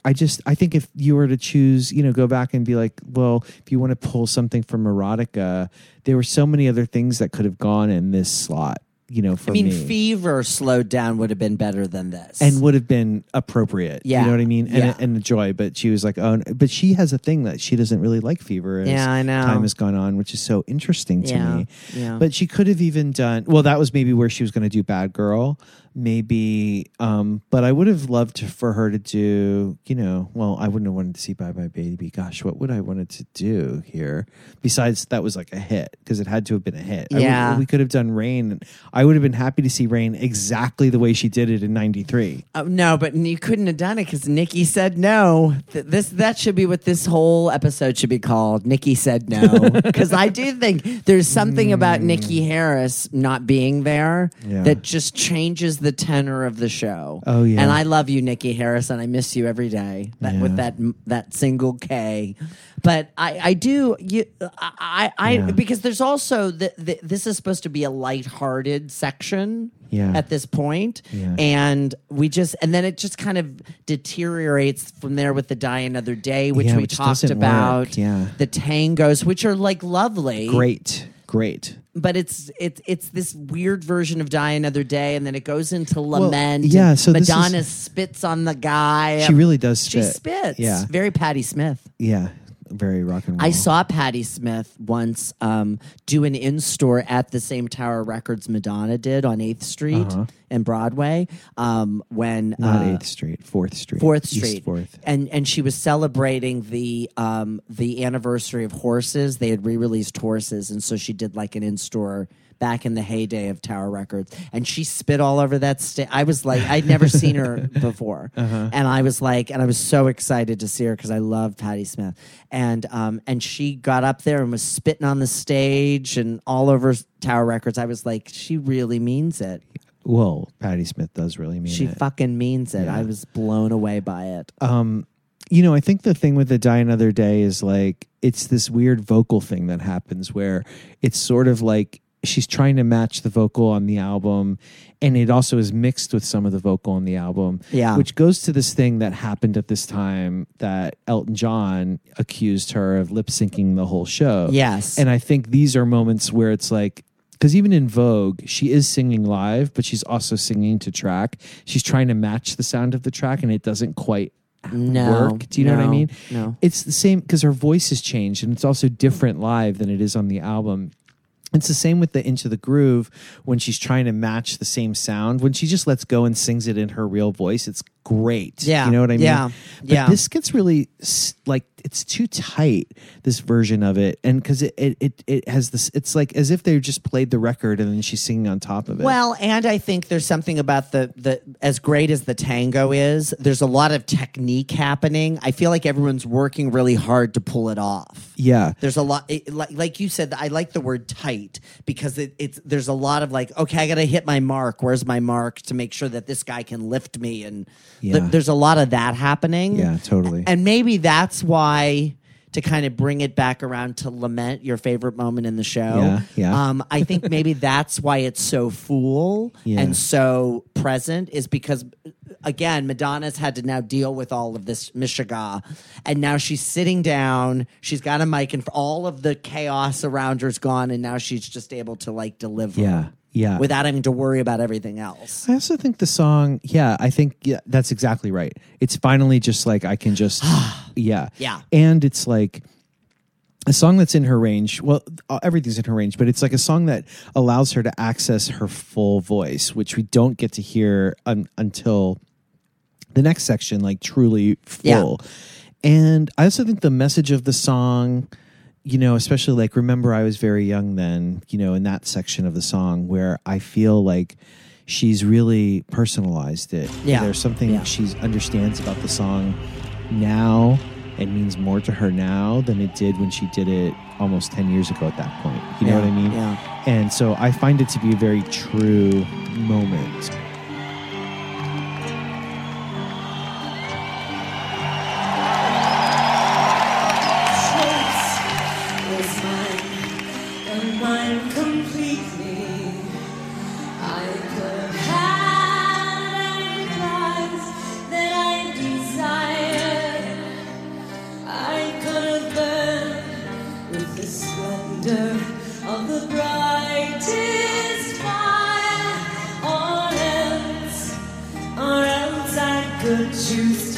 I just I think if you were to choose, you know, go back and be like, well, if you want to pull something from erotica, there were so many other things that could have gone in this slot, you know, for I mean, me. Fever slowed down would have been better than this. and would have been appropriate. Yeah. You know what I mean? And, Yeah. and the joy. But she was like, oh, but she has a thing that she doesn't really like fever Yeah, I know. time has gone on, which is so interesting to Yeah, me. yeah. But she could have even done, well, that was maybe where she was going to do Bad Girl. Maybe, um, but I would have loved to, for her to do, you know, well, I wouldn't have wanted to see Bye Bye Baby. Gosh, what would I wanted to do here? Besides, that was like a hit because it had to have been a hit. I Yeah. we could have done Rain. I would have been happy to see Rain exactly the way she did it in '93. Oh, no, but you couldn't have done it because Nikki said no. Th- This that should be what this whole episode should be called. Nikki said no because I do think there's something about Nikki Harris not being there Hmm. Yeah. that just changes the tenor of the show. Oh, yeah. and I love you, Nikki Harris, and I miss you every day. That with that that single K. But I I do you I I, Yeah. I because there's also the, the, this is supposed to be a lighthearted section. Yeah. At this point, Yeah. and we just and then it just kind of deteriorates from there with the die another day which Yeah, we which talked about work, yeah. the tangos which are like lovely Great, great. but it's it's it's this weird version of die another day and then it goes into lament yeah, so this is- madonna spits on the guy She really does she spits Yeah. very Patti Smith Yeah, very rock and roll. I saw Patti Smith once um, do an in store at the same Tower Records Madonna did on 8th Street Uh-huh. and Broadway um, when not uh, Eighth Street, Fourth Street, Fourth East Street, Fourth. and and she was celebrating the um the anniversary of Horses. They had re-released Horses, and so she did like an in-store back in the heyday of Tower Records, and she spit all over that stage. I was like, I'd never seen her before, Uh-huh. and I was like, and I was so excited to see her because I love Patti Smith, and um and she got up there and was spitting on the stage and all over Tower Records. I was like, she really means it. Well, Patti Smith does really mean She it. She fucking means it. Yeah. I was blown away by it. um, you know, I think the thing with the Die Another Day is like it's this weird vocal thing that happens where it's sort of like she's trying to match the vocal on the album, and it also is mixed with some of the vocal on the album. Yeah. which goes to this thing that happened at this time that Elton John accused her of lip syncing the whole show. Yes. and I think these are moments where it's like. Because even in Vogue, she is singing live, but she's also singing to track. She's trying to match the sound of the track, and it doesn't quite No, work. Do you know what I mean? no. It's the same because her voice has changed and it's also different live than it is on the album. It's the same with the Into the Groove when she's trying to match the same sound. When she just lets go and sings it in her real voice, it's great. Yeah, You know what I mean? yeah, But yeah. this gets really like it's too tight, this version of it. And because it, it, it, it has this, it's like as if they just played the record and then she's singing on top of it. Well, and I think there's something about the the as great as the tango is, there's a lot of technique happening. I feel like everyone's working really hard to pull it off. yeah. There's a lot, it, like, like you said. I like the word tight because it, it's there's a lot of like, okay, I got to hit my mark. Where's my mark to make sure that this guy can lift me? And Yeah. there's a lot of that happening. Yeah, totally. And maybe that's why to kind of bring it back around to lament your favorite moment in the show. Yeah, yeah. Um, I think maybe that's why it's so full Yeah. and so present is because again, Madonna's had to now deal with all of this mishiga, and now she's sitting down. She's got a mic, and all of the chaos around her's gone, and now she's just able to like deliver. Yeah. Yeah. Without having to worry about everything else. I also think the song, yeah, I think yeah, that's exactly right. It's finally just like I can just, yeah, Yeah. and it's like a song that's in her range. Well, uh, everything's in her range, but it's like a song that allows her to access her full voice, which we don't get to hear un- until the next section, like truly full. And I also think the message of the song, you know, especially like remember I was very young then, you know, in that section of the song where I feel like she's really personalized it. Yeah. There's something Yeah. she understands about the song now it means more to her now than it did when she did it almost 10 years ago at that point. You know Yeah, what I mean? yeah. And so I find it to be a very true moment. I could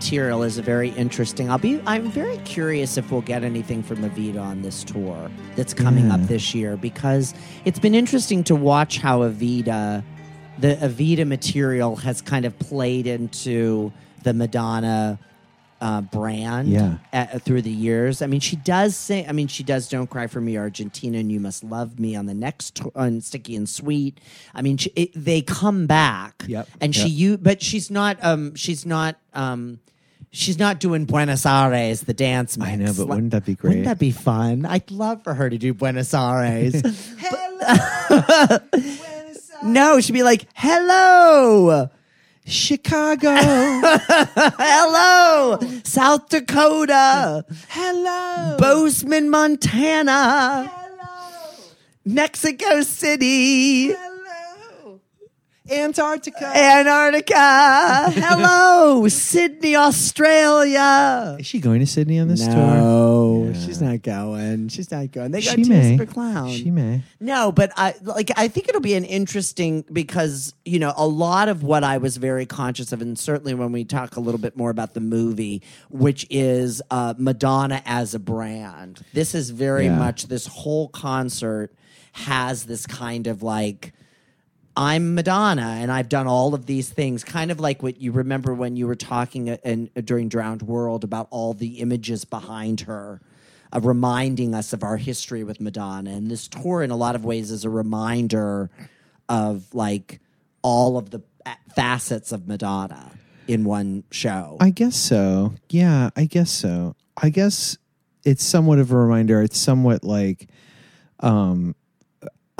material is very interesting. I'll be. I'm very curious if we'll get anything from Evita on this tour that's coming up hmm. this year because it's been interesting to watch how Evita, uh, the Evita material, has kind of played into the Madonna uh, brand Yeah. uh, through the years. I mean, she does sing. I mean, she does "Don't Cry for Me, Argentina," and "You Must Love Me" on the next on "Sticky and Sweet." I mean, she, it, they come back, Yep. and she Yep. you, but she's not. Um, she's not. Um, she's not doing Buenos Aires, the dance mix. I know, but Like, wouldn't that be great? Wouldn't that be fun? I'd love for her to do Buenos Aires. Hello. Buenos Aires. no, she'd be like, "Hello." Chicago. Hello, South Dakota. Hello. Bozeman, Montana. Hello, Mexico City. Antarctica. Antarctica. Hello, Sydney, Australia. Is she going to Sydney on this tour? No, she's not going. She's not going. They got She Tears may. for Clown. She may. No, but I like I think it'll be an interesting because you know a lot of what I was very conscious of, and certainly when we talk a little bit more about the movie, which is uh, Madonna as a brand. This is very Yeah. much this whole concert has this kind of like. I'm Madonna, and I've done all of these things. Kind of like what you remember when you were talking uh, in, during Drowned World about all the images behind her, uh, reminding us of our history with Madonna. And this tour, in a lot of ways, is a reminder of like all of the uh, facets of Madonna in one show. I guess so. Yeah, I guess so. I guess it's somewhat of a reminder. It's somewhat like um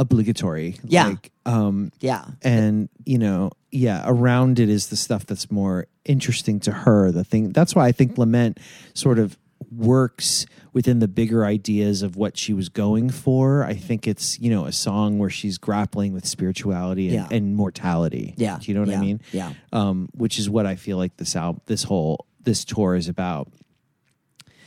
obligatory. Yeah. Like, um yeah, and you know, yeah, around it is the stuff that's more interesting to her. The thing that's why I think Lament sort of works within the bigger ideas of what she was going for. I think it's, you know, a song where she's grappling with spirituality and, Yeah. and mortality. Yeah. Do you know what Yeah. I mean? Yeah. Um, which is what I feel like this album this whole this tour is about.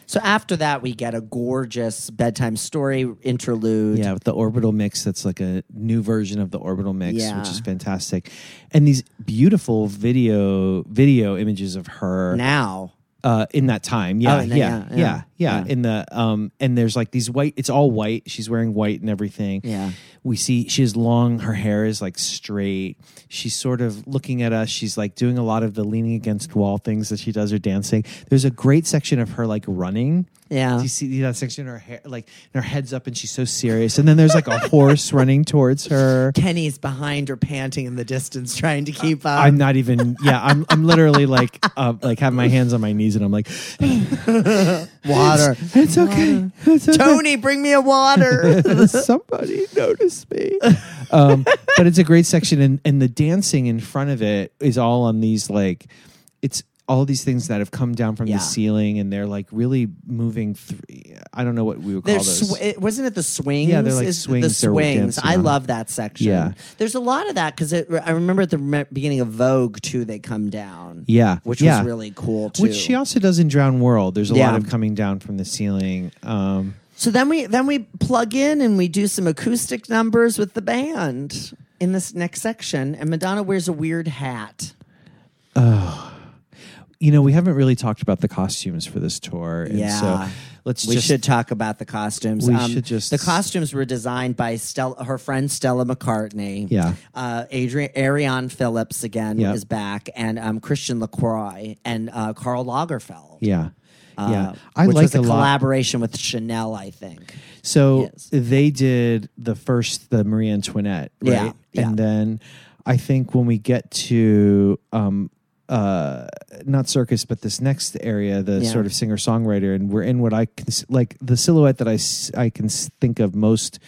So after that, we get a gorgeous bedtime story interlude. Yeah, with the orbital mix, that's like a new version of the orbital mix, Yeah. which is fantastic, and these beautiful video video images of her Now, uh, in that time. Yeah, Oh, yeah, yeah, yeah, yeah, yeah, yeah. In the um, and there's like these white. It's all white. She's wearing white and everything. Yeah. we see she has long. Her hair is like straight. She's sort of looking at us. She's like doing a lot of the leaning against wall things that she does or dancing. There's a great section of her like running Yeah. Do you see that section? Her hair, like, her head's up, and she's so serious. And then there's like a horse running towards her. Kenny's behind her, panting in the distance, trying to keep up. I'm not even. Yeah, I'm. I'm literally like, uh, like having my hands on my knees, and I'm like, water. it's okay. It's okay. Tony, bring me a water. Somebody notice me. Um, but it's a great section, and, and the dancing in front of it is all on these like, it's all these things that have come down from Yeah. the ceiling, and they're like really moving through. I don't know what we would call those. sw- it, wasn't it the swings? Yeah, they're like Is- swings The swings. I love that section. Yeah. There's a lot of that because I remember at the beginning of Vogue too. They come down. yeah, which yeah. was really cool too. Which she also does in Drown World. There's a Yeah. lot of coming down from the ceiling. Um, So then we then we plug in and we do some acoustic numbers with the band in this next section. And Madonna wears a weird hat. You know, we haven't really talked about the costumes for this tour. And Yeah. so let's we just should talk about the costumes. We should just- the costumes were designed by Stella, her friend Stella McCartney. Yeah. uh, Adrian Arianne Phillips again Yep. is back, and um, Christian Lacroix and uh, Karl Lagerfeld. Yeah. Uh, yeah. I which like was a a lot. collaboration with Chanel, I think. So Yes. they did the first, the Marie Antoinette, right? Yeah, yeah. And then I think when we get to um uh not circus but this next area the Yeah. sort of singer songwriter and we're in what i can like the silhouette that i s- i can s- think of most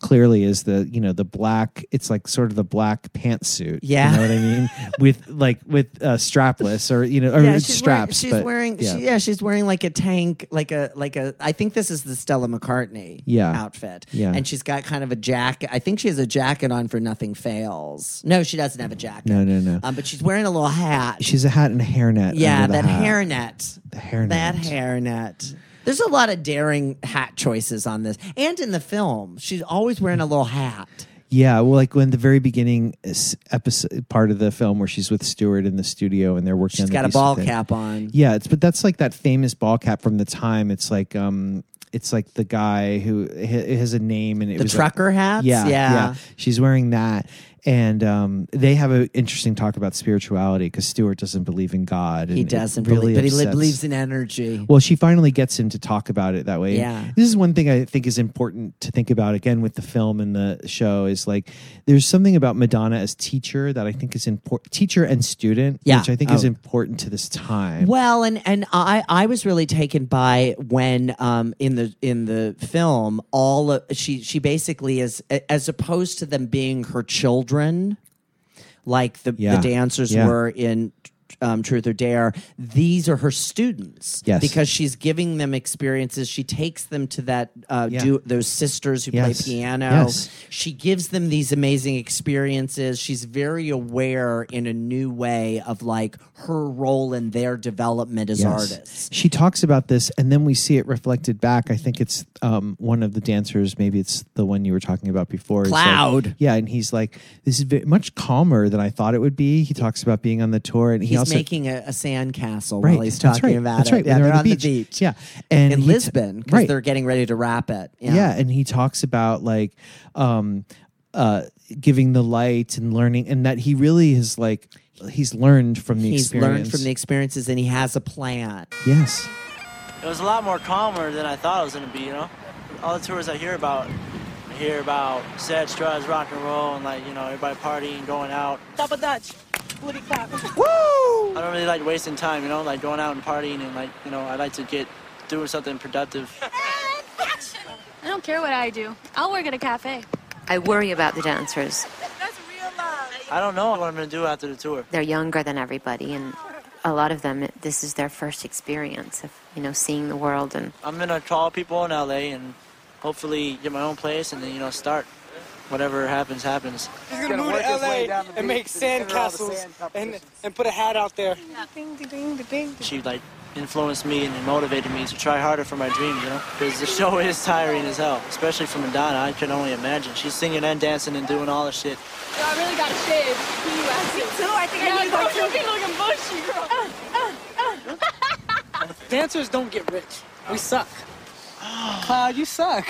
clearly is the you know the black it's like sort of the black pantsuit Yeah. you know what i mean with like with uh strapless or you know or yeah, she's straps Wearing, she's but, wearing, yeah. She, yeah, she's wearing like a tank, like a like a. I think this is the Stella McCartney Yeah. outfit. Yeah. and she's got kind of a jacket. I think she has a jacket on for Nothing Fails. No, she doesn't have a jacket. no no no Um, but she's wearing a little hat. she's a hat and a hairnet yeah, that hat. hairnet. the hairnet That hairnet. There's a lot of daring hat choices on this, and in the film, she's always wearing a little hat. Yeah, well, like when the very beginning episode part of the film where she's with Stuart in the studio and they're working. She's on the got a ball cap on. Yeah, it's but that's like that famous ball cap from the time. It's like um, it's like the guy who it has a name and it The was trucker hats? Yeah, Yeah. She's wearing that, and um, they have an interesting talk about spirituality because Stuart doesn't believe in God. And He doesn't really believe, but he believes in energy. well, she finally gets him to talk about it that way. Yeah. This is one thing I think is important to think about again with the film and the show is like there's something about Madonna as teacher that I think is important teacher and student, Yeah. which I think is Oh. important to this time. Well, and and I I was really taken by when um in the in the film all of, she she basically is as opposed to them being her children, like the Yeah. the dancers Yeah. were in. Um, Truth or Dare. These are her students. Yes. because she's giving them experiences. She takes them to that uh, Yeah. do those sisters who Yes. play piano. Yes. She gives them these amazing experiences. She's very aware in a new way of like her role in their development as Yes. artists. She talks about this, and then we see it reflected back. I think it's um, one of the dancers. Maybe it's the one you were talking about before. It's like- Cloud. yeah, and he's like, "This is much calmer than I thought it would be." He talks about being on the tour, and he He's also making a, a sandcastle right. while he's that's talking right, about that's it. right. Yeah, when they're, on, on the, beach. Yeah, and in Lisbon because right. they're getting ready to wrap it. Yeah. yeah. and he talks about like um uh giving the light and learning and that he really is like he's learned from the he's experience learned from the experiences and he has a plan. yes It was a lot more calmer than I thought it was going to be, you know? All the tours I hear about, I hear about sad drugs, rock and roll, and like, you know, everybody partying, going out. Double Dutch. Booty clap. I don't really like wasting time, you know, like going out and partying, and like, you know, I like to get doing something productive. I don't care what I do. I'll work at a cafe. I worry about the dancers. That's real love. I don't know what I'm going to do after the tour. They're younger than everybody, and a lot of them, this is their first experience of, you know, seeing the world. And I'm going to call people in LA and hopefully get my own place and then, you know, start. Whatever happens, happens. He's gonna, move to LA and make sandcastles and, and put a hat out there. She, like, influenced me and motivated me to try harder for my dreams, you know? Because the show is tiring as hell, especially for Madonna. I can only imagine. She's singing and dancing and doing all the shit. Yo, I really got a shave. Me too. I think I need to go too. looking bushy, girl. Dancers don't get rich. We suck. Cloud, you suck.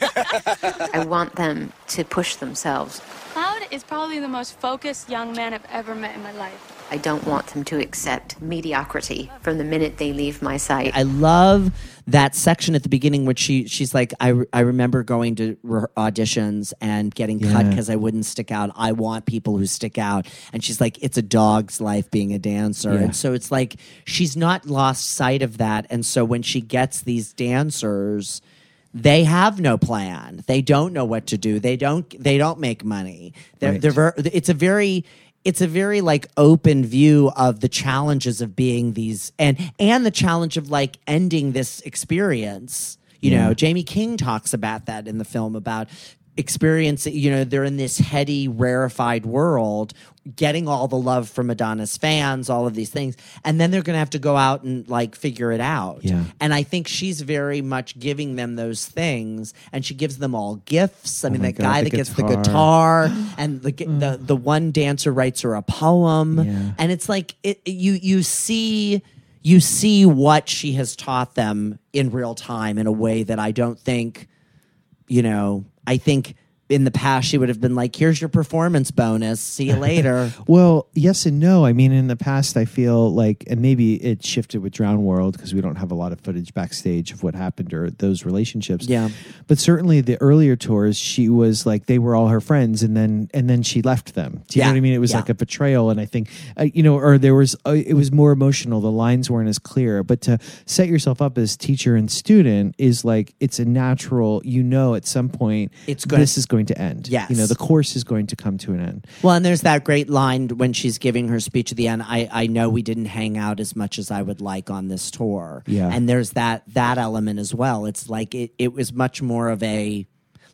I want them to push themselves. Cloud is probably the most focused young man I've ever met in my life. I don't want them to accept mediocrity from the minute they leave my sight. I love that section at the beginning where she she's like, I, re- I remember going to re- auditions and getting cut because I wouldn't stick out. I want people who stick out. And she's like, it's a dog's life being a dancer. Yeah. And so it's like she's not lost sight of that. And so when she gets these dancers, they have no plan. They don't know what to do. They don't. They don't make money. They're, Right. they're ver- it's a very it's a very like open view of the challenges of being these and and the challenge of like ending this experience you Yeah. know jamie king talks about that in the film about experience you know they're in this heady rarefied world getting all the love from madonna's fans all of these things and then they're gonna have to go out and like figure it out Yeah. and i think she's very much giving them those things and she gives them all gifts i oh mean Oh my that God, guy that gets the guitar. guitar and the the the one dancer writes her a poem Yeah. and it's like it you you see you see what she has taught them in real time in a way that I don't think you know I think in the past she would have been like here's your performance bonus see you later Well, yes and no. I mean, in the past, I feel like, and maybe it shifted with Drown World because we don't have a lot of footage backstage of what happened or those relationships. Yeah. But certainly the earlier tours, she was like they were all her friends, and then and then she left them. Do you Yeah. know what I mean? It was Yeah. like a betrayal, and I think uh, you know, or there was uh, it was more emotional. The lines weren't as clear. But to set yourself up as teacher and student is like it's a natural. You know, at some point, It's gonna- this is going to end. Yes. you know, the course is going to come to an end. Well, and there's that great line when she's giving her speech at the end. I, I know we didn't hang out as much as I would like on this tour. Yeah. And there's that that element as well. It's like it, it was much more of a,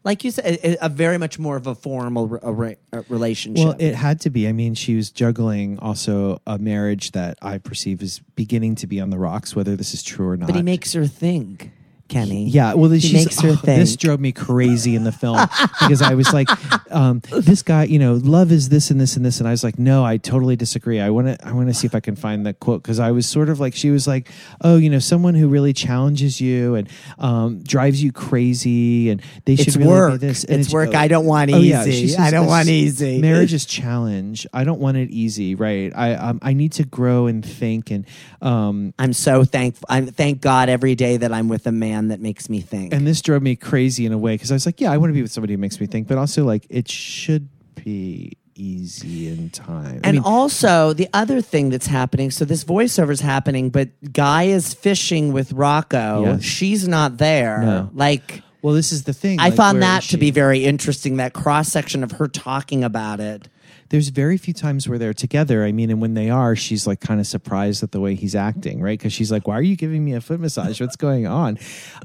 like you said, a, a very much more of a formal re- a re- a relationship. Well, it had to be. I mean, she was juggling also a marriage that I perceive is beginning to be on the rocks, whether this is true or not. but he makes her think, Kenny. Yeah, well, he she's, makes her oh, think. This drove me crazy in the film because I was like, um, "This guy, you know, love is this and this and this," and I was like, "No, I totally disagree. I want to, I want to see if I can find that quote because I was sort of like, she was like, "Oh, you know, someone who really challenges you and um, drives you crazy, and they should It's really work. this. It's work. I don't want Oh, yeah, easy. she says I don't want easy. Marriage is challenge. I don't want it easy, right? I um, I need to grow and think and um, I'm so thankful. I thank God every day that I'm with a man that makes me think. and this drove me crazy in a way because I was like, yeah, I want to be with somebody who makes me think, but also like it should be easy in time. I And mean, also the other thing that's happening. So this voiceover is happening, but Guy is fishing with Rocco. Yes. She's not there. No. Like well, this is the thing. I like, found that to be very interesting. That cross section of her talking about it. There's very few times where they're together. I mean, and when they are, she's like kind of surprised at the way he's acting, right? Because she's like, "Why are you giving me a foot massage? What's going on?"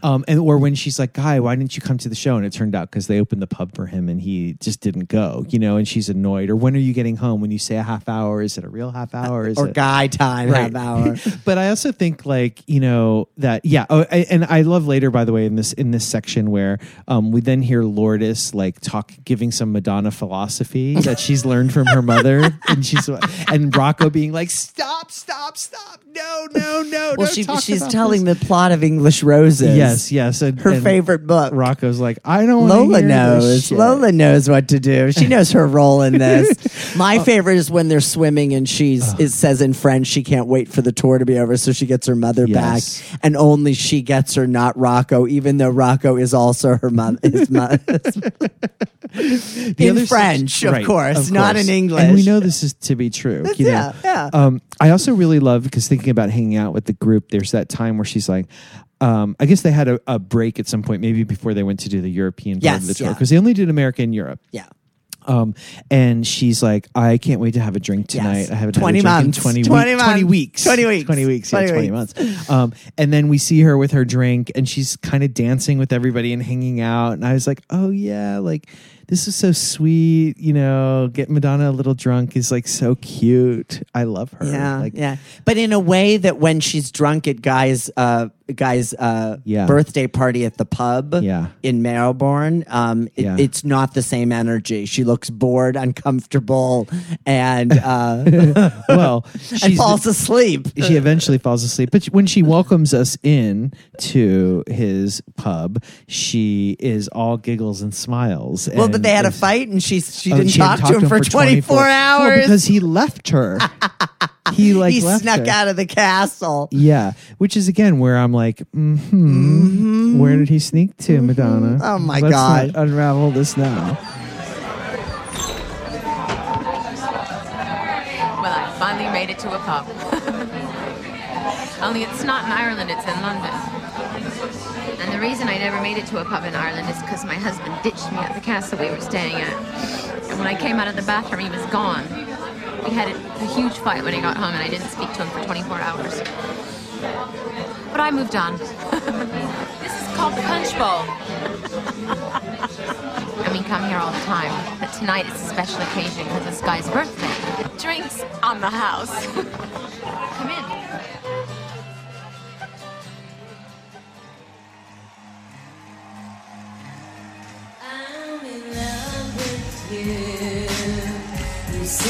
Um, and or when she's like, "Guy, why didn't you come to the show?" And it turned out because they opened the pub for him and he just didn't go, you know. And she's annoyed. Or when are you getting home? When you say a half hour, is it a real half hour? Is Or it Guy time Right. half hour. but I also think like you know that yeah. Oh, I, and I love later by the way in this in this section where um, we then hear Lourdes like talk giving some Madonna philosophy that she's learned from her mother, and she's and Rocco being like stop stop stop no no no. Well, don't she, talk she's about telling this." the plot of English Roses. Yes, yes. And, Her and favorite book. Rocco's like I don't. wanna Lola hear this knows. shit." Lola knows what to do. She knows her role in this. My favorite is when they're swimming and she's it says in French she can't wait for the tour to be over, so she gets her mother Yes. back, and only she gets her, not Rocco, even though Rocco is also her mother. His mother. The in French, of right, course, not in English. And we know this is to be true. You know? yeah, yeah. Um, I also really love because thinking about hanging out with the group, there's that time where she's like, um, I guess they had a, a break at some point, maybe before they went to do the European part of the tour, yeah. because they only did America and Europe. yeah. Um, and she's like, I can't wait to have a drink tonight. Yes. I haven't 20 had a drink months. in 20, 20 weeks. 20 weeks. 20 weeks. 20 weeks. Yeah, 20 20 months. Um, and then we see her with her drink and she's kind of dancing with everybody and hanging out. And I was like, oh, yeah, like this is so sweet. You know, get Madonna a little drunk is like so cute. I love her. Yeah, Like, yeah, but in a way that when she's drunk at Guy's uh, Guy's uh, Yeah. birthday party at the pub Yeah. in Melbourne, um, it- Yeah. it's not the same energy. She looks bored, uncomfortable, and uh, well, she falls asleep. she eventually falls asleep. But when she welcomes us in to his pub, she is all giggles and smiles. well, and- that they had a fight and she she Oh, didn't she hadn't talk to him for 24 Well, hours. because he left her. he like he left snuck her. out of the castle. Yeah, which is again where I'm like, hmm where did he sneak to, Madonna? Oh, my Let's God. not unravel this now. Well, I finally made it to a pub. Only it's not in Ireland, it's in London. Reason I never made it to a pub in Ireland is because my husband ditched me at the castle we were staying at. And when I came out of the bathroom, he was gone. We had a, a huge fight when he got home, and I didn't speak to him for 24 hours. But I moved on. this is called the Punch Bowl. I mean, come here all the time, but tonight it's a special occasion because it's Guy's birthday. Drinks on the house. come in.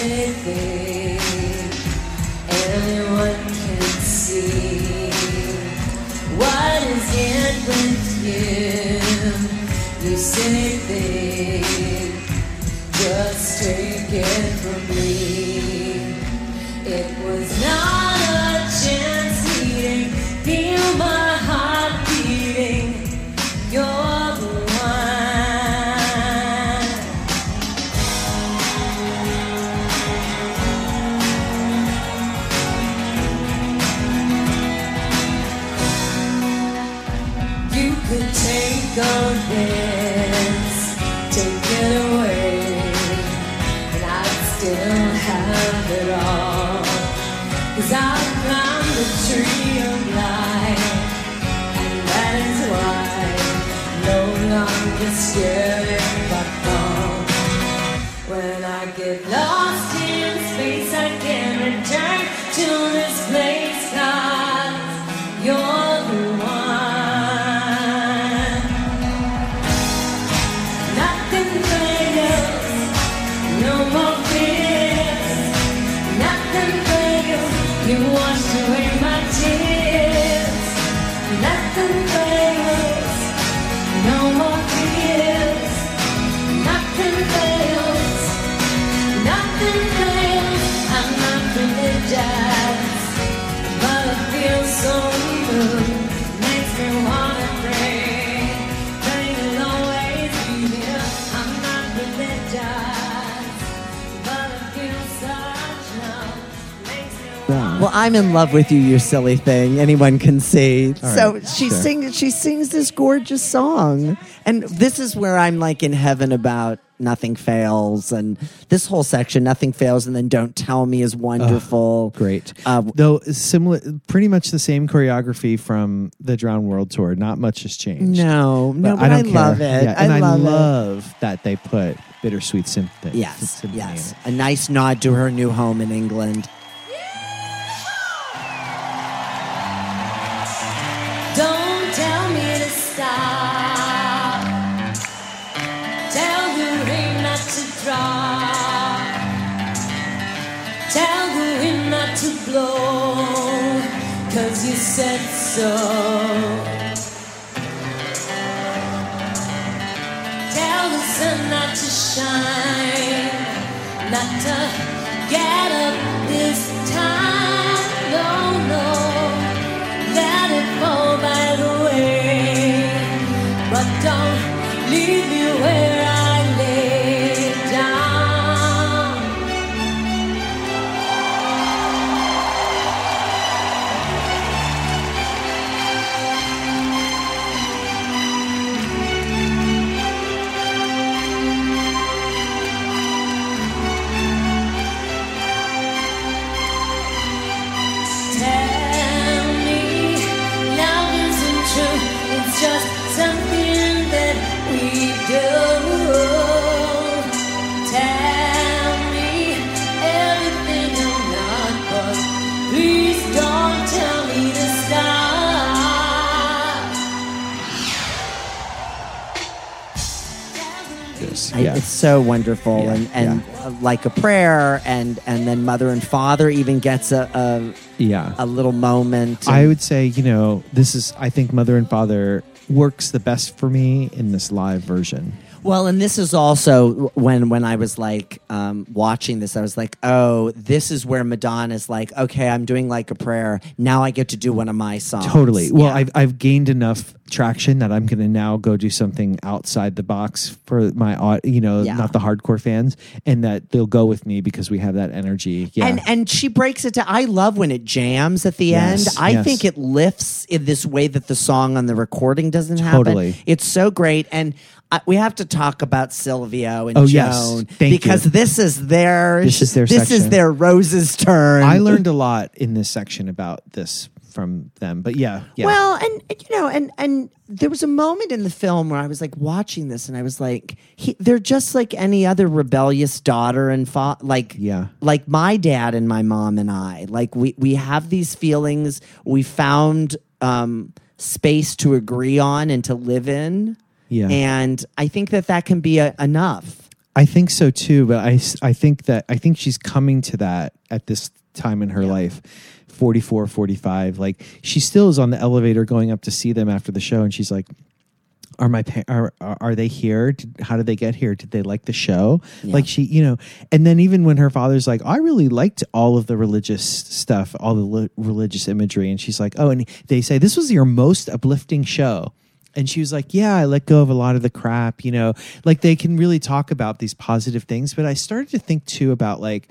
Things anyone can see. What is it with you? You just take it from me. Longer I'm in love with you, you silly thing. Anyone can see. All so right, she sure. sings. She sings this gorgeous song, and this is where I'm like in heaven about nothing fails, and this whole section, nothing fails, and then don't tell me is wonderful. Great. Uh, Though similar, pretty much the same choreography from the Drowned World Tour. Not much has changed. No, no, but I, care. love it. Yeah, I and I, love it. love that they put Bittersweet Symphony. Yes, Symphony yes, a nice nod to her new home in England. Blow. Cause you said so. Tell the sun not to shine. Not to get up this time. It's so wonderful, Yeah, and and uh, like a prayer, and and then mother and father even gets a a, Yeah. a little moment. I would say, you know, this is, I think Mother and Father works the best for me in this live version. Well, and this is also when when I was like um, watching this, I was like, oh, this is where Madonna's like, okay, I'm doing like a prayer. Now I get to do one of my songs. Totally. Well, I've I've gained enough traction that I'm going to now go do something outside the box for my you know Yeah. not the hardcore fans, and that they'll go with me because we have that energy. Yeah. And and she breaks it down. I love when it jams at the Yes, end. I yes. think it lifts in this way that the song on the recording doesn't happen. Totally. It's so great. And uh, we have to talk about Silvio and Oh, Joan yes. Thank because you. this is their This is their this is their Rose's turn. I learned a lot in this section about this from them. But yeah, yeah. Well, and and, you know, and and there was a moment in the film where I was like watching this, and I was like, he, they're just like any other rebellious daughter and fa- like Yeah. like my dad and my mom and I. Like we we have these feelings. We found um, space to agree on and to live in. Yeah. and I think that that can be a, enough. I think so too, but I, I think that I think she's coming to that at this time in her life. 44 45 like she still is on the elevator going up to see them after the show and she's like are my pa- are are they here did, how did they get here did they like the show like she you know and then even when her father's like i really liked all of the religious stuff all the li- religious imagery and she's like oh and they say this was your most uplifting show and she was like, Yeah, I let go of a lot of the crap, you know, like they can really talk about these positive things. But I started to think too about like,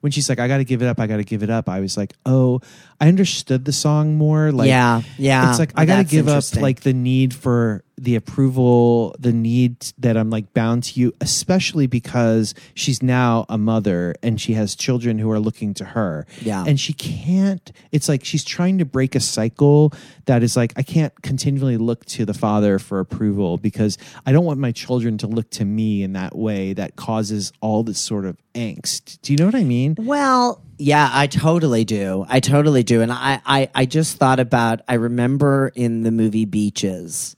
when she's like, I got to give it up, I got to give it up. I was like, oh, I understood the song more. Like, Yeah, yeah. It's like I got to give up like the need for the approval, the need that I'm like bound to you, especially because she's now a mother and she has children who are looking to her. Yeah. and she can't. It's like she's trying to break a cycle that is like I can't continually look to the father for approval because I don't want my children to look to me in that way that causes all this sort of angst. Do you know what I mean? Well, yeah, I totally do. I totally do. And I, I, I just thought about, I remember in the movie Beaches.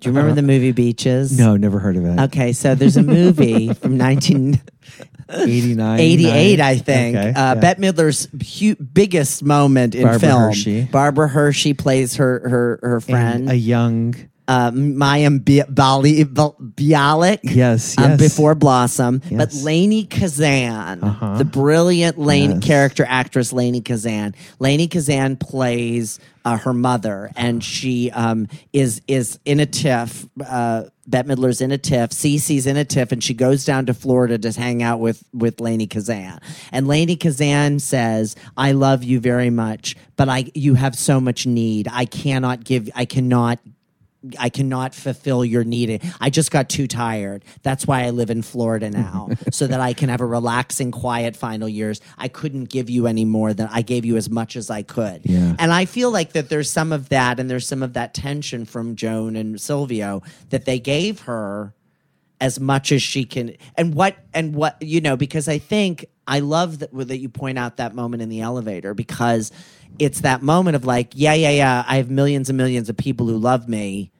Do you remember Uh-huh. the movie Beaches? No, never heard of it. Okay, so there's a movie from 1989, 88, I think. Okay, uh, yeah. Bette Midler's hu- biggest moment in Barbara film. Hershey. Barbara Hershey plays her her her And friend. a young uh, Mayim Bi- Bali- Bal- Bialik. Yes, um, before Blossom. But Yes. Lainie Kazan, Uh-huh. the brilliant Lainie Yes. character actress Lainie Kazan. Lainie Kazan plays uh, her mother, and she um, is is in a tiff. Uh, Bette Midler's in a tiff. Cece's in a tiff, and she goes down to Florida to hang out with with Lainie Kazan. And Lainie Kazan says, "I love you very much, but I you have so much need. I cannot give. I cannot." I cannot fulfill your need. I just got too tired. That's why I live in Florida now, so that I can have a relaxing, quiet final years. I couldn't give you any more than I gave you as much as I could. Yeah. And I feel like that there's some of that, and there's some of that tension from Joan and Silvio that they gave her as much as she can and what and what you know because i think i love that that you point out that moment in the elevator because it's that moment of like yeah yeah yeah i have millions and millions of people who love me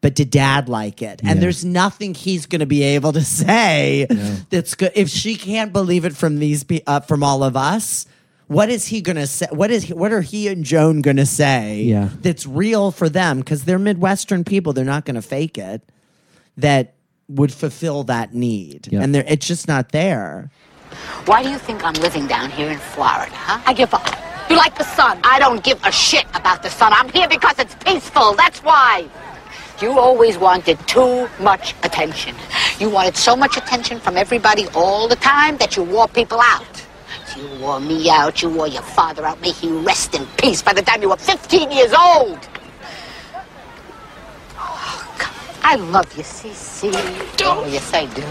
but did dad like it and Yeah. there's nothing he's going to be able to say that's good if she can't believe it from these pe- uh, from all of us what is he going to say what is he, what are he and joan going to say Yeah. that's real for them because they're midwestern people they're not going to fake it that would fulfill that need Yeah. and it's just not there Why do you think I'm living down here in Florida, huh? I give up. You like the sun? I don't give a shit about the sun. I'm here because it's peaceful. That's why. You always wanted too much attention. You wanted so much attention from everybody all the time that you wore people out. You wore me out. You wore your father out. May he rest in peace by the time you were 15 years old. Oh, God. I love you, Cece. Oh, yes, I do.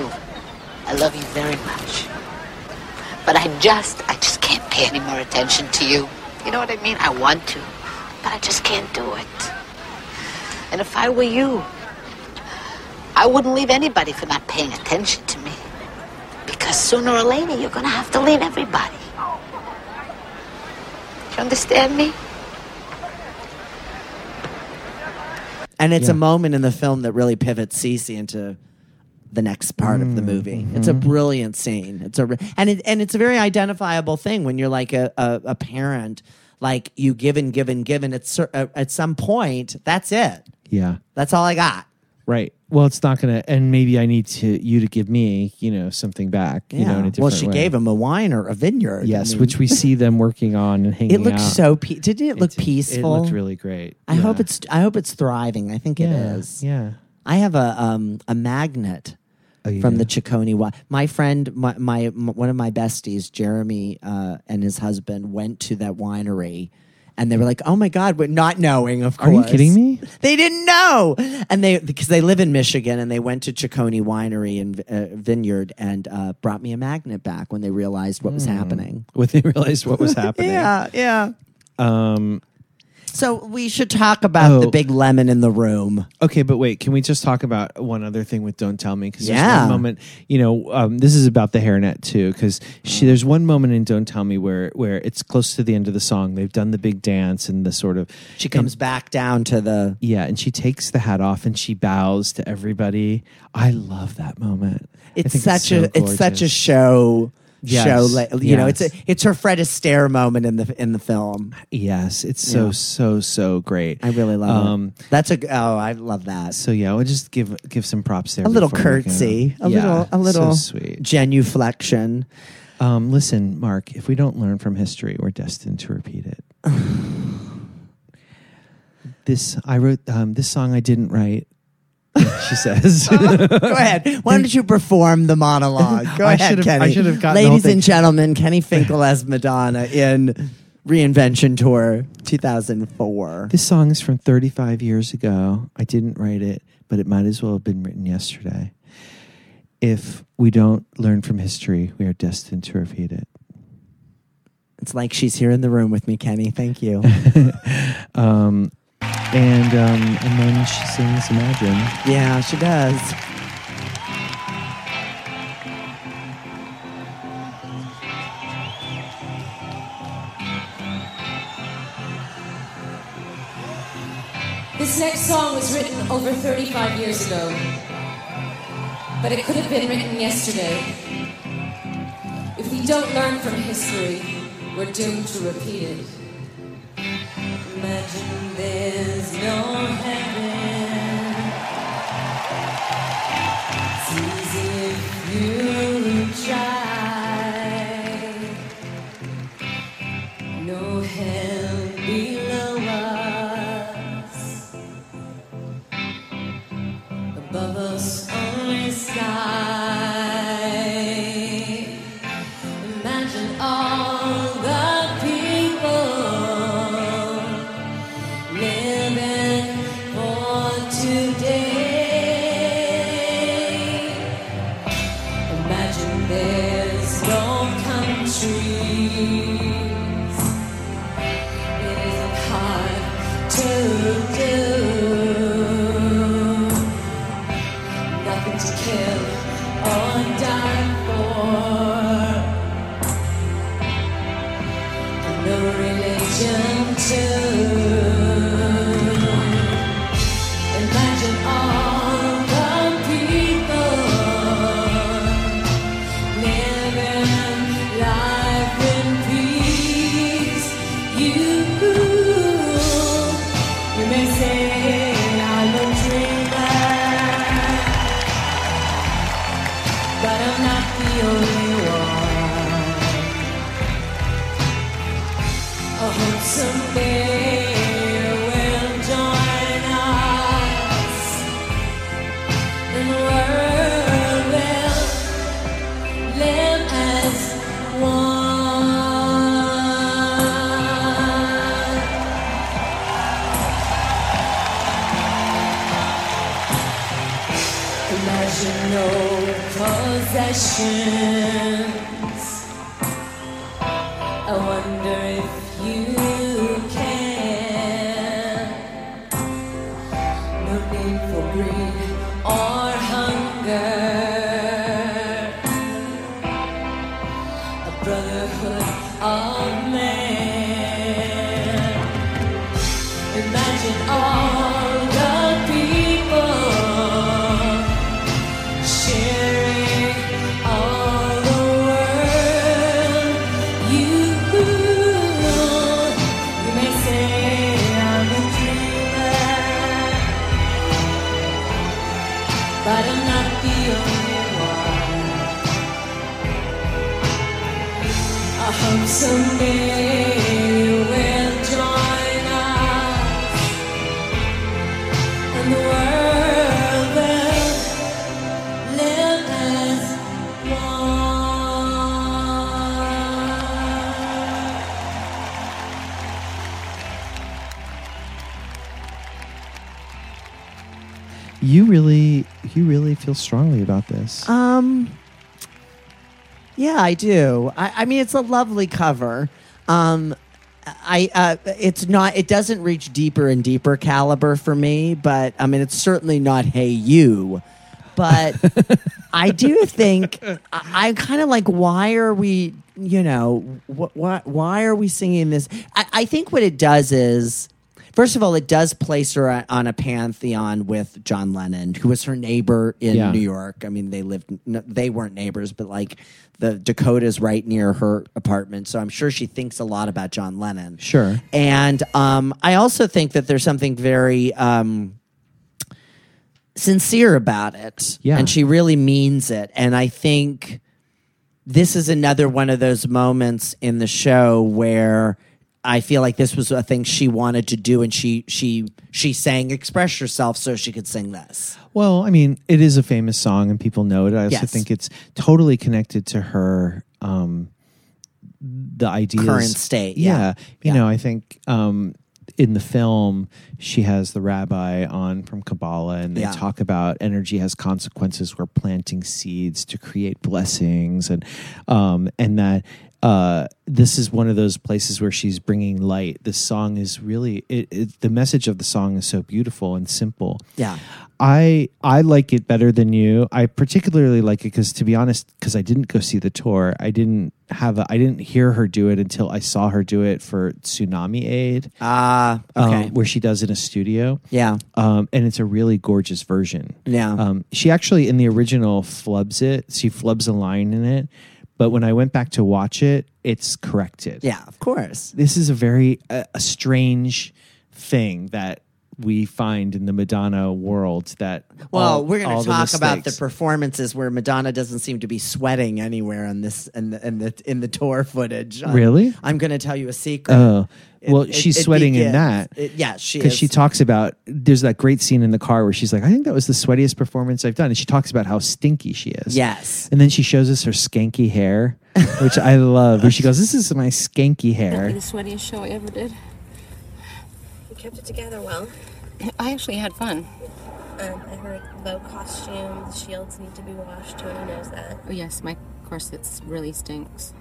I love you very much. But I just, I just can't pay any more attention to you. You know what I mean? I want to, but I just can't do it. And if I were you, I wouldn't leave anybody for not paying attention to me. Because sooner or later, you're gonna have to leave everybody. Do you understand me? and it's Yeah. a moment in the film that really pivots Cece into the next part of the movie. It's a brilliant scene. It's a re- and it, and it's a very identifiable thing when you're like a, a, a parent. Like you give and give and give, and at cer- uh, at some point, that's it. Yeah. That's all I got. Right. well, it's not gonna, and maybe I need to you to give me, you know, something back. You know, in a different well, she way. gave him a wine or a vineyard. I Yes, mean, which we see them working on and hanging It looks out. so. Pe- didn't it look It- peaceful? It looked really great. I Yeah. hope it's. I hope it's thriving. I think it Yeah, is. yeah. I have a um a magnet Oh, from do? the Ciccone. Wi- My friend, my, my m- one of my besties, Jeremy, uh, and his husband went to that winery. And they were like, "Oh my God!" We're not knowing, of course. Are you kidding me? They didn't know, and they because they live in Michigan, and they went to Ciccone Winery and uh, Vineyard, and uh, brought me a magnet back when they realized what was happening. when they realized what was happening. Yeah, yeah. Um. So we should talk about the Oh. big lemon in the room. Okay, but wait, can we just talk about one other thing with "Don't Tell Me"? Because there's Yeah. one moment, you know, um, this is about the hairnet too. Because she, there's one moment in "Don't Tell Me" where where it's close to the end of the song. They've done the big dance and the sort of She comes back down to the yeah, and she takes the hat off and she bows to everybody. I love that moment. I it's think such so a it's such a gorgeous. show Yes, show like, you know it's a it's her Fred Astaire moment in the in the film. yes, it's so Yeah. so so great. I really love Um, it. That's a oh I love that. So yeah, we'll just give give some props there. A little curtsy, a Yeah, little a little so sweet. genuflection. Um, listen, Mark, if we don't learn from history, we're destined to repeat it. this I wrote um, this song I didn't write. She says. Go ahead. Why don't you perform the monologue? Go I ahead, should've- Kenny. I should've gotten the whole Ladies thing. and gentlemen, Kenny Finkel as Madonna in Reinvention Tour 2004. This song is from 35 years ago. I didn't write it, but it might as well have been written yesterday. If we don't learn from history, we are destined to repeat it. It's like she's here in the room with me, Kenny. Thank you. Um, and um, and then she sings Imagine. yeah, she does. This next song was written over 35 years ago, but it could have been written yesterday. If we don't learn from history, we're doomed to repeat it. Imagine there's no heaven. Feel strongly about this. Um, yeah, I do. I, I mean, it's a lovely cover. Um, I uh, it's not. It doesn't reach deeper and deeper caliber for me, but I mean, it's certainly not "Hey You," but I do think I, kind of like, why are we? You know, wh- why why are we singing this? I, I think what it does is. First of all, it does place her on- a pantheon with John Lennon, who was her neighbor in Yeah. New York. I mean, they lived, they weren't neighbors, but like the Dakota's right near her apartment. So I'm sure she thinks a lot about John Lennon. Sure. And um, I also think that there's something very um, sincere about it. Yeah. And she really means it. And I think this is another one of those moments in the show where I feel like this was a thing she wanted to do and she she she sang express yourself so she could sing this. Well, I mean, it is a famous song and people know it. I also Yes. think it's totally connected to her um the ideas Current state, Yeah. yeah. You Yeah. know, I think um in the film she has the rabbi on from Kabbalah and they Yeah. talk about energy has consequences. We're planting seeds to create blessings and um and that uh, this is one of those places where she's bringing light. This song is really it, it, the message of the song is so beautiful and simple. Yeah. I I like it better than you. I particularly like it because, to be honest, because I didn't go see the tour, I didn't have a, I didn't hear her do it until I saw her do it for Tsunami Aid. Ah, um, okay. where she does it in a studio. Yeah. um, and it's a really gorgeous version. Yeah. um, she actually in the original flubs it. She flubs a line in it, but when I went back to watch it, it's corrected. Yeah, of course. This is a very uh, a strange thing that we find in the Madonna world that Well, all- we're going all to the talk about the performances where Madonna doesn't seem to be sweating anywhere in this in the in the, in the tour footage. I'm- Really? I'm going to tell you a secret. Oh, It- well, it- she's it sweating in that. it- yeah, she because she talks about. There's that great scene in the car where she's like, "I think that was the sweatiest performance I've done," and she talks about how stinky she is. Yes. and then she shows us her skanky hair, which I love. Where she goes, "This is my skanky hair." the sweatiest show I ever did. You kept it together well. I actually had fun. Um, I heard low costume, the shields need to be washed. Tony knows that. Oh yes, my corsets really stinks.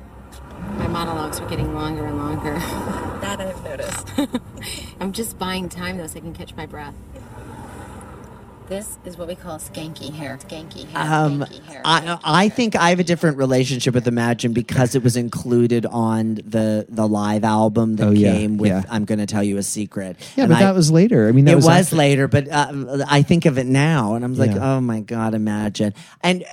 My monologues are getting longer and longer. That I've noticed. I'm just buying time though so I can catch my breath. This is what we call skanky hair. Skanky hair. Um, skanky hair. I, I think I have a different relationship with Imagine because it was included on the the live album that Oh, yeah, came with yeah. I'm going to tell you a secret. Yeah, And but I- that was later. I mean, that it was, was, after- later, but uh, I think of it now, and I'm like, Yeah. oh my god, imagine. And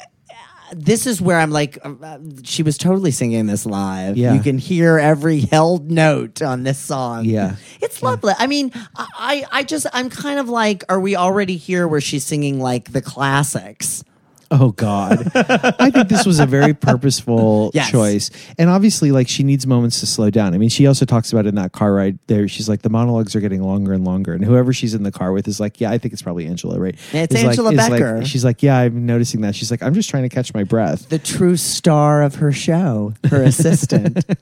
this is where I'm like, uh, uh, she was totally singing this live. Yeah. You can hear every held note on this song. Yeah. It's lovely. I mean, I, I just, I'm kind of like, are we already here where she's singing like the classics? Oh God! I think this was a very purposeful Yes. choice, and obviously, like she needs moments to slow down. I mean, she also talks about in that car ride there. She's like, the monologues are getting longer and longer, and whoever she's in the car with is like, yeah, I think it's probably Angela, right? It's Is Angela like- Becker. she's like, yeah, I'm noticing that. She's like, I'm just trying to catch my breath. The true star of her show, her assistant.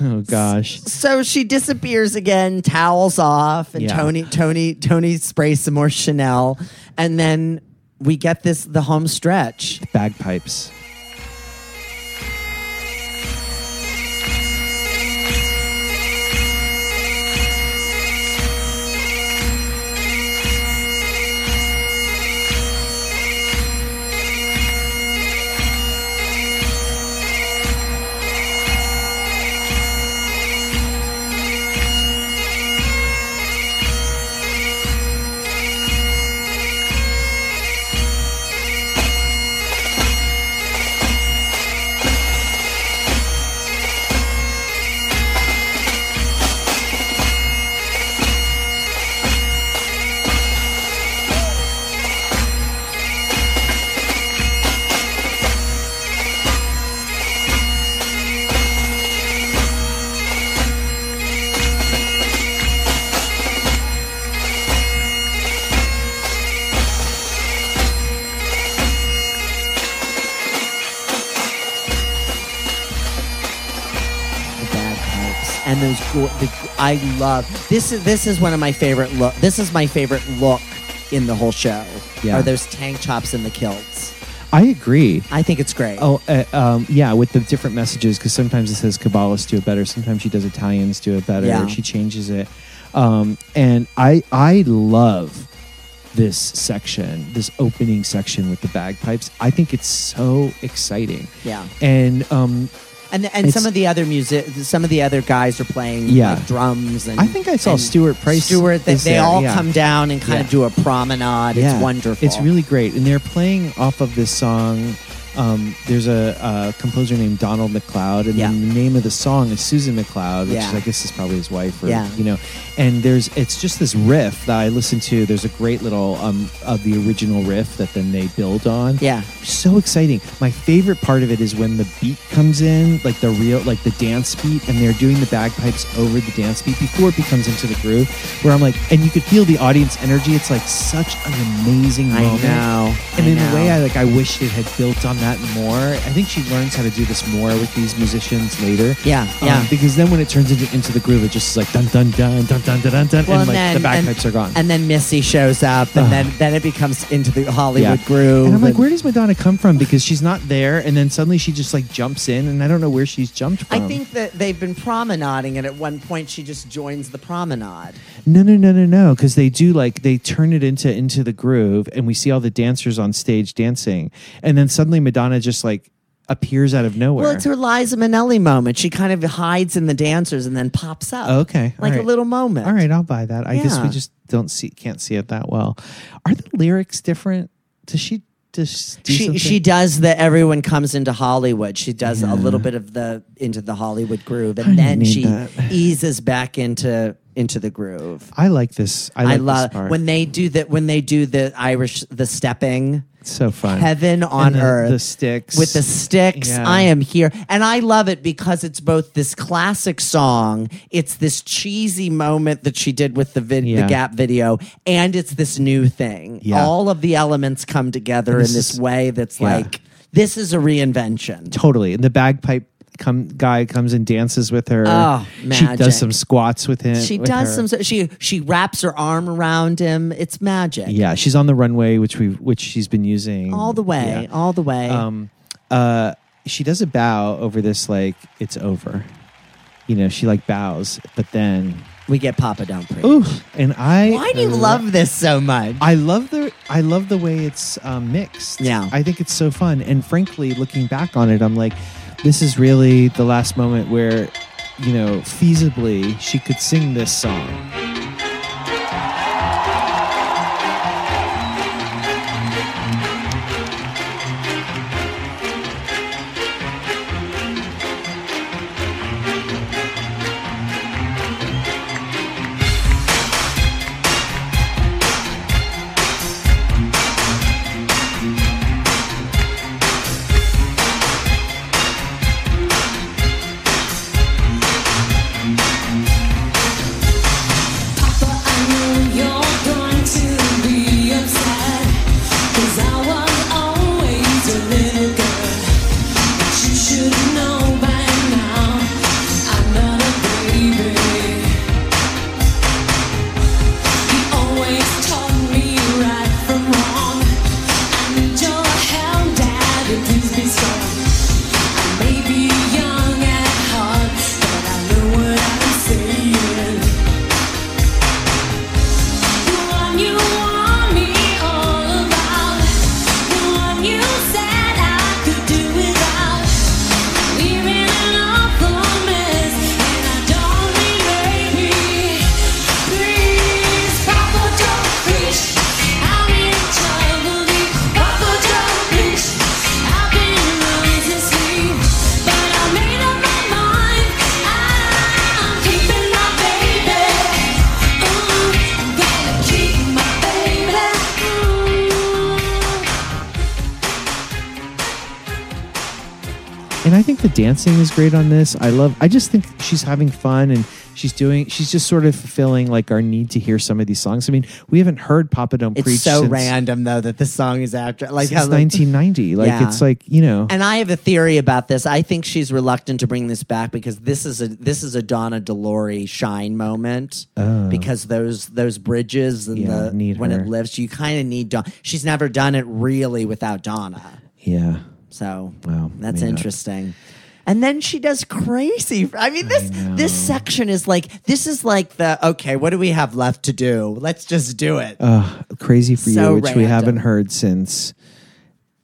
Oh gosh! so she disappears again, towels off, and Yeah. Tony Tony Tony sprays some more Chanel, and then we get this the home stretch. Bagpipes. I love this. Is this is one of my favorite look. This is my favorite look in the whole show. Yeah. Are those tank tops and the kilts? I agree. I think it's great. Oh, uh, um, yeah, with the different messages, because sometimes it says Kabbalists do it better. Sometimes she does Italians do it better. Yeah. She changes it. Um, and I, I love this section, this opening section with the bagpipes. I think it's so exciting. Yeah. And um, And and It's- some of the other music, some of the other guys are playing Yeah. like drums and I think I saw Stuart Price Stuart, they, they all yeah. come down and kind of do a promenade. It's wonderful. It's really great, and they're playing off of this song. Um, there's a, a composer named Donald McLeod, and Yeah. the name of the song is Susan McLeod, which Yeah. I guess is probably his wife, or Yeah. you know. And there's it's just this riff that I listen to. There's a great little um, of the original riff that then they build on. Yeah. so exciting. My favorite part of it is when the beat comes in, like the real, like the dance beat, and they're doing the bagpipes over the dance beat before it becomes into the groove. Where I'm like, and you could feel the audience energy. It's like such an amazing moment. I know, And I in know. a way, I like. I wish it had built on that more. I think she learns how to do this more with these musicians later. Yeah, Um, yeah. because then when it turns into into the groove, it just is like dun dun dun dun dun dun dun, dun Well, and like then, the bagpipes and, are gone. and then Missy shows up, and then then it becomes into the Hollywood Yeah. groove. And I'm like, where does Madonna come from? Because she's not there, and then suddenly she just like jumps in, and I don't know where she's jumped from. I think that they've been promenading, and at one point she just joins the promenade. no, no, no, no, no, because they do like they turn it into into the groove, and we see all the dancers on stage dancing, and then suddenly Madonna just like appears out of nowhere. Well, it's her Liza Minnelli moment. She kind of hides in the dancers and then pops up. okay, all like a little moment. All right, I'll buy that. I guess we just don't see, can't see it that well. Are the lyrics different? Does she just do she something? she does the everyone comes into Hollywood. She does a little bit of the into the Hollywood groove, and then need she that. eases back into into the groove. I like this. I, like love this part. when they do that when they do the Irish the stepping. It's so fun. Heaven on the- earth. the sticks. With the sticks. Yeah. I am here. And I love it because it's both this classic song, it's this cheesy moment that she did with the vid- Yeah. the Gap video, and it's this new thing. Yeah. All of the elements come together in This this is- way that's like this is a reinvention. Totally. And the bagpipe come guy comes and dances with her. Oh, She does some squats with him. She with does her. some she she wraps her arm around him. It's magic. Yeah, she's on the runway, which we which she's been using All the way. Yeah. All the way. Um, uh, she does a bow over this like it's over. You know, she like bows, but then we get Papa Don't Preach. Ooh, and I. Why do you lo- love this so much? I love the I love the way it's um, mixed. Yeah. I think it's so fun. And frankly, looking back on it, I'm like, this is really the last moment where, you know, feasibly she could sing this song. Dancing is great on this. I love I just think she's having fun and She's doing. She's just sort of fulfilling like our need to hear some of these songs. I mean, we haven't heard Papa Don't It's Preach so since, random though that the song is after like since how 1990. Like Yeah. it's like you know. And I have a theory about this. I think she's reluctant to bring this back because this is a this is a Donna DeLory shine moment. Oh. Because those those bridges and Yeah, the when her. it lifts, you kind of need Donna. She's never done it really without Donna. yeah. So Wow. that's interesting. not. And then she does crazy. I mean, this this section is like this is like the okay. What do we have left to do? Let's just do it. Uh, crazy for So you, which we haven't heard since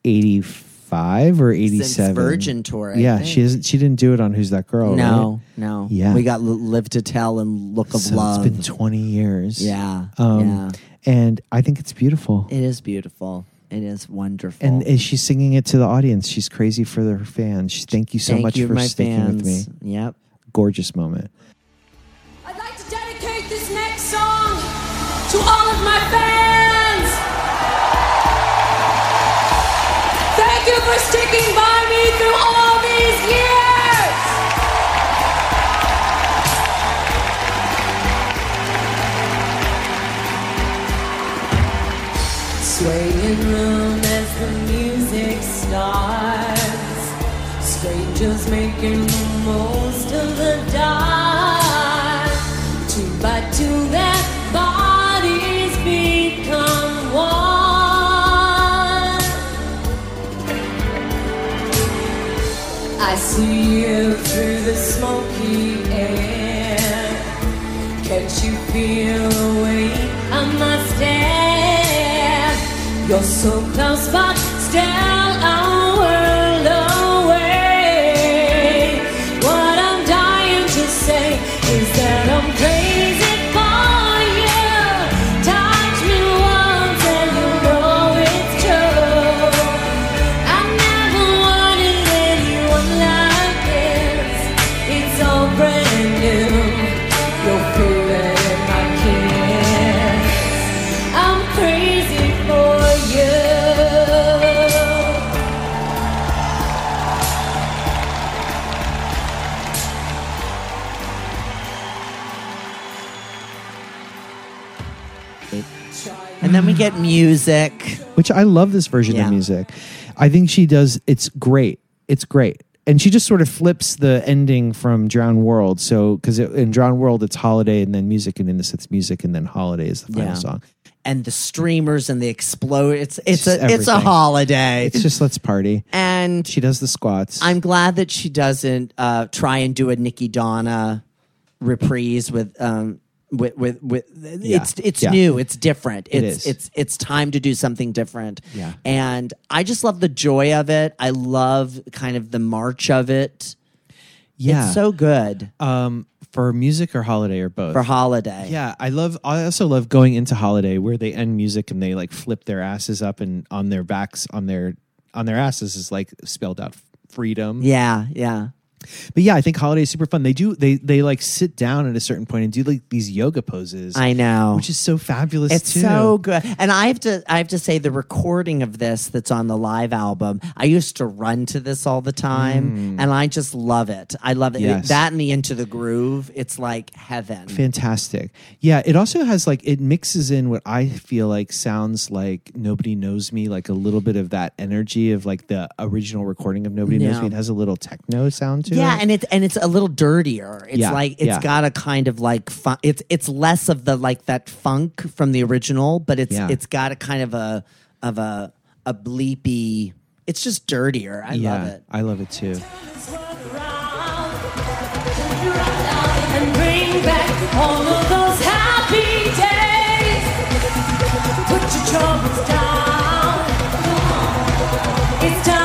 85 or 87. Virgin Tour, I yeah, think. she isn't. She didn't do it on Who's That Girl? no, right? no. Yeah. we got Live to Tell and Look of So Love. It's been 20 years. Yeah, Um, yeah. And I think it's beautiful. It is beautiful. It is wonderful. And, and she's singing it to the audience. She's crazy for her fans. She, thank you so Thank much you, for my sticking with me. Yep. Gorgeous moment. I'd like to dedicate this next song to all of my fans. Thank you for sticking by me through all Swaying room as the music starts. Strangers making the most of the dark. Two by two, their bodies become one. I see you through the smoky You're so close, but still a we get music. Which I love this version Yeah. of music. I think she does. It's great. It's great. And she just sort of flips the ending from Drowned World. So, because in Drowned World, it's holiday and then music, and in this, it's music and then holiday is the final Yeah. song. And the streamers and the explode. It's it's, just a it's a everything. holiday. It's just let's party. and She does the squats. I'm glad that she doesn't uh, try and do a Nikki Donna reprise with um with with, with Yeah. it's it's Yeah. new, it's different. It It's it's it's time to do something different. Yeah. And I just love the joy of it. I love kind of the march of it. yeah. It's so good um, for music or holiday or both. for holiday. Yeah, I love. I also love going into holiday where they end music and they like flip their asses up and on their backs on their on their asses is like spelled out freedom. Yeah, yeah. But yeah, I think holiday is super fun. They do they they like sit down at a certain point and do like these yoga poses. I know. which is so fabulous. It's too. so good. And I have to I have to say the recording of this that's on the live album, I used to run to this all the time and I just love it. I love it. Mm. Yes. That and the Into the Groove, it's like heaven. fantastic. Yeah, it also has like it mixes in what I feel like sounds like Nobody Knows Me, like a little bit of that energy of like the original recording of Nobody Knows Me. It has a little techno sound to yeah, it. and it's and it's a little dirtier. It's Yeah, like it's yeah. got a kind of like fun, it's it's less of the like that funk from the original, but it's Yeah. it's got a kind of a of a a bleepy. It's just dirtier. I yeah, love it. I love it too. and bring back all of those happy days. Put your troubles down. It's time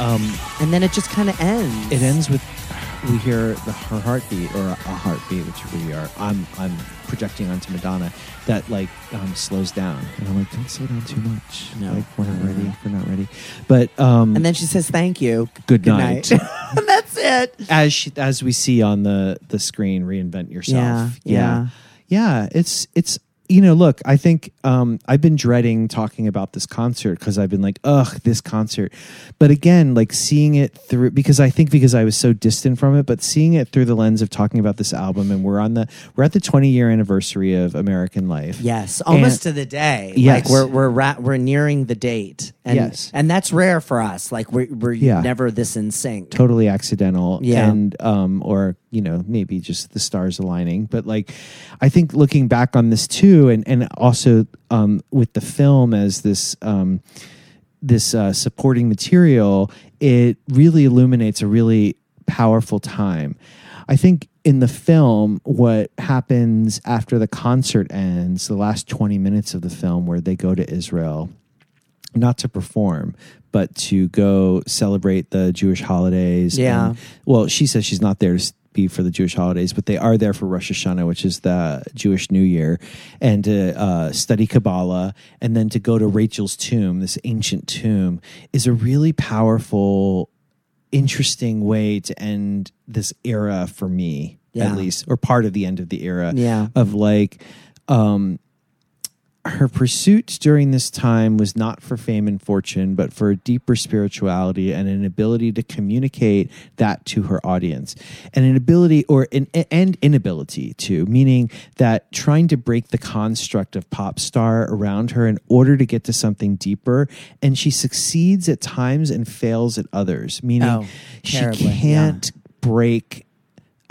and then it just kind of ends. It ends with we hear the, her heartbeat or a heartbeat, which we are. I'm I'm projecting onto Madonna that like um, slows down, and I'm like, don't slow down too much. No. like we're not ready. We're not ready. But um, And then she says, "Thank you. Good night. and that's it. as she, as we see on the the screen, reinvent yourself. Yeah, yeah. yeah. It's it's you know, look, I think um, I've been dreading talking about this concert because I've been like, ugh, this concert. But again, like seeing it through because I think because I was so distant from it, but seeing it through the lens of talking about this album, and we're on the we're at the 20 year anniversary of American Life. Yes, almost And- to the day. Yes. like we're we're ra- we're nearing the date. And, Yes. and that's rare for us. Like we're we're Yeah. never this in sync. totally accidental Yeah. and um or you know maybe just the stars aligning but like i think looking back on this too and and also um with the film as this um this uh, supporting material it really illuminates a really powerful time i think in the film what happens after the concert ends the last 20 minutes of the film where they go to israel not to perform, but to go celebrate the Jewish holidays. Yeah. And- well, she says she's not there to be for the Jewish holidays, but they are there for Rosh Hashanah, which is the Jewish New Year, and to uh, study Kabbalah, and then to go to Rachel's tomb, this ancient tomb, is a really powerful, interesting way to end this era for me, Yeah. at least, or part of the end of the era Yeah. of like. Um, her pursuit during this time was not for fame and fortune, but for a deeper spirituality and an ability to communicate that to her audience, and an ability or an and inability to, meaning that trying to break the construct of pop star around her in order to get to something deeper, and she succeeds at times and fails at others, meaning Oh, she can't break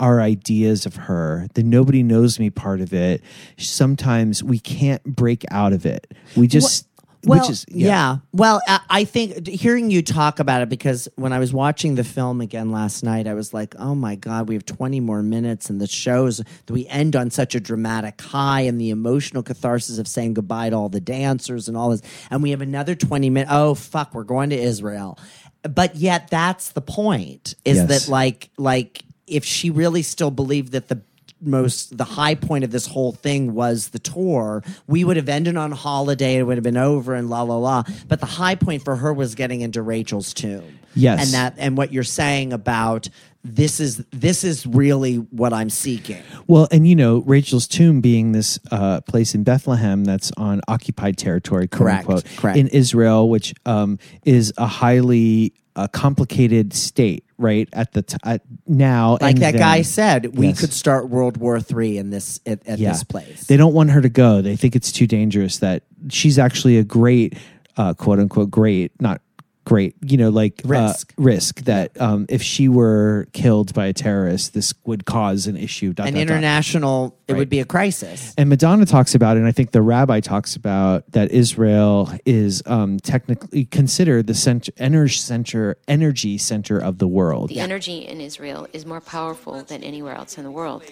our ideas of her, the nobody knows me part of it. Sometimes we can't break out of it. We just, Well, which is yeah. Well, I, I think hearing you talk about it because when I was watching the film again last night, I was like, "Oh my god, we have twenty more minutes, and the shows that we end on such a dramatic high, and the emotional catharsis of saying goodbye to all the dancers and all this, and we have another twenty minutes. Oh fuck, we're going to Israel." But yet, that's the point: is Yes. that like, like if she really still believed that the most the high point of this whole thing was the tour. We would have ended on holiday, it would have been over and la la la. But the high point for her was getting into Rachel's tomb. Yes. And that and what you're saying about this is this is really what I'm seeking. Well, and you know, Rachel's tomb being this uh, place in Bethlehem that's on occupied territory, quote Correct, unquote, correct. in Israel, which um, is a highly uh, complicated state, right? At the t- at now, Like that then. guy said, we Yes. could start World War Three in this at, at Yeah. this place. They don't want her to go. They think it's too dangerous. That she's actually a great, uh, quote unquote, great, not great, you know, like uh, Risk. risk that um, if she were killed by a terrorist, this would cause an issue. dot, An dot, dot. international it Right. would be a crisis. And Madonna talks about it, and I think the rabbi talks about that Israel is um, technically considered the center, energy center, energy center of the world. The energy in Israel is more powerful than anywhere else in the world.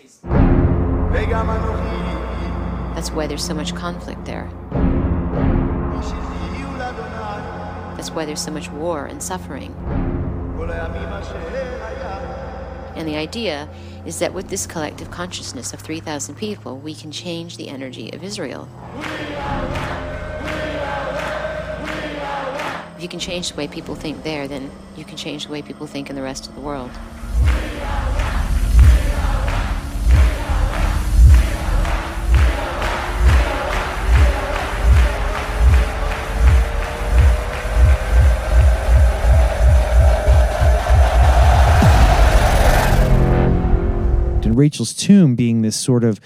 That's why there's so much conflict there. That's why there's so much war and suffering. And the idea is that with this collective consciousness of 3,000 people, we can change the energy of Israel. If you can change the way people think there, then you can change the way people think in the rest of the world. Rachel's tomb being this sort of,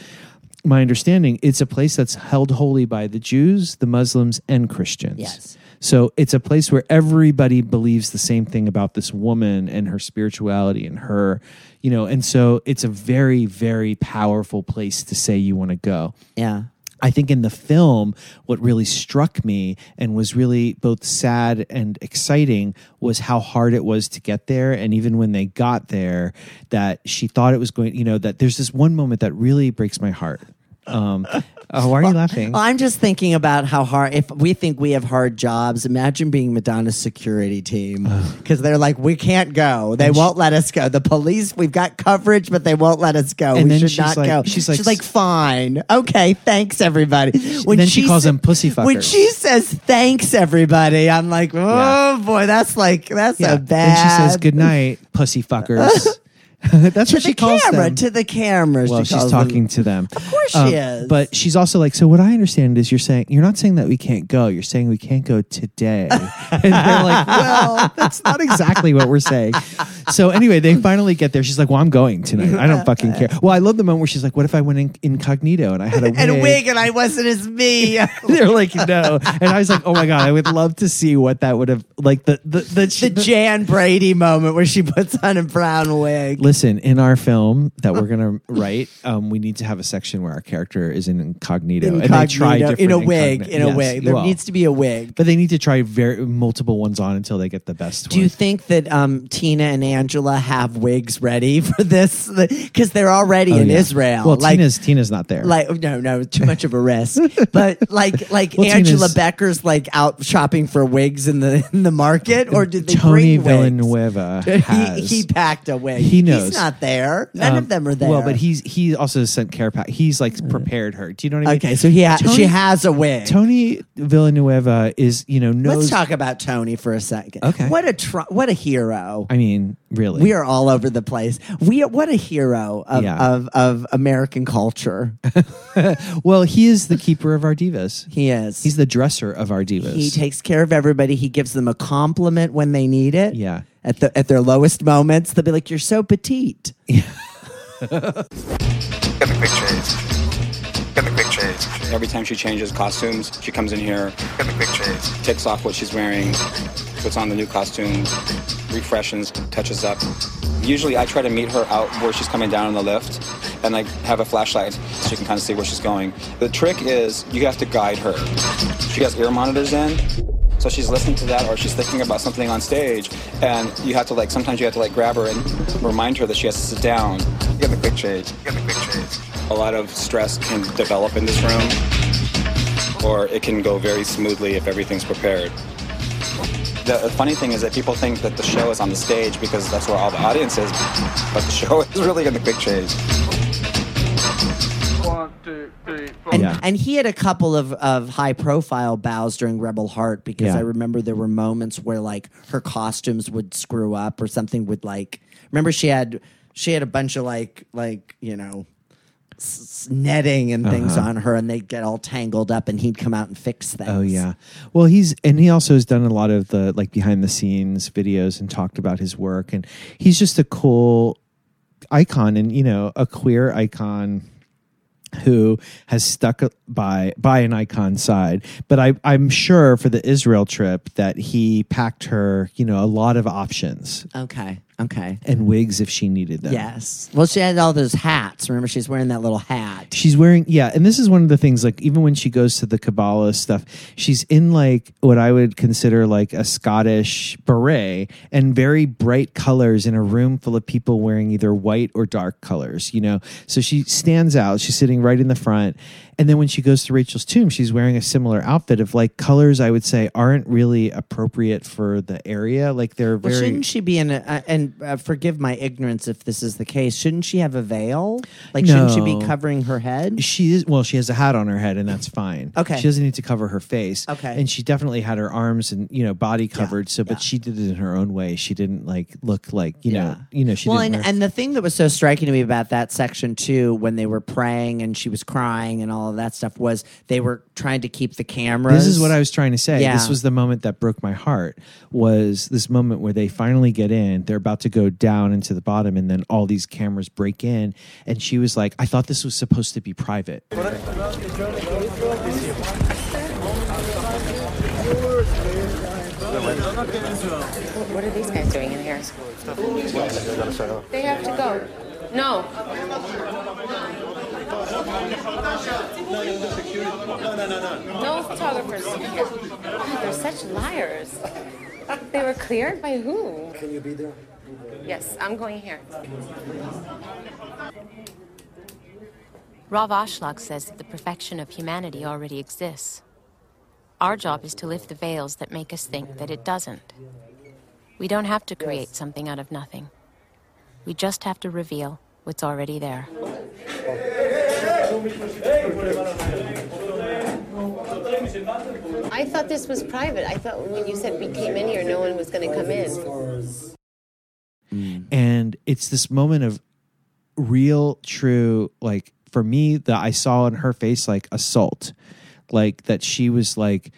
my understanding, it's a place that's held holy by the Jews, the Muslims, and Christians. Yes. So it's a place where everybody believes the same thing about this woman and her spirituality and her, you know, and so it's a very, very powerful place to say you want to go. Yeah. I think in the film, what really struck me and was really both sad and exciting was how hard it was to get there. And even when they got there, that she thought it was going, you know, that there's this one moment that really breaks my heart. Um, oh, why are you laughing? I'm just thinking about how hard. If we think we have hard jobs, imagine being Madonna's security team because they're like, we can't go. They And won't let us go. The police, we've got coverage, but they won't let us go. And we then should she's not like- go. she's like- she's like, fine, okay, thanks everybody. then she calls sa- them pussy When fuckers. she says thanks everybody, I'm like, oh boy, that's like that's a bad. Then she says, "Good night, pussy fuckers." That's what she the calls camera, them. to the cameras. well, she she's talking them. to them. Of course she um, is. But she's also like, so what I understand is you're saying you're not saying that we can't go. You're saying we can't go today. and they're like, well, that's not exactly what we're saying. So anyway, they finally get there. She's like, well, I'm going tonight. I don't fucking care. Well, I love the moment where she's like, what if I went in incognito and I had a wig? and a wig, and I wasn't as me. They're like, no. And I was like, oh my God, I would love to see what that would have like the the the, the Jan Brady moment where she puts on a brown wig. Listen, in our film that we're gonna write, um, we need to have a section where our character is in incognito, and they try Incognito, different in a wig, in a wig. There well, needs to be a wig. but they need to try very multiple ones on until they get the best Do one. you think that um, Tina and Angela have wigs ready for this? Because they're already Oh, in yeah. Israel. Well, like, Tina's Tina's not there. like no, no, too much of a risk. but like, like Well, Angela Tina's- Becker's like out shopping for wigs in the in the market, or did they Tony bring wigs? Villanueva he, has. he packed a wig. He knows. He's not there. None Um, of them are there. Well, but he's he also sent care pack. He's like prepared her. Do you know what I mean? okay. So he ha- Tony- she has a wig. Tony Villanueva is you know knows. Let's talk about Tony for a second. Okay. What a tr- what a hero. I mean, really, We are all over the place. We are what a hero of, Yeah. of, of American culture. well, he is the keeper of our divas. He is. He's the dresser of our divas. He takes care of everybody. He gives them a compliment when they need it. Yeah. At the at their lowest moments, they'll be like, "You're so petite." Get the quick trades. Get the quick trades. Every time she changes costumes, she comes in here, get the quick trades. Takes off what she's wearing, puts on the new costume, refreshes, touches up. Usually I try to meet her out where she's coming down in the lift and like have a flashlight so you can kind of see where she's going. The trick is you have to guide her. She has ear monitors in, so she's listening to that or she's thinking about something on stage and you have to like sometimes you have to like grab her and remind her that she has to sit down. You get the quick change. You get the quick change. A lot of stress can develop in this room or it can go very smoothly if everything's prepared. The funny thing is that people think that the show is on the stage because that's where all the audience is, but the show is really in the quick change. And, Yeah. and he had a couple of, of high profile bows during Rebel Heart because Yeah. I remember there were moments where like her costumes would screw up or something would like remember she had she had a bunch of like like you know s- s- netting and things Uh-huh. on her and they'd get all tangled up and he'd come out and fix things. Oh yeah. Well, he's and he also has done a lot of the like behind the scenes videos and talked about his work and he's just a cool icon and you know a queer icon who has stuck by by an icon side but I, i'm sure for the israel trip that he packed her you know a lot of options Okay. Okay. and wigs if she needed them Yes. Well, she had all those hats. Remember, she's wearing that little hat. She's wearing yeah, and this is one of the things like even when she goes to the Kabbalah stuff, she's in like what I would consider like a Scottish beret and very bright colors in a room full of people wearing either white or dark colors, you know. So she stands out. She's sitting right in the front. And then when she goes to Rachel's tomb, she's wearing a similar outfit of like colors I would say aren't really appropriate for the area. Like they're Well, very shouldn't she be in a, uh, and uh, forgive my ignorance if this is the case, shouldn't she have a veil? Like, shouldn't she be covering her head? She is well. She has a hat on her head, and that's fine. Okay. She doesn't need to cover her face. Okay. And she definitely had her arms and you know body covered. so, but she did it in her own way. She didn't like look like you know you know she well, didn't. and, wear- and the thing that was so striking to me about that section too, when they were praying and she was crying and all of that stuff, was they were trying to keep the cameras. this is what I was trying to say. Yeah. This was the moment that broke my heart. Was this moment where they finally get in? They're about to go down into the bottom, and then all these cameras break in. And she was like, "I thought this was supposed to be private." What are these guys doing in here? They have to go. No. No photographers here. God, they're such liars. They were cleared by who? Can you be there? Yes, I'm going here. Rav Ashlag says that the perfection of humanity already exists. Our job is to lift the veils that make us think that it doesn't. We don't have to create something out of nothing. We just have to reveal what's already there. Oh. I thought this was private. I thought when you said we came in here, no one was going to come in. Mm. and it's this moment of real true like for me that i saw in her face like assault like that she was like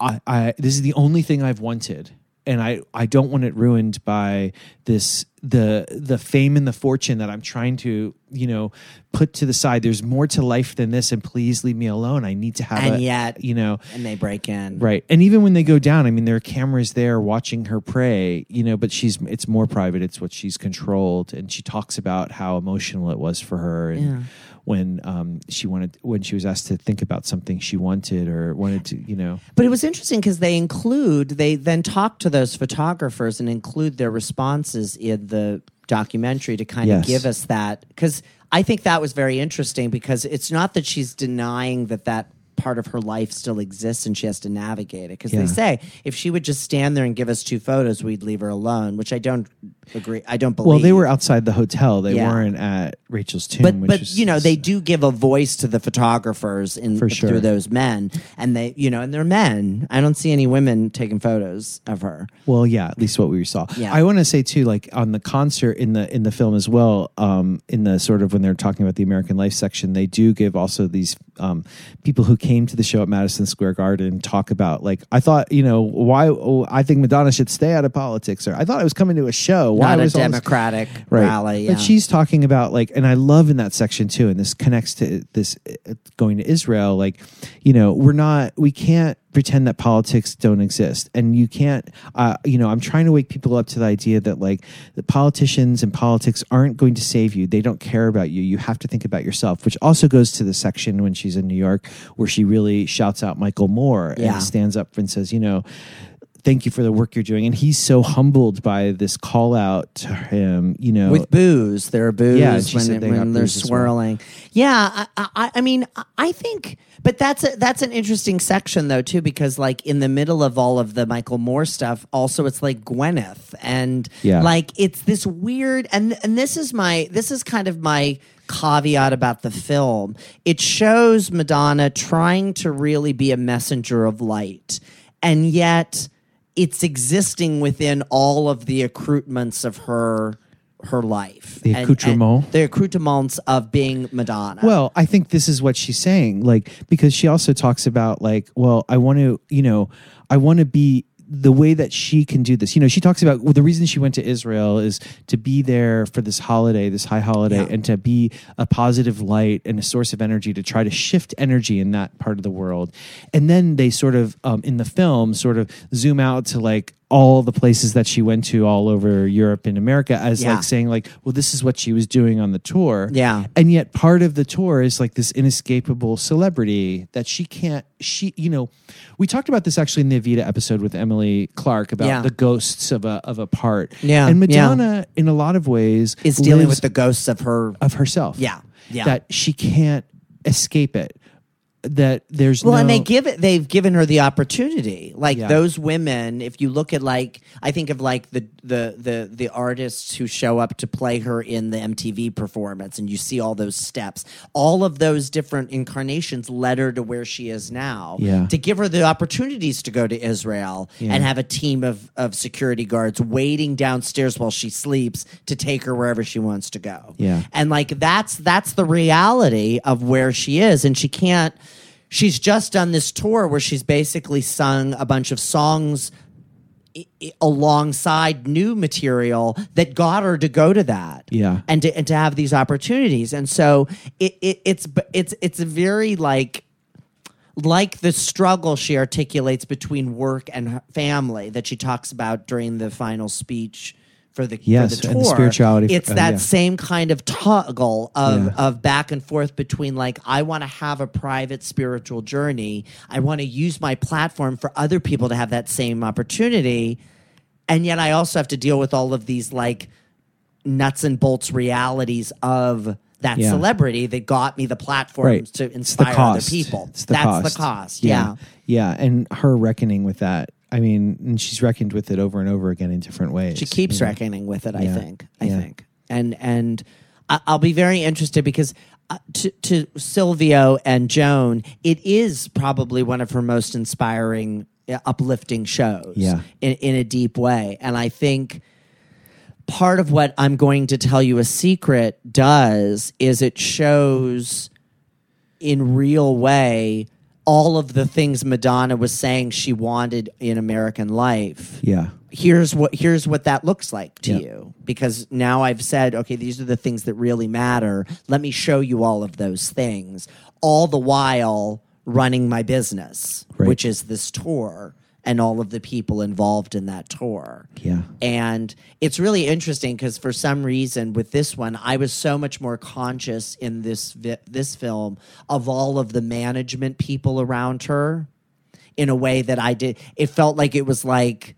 i i this is the only thing i've wanted and i i don't want it ruined by this the the fame and the fortune that i'm trying to you know put to the side there's more to life than this and please leave me alone i need to have And a, yet- you know and they break in. Right. And even when they go down, I mean, there are cameras there watching her pray, you know, but she's, it's more private. It's what she's controlled. And she talks about how emotional it was for her. And Yeah. When um, she wanted, when she was asked to think about something she wanted or wanted to, you know. But it was interesting because they include, they then talk to those photographers and include their responses in the documentary to kind Yes. of give us that. Because I think that was very interesting because it's not that she's denying that that part of her life still exists and she has to navigate it. Because Yeah. they say if she would just stand there and give us two photos, we'd leave her alone, which I don't agree. I don't believe. Well, they were outside the hotel. They Yeah. weren't at Rachel's tomb. but which but was- you know they do give a voice to the photographers in For sure. through those men and they you know and they're men i don't see any women taking photos of her Well, yeah, at least what we saw. Yeah. I want to say too, like on the concert in the in the film as well, um, in the sort of when they're talking about the American Life section, they do give also these um, people who came to the show at Madison Square Garden talk about like I thought, you know, why oh, I think Madonna should stay out of politics, or I thought I was coming to a show. Why not a was all this- democratic Right. rally yeah. But she's talking about like, and I love in that section too, and this connects to this uh, going to Israel. Like, you know, we're not, we can't pretend that politics don't exist, and you can't, uh, you know, I'm trying to wake people up to the idea that like the politicians and politics aren't going to save you. They don't care about you. You have to think about yourself, which also goes to the section when she's in New York where she really shouts out Michael Moore Yeah. and stands up and says, you know thank you for the work you're doing. And he's so humbled by this call out to him, you know. with booze there are booze Yeah, when, they when they're as well. swirling yeah I, I, I mean I- i think but that's a, that's an interesting section though too because like in the middle of all of the michael moore stuff also it's like gwyneth and Yeah. like it's this weird and and this is my this is kind of my caveat about the film it shows madonna trying to really be a messenger of light and yet it's existing within all of the accoutrements of her her life. The and the accoutrements of being madonna. Well, I think this is what she's saying, like because she also talks about like, well, I want to, you know, I want to be the way that she can do this. You know, she talks about well, the reason she went to Israel is to be there for this holiday, this high holiday, and to be a positive light and a source of energy to try to shift energy in that part of the world. And then they sort of um, in the film sort of zoom out to like all the places that she went to all over Europe and America as Yeah. like saying like, well, this is what she was doing on the tour. Yeah. And yet part of the tour is like this inescapable celebrity that she can't she you know, we talked about this actually in the Evita episode with Emily Clark about Yeah. the ghosts of a of a part. Yeah, And yeah. Madonna in a lot of ways is dealing with the ghosts of her of herself. Yeah, yeah. That she can't escape it. That there's Well, no and they give it. They've given her the opportunity. Like Yeah. those women, if you look at like, I think of like the the the the artists who show up to play her in the MTV performance, and you see all those steps. All of those different incarnations led her to where she is now. Yeah. To give her the opportunities to go to Israel Yeah. and have a team of of security guards waiting downstairs while she sleeps to take her wherever she wants to go. Yeah. And like that's that's the reality of where she is and she can't she's just done this tour where she's basically sung a bunch of songs i- i- alongside new material that got her to go to that Yeah. and to and to have these opportunities and so it, it it's it's it's a very like like the struggle she articulates between work and her family that she talks about during the final speech for the, Yes, for the and the spirituality- It's uh, that yeah. same kind of toggle of Yeah. of back and forth between like I want to have a private spiritual journey. I want to use my platform for other people to have that same opportunity, and yet I also have to deal with all of these like nuts and bolts realities of that Yeah. celebrity that got me the platform Right. to inspire other people. The That's cost. the cost. Yeah. yeah, and her reckoning with that. I mean, and she's reckoned with it over and over again in different ways. She keeps you know? reckoning with it. I Yeah. think. I Yeah. think. And and I'll be very interested because uh, to to Silvio and Joan, it is probably one of her most inspiring, uh, uplifting shows. Yeah. In in a deep way, and I think. Part of what I'm going to tell you a secret does is it shows in real way all of the things Madonna was saying she wanted in American life. Yeah, here's what here's what that looks like to Yeah. you. Because now I've said okay these are the things that really matter. Let me show you all of those things. All the while running my business Right. which is this tour and all of the people involved in that tour yeah, and it's really interesting because for some reason with this one, I was so much more conscious in this vi- this film of all of the management people around her in a way that I did. It felt like it was like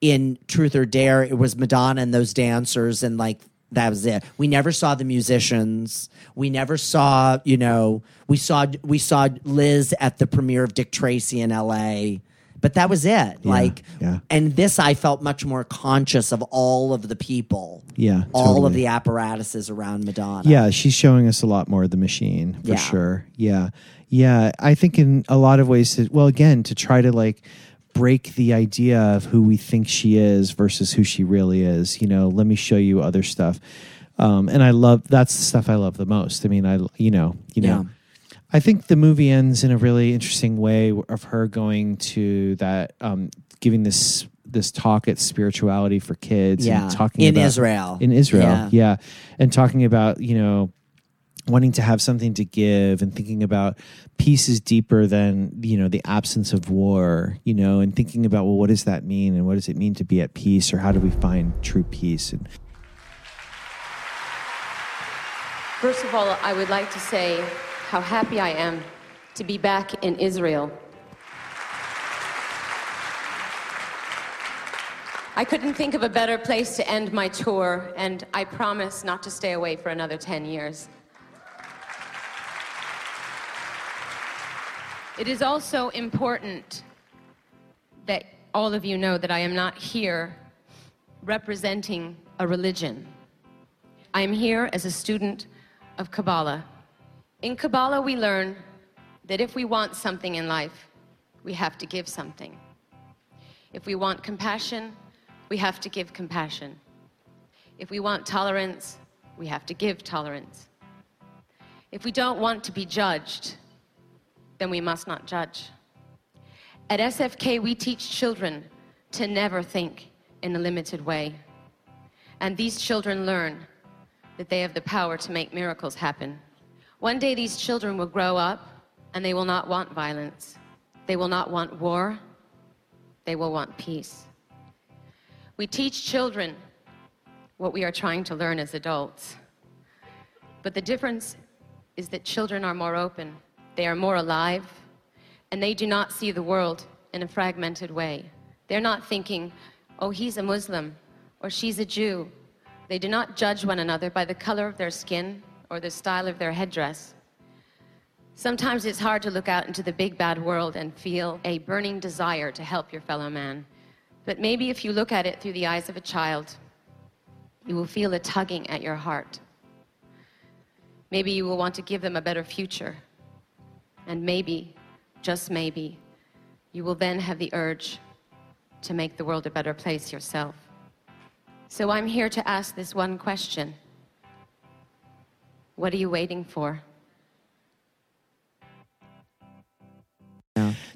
in Truth or Dare, it was Madonna and those dancers and like that was it. We never saw the musicians. We never saw, you know, we saw we saw Liz at the premiere of Dick Tracy in L.A. But that was it. like, yeah. and this I felt much more conscious of all of the people, yeah. all of the apparatuses around Madonna. Yeah, she's showing us a lot more of the machine for Yeah. sure. Yeah. Yeah. I think in a lot of ways, to, well, again, to try to like break the idea of who we think she is versus who she really is. You know, let me show you other stuff. Um, and I love that's the stuff I love the most. I mean, I, you know, you know, Yeah. I think the movie ends in a really interesting way of her going to that, um, giving this this talk at spirituality for kids Yeah. and talking In about- Israel. in Israel, Yeah. yeah, and talking about you know wanting to have something to give and thinking about peace is deeper than you know the absence of war you know and thinking about well what does that mean and what does it mean to be at peace or how do we find true peace and First of all, I would like to say how happy I am to be back in Israel. I couldn't think of a better place to end my tour, and I promise not to stay away for another 10 years. It is also important that all of you know that I am not here representing a religion. I am here as a student of Kabbalah. In Kabbalah, we learn that if we want something in life, we have to give something. If we want compassion, we have to give compassion. If we want tolerance, we have to give tolerance. If we don't want to be judged, then we must not judge. At SFK, we teach children to never think in a limited way. And these children learn that they have the power to make miracles happen. One day, these children will grow up and they will not want violence. They will not want war. They will want peace. We teach children what we are trying to learn as adults. But the difference is that children are more open, they are more alive, and they do not see the world in a fragmented way. They're not thinking, oh, he's a Muslim or she's a Jew. They do not judge one another by the color of their skin or the style of their headdress. Sometimes it's hard to look out into the big bad world and feel a burning desire to help your fellow man. But maybe if you look at it through the eyes of a child, you will feel a tugging at your heart. Maybe you will want to give them a better future. And maybe, just maybe, you will then have the urge to make the world a better place yourself. So I'm here to ask this one question What are you waiting for?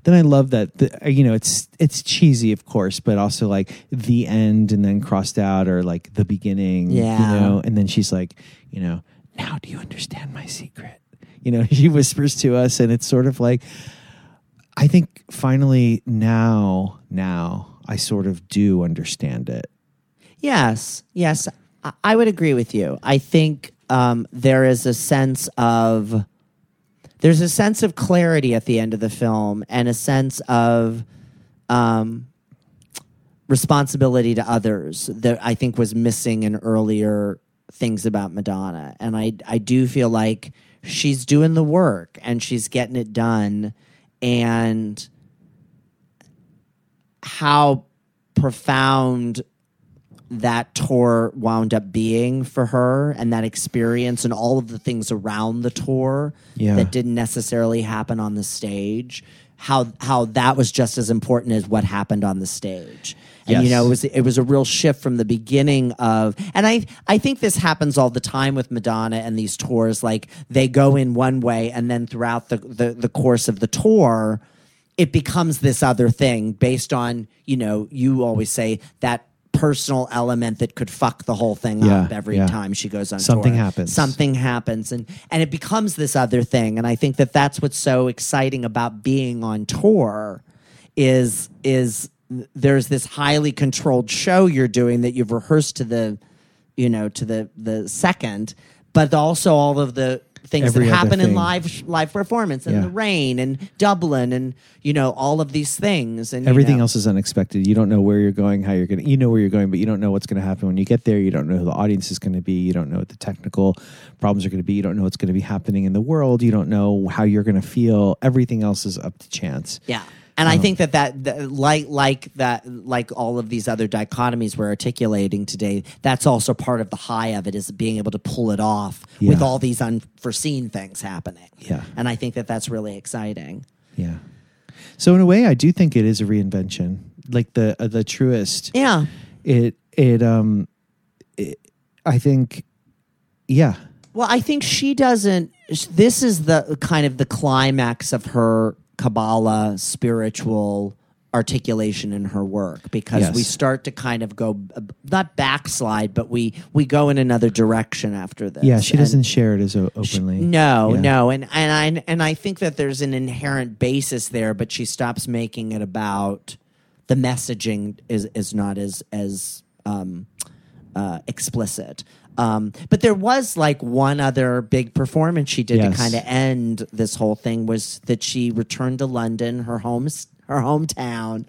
then I love that the, uh, you know it's it's cheesy of course but also like the end and then crossed out or like the beginning Yeah. you know and then she's like you know now do you understand my secret you know she whispers to us and it's sort of like I think finally now now I sort of do understand it Yes, yes, I- I would agree with you. I think um, there is a sense of there's a sense of clarity at the end of the film and a sense of um, responsibility to others that I think was missing in earlier things about Madonna, and I I do feel like she's doing the work and she's getting it done, and how profound that tour wound up being for her and that experience and all of the things around the tour Yeah. that didn't necessarily happen on the stage how how that was just as important as what happened on the stage and you know it was it was a real shift from the beginning of and I I think this happens all the time with Madonna and these tours like they go in one way and then throughout the the, the course of the tour it becomes this other thing based on you know you always say that personal element that could fuck the whole thing Yeah, up every yeah. time she goes on tour. Something tour. happens. something happens and and it becomes this other thing and i think that that's what's so exciting about being on tour is is there's this highly controlled show you're doing that you've rehearsed to the you know to the the second but also all of the things Every that happen in live live performance and Yeah. the rain and Dublin and you know all of these things and you Everything know- else is unexpected. You don't know where you're going, how you're going to, you know where you're going, but you don't know what's going to happen when you get there. You don't know who the audience is going to be. You don't know what the technical problems are going to be. You don't know what's going to be happening in the world. You don't know how you're going to feel. Everything else is up to chance. Yeah. And I Um, think that, that that like like that like all of these other dichotomies we're articulating today, that's also part of the high of it is being able to pull it off with all these unforeseen things happening. Yeah. And I think that that's really exciting. Yeah. So in a way, I do think it is a reinvention, like the uh, the truest. Yeah. It it um, it, I think, yeah, Well, I think she doesn't. This is the kind of the climax of her Kabbalah spiritual articulation in her work because Yes. we start to kind of go not backslide, but we we go in another direction after this. yeah. She And- doesn't share it as openly. No, Yeah. no, and and I and I think that there's an inherent basis there, but she stops making it about the messaging is is not as as um, uh, explicit. Um, but there was like one other big performance she did Yes. to kind of end this whole thing was that she returned to London, her home, her hometown,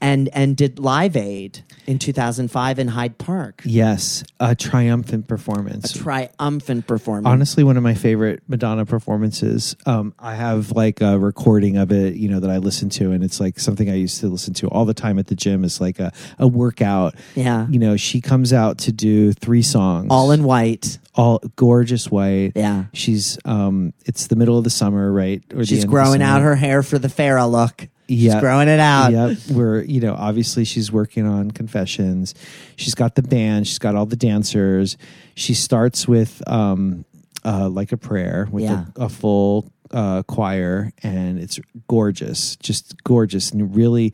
and and did Live Aid in 2005 in Hyde Park. Yes, a triumphant performance. Triumphant performance. Honestly, one of my favorite Madonna performances. Um, I have like a recording of it, you know, that I listen to, and it's like something I used to listen to all the time at the gym. It's like a, a workout. Yeah. You know, she comes out to do three songs, all in white. all gorgeous white. Yeah. She's um, it's the middle of the summer, right? Or She's end of the growing out her hair for the Farrah look. Yeah. She's growing it out. Yep. We're, you know, obviously she's working on confessions. She's got the band, she's got all the dancers. She starts with um uh like a prayer with Yeah. a, a full uh choir and it's gorgeous. Just gorgeous and really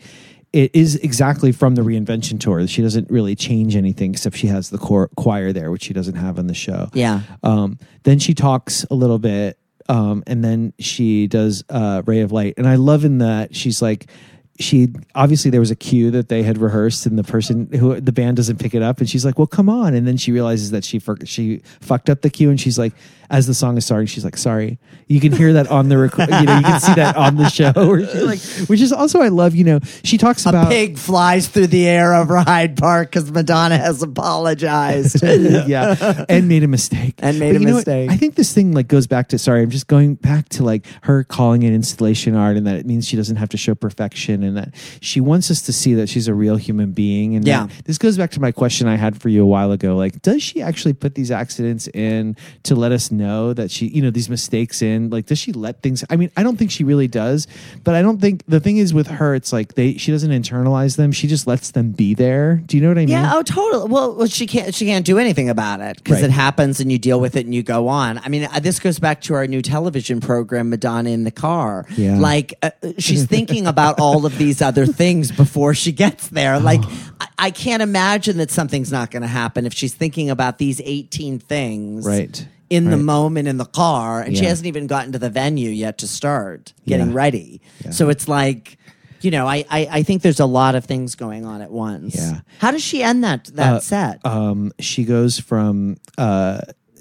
it is exactly from the reinvention tour. She doesn't really change anything except she has the choir there, which she doesn't have on the show. Yeah. Um, then she talks a little bit, um, and then she does uh, "Ray of Light," and I love in that she's like. She obviously there was a cue that they had rehearsed, and the person who the band doesn't pick it up, and she's like, "Well, come on!" And then she realizes that she for, she fucked up the cue, and she's like, as the song is starting, she's like, "Sorry." You can hear that on the record, you know, you can see that on the show, she's like, which is also I love. You know, she talks about A pig flies through the air over Hyde Park because Madonna has apologized. yeah, and made a mistake. And made But a mistake. I think this thing like goes back to sorry, I'm just going back to like her calling it installation art, and that it means she doesn't have to show perfection, and that she wants us to see that she's a real human being. And Yeah. that- this goes back to my question I had for you a while ago. Like, does she actually put these accidents in to let us know that she, you know, these mistakes in? Like, does she let things? I mean, I don't think she really does, but I don't think the thing is with her, it's like they she doesn't internalize them. She just lets them be there. Do you know what I mean? Yeah, oh, totally. Well, well, she can't. She can't do anything about it because Right. it happens, and you deal with it, and you go on. I mean, uh, this goes back to our new television program, Madonna in the Car. Yeah. like uh, she's thinking about all of these other things before she gets there. Like, I, I can't imagine that something's not going to happen if she's thinking about these eighteen things. Right. In the Right. moment in the car, and she Yeah. hasn't even gotten to the venue yet to start getting Yeah. ready. So it's like, you know, I, I I think there's a lot of things going on at once. Yeah. How does she end that that Uh, set? Um, she goes from uh,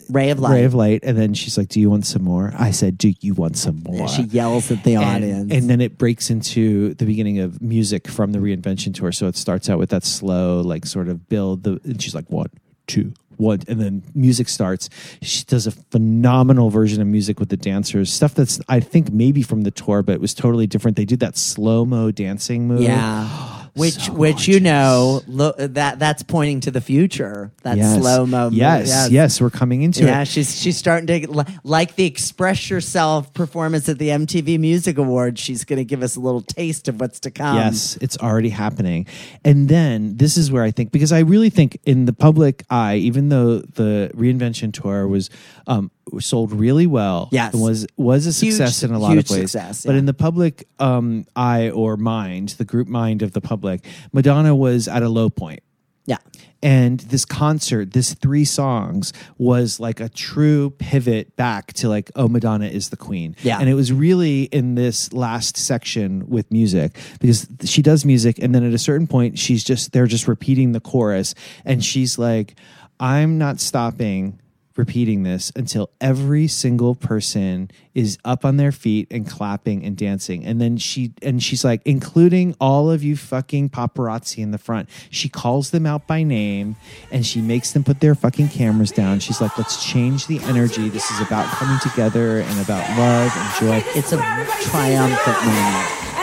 Ray of light. Ray of Light, and then she's like, "Do you want some more?" I said, "Do you want some more?" She yells at the and, audience. and then it breaks into the beginning of music from the reinvention tour. So it starts out with that slow, like sort of build. The and she's like one, two, what, and then music starts. She does a phenomenal version of music with the dancers, stuff that's I think maybe from the tour, but it was totally different. They did that slow mo dancing move. Yeah. Which, which you know, lo- that that's pointing to the future. That Yes. slow mo. Yes, yes, we're coming into yeah, it. Yeah, she's she's starting to like the Express Yourself performance at the MTV Music Awards. She's going to give us a little taste of what's to come. Yes, it's already happening. And then this is where I think because I really think in the public eye, even though the reinvention tour was um sold really well, Yes. and was was a Huge- success in a lot huge of ways. success, But in the public um eye or mind, the group mind of the public, Madonna was at a low point. Yeah. And this concert, this three songs was like a true pivot back to like, oh, Madonna is the queen. Yeah. And it was really in this last section with music because she does music. And then at a certain point, she's just, they're just repeating the chorus. And she's like, I'm not stopping repeating this until every single person is up on their feet and clapping and dancing. And then she and she's like including all of you fucking paparazzi in the front. She calls them out by name and she makes them put their fucking cameras down. She's like let's change the energy. This is about coming together and about love and joy. It's a triumphant moment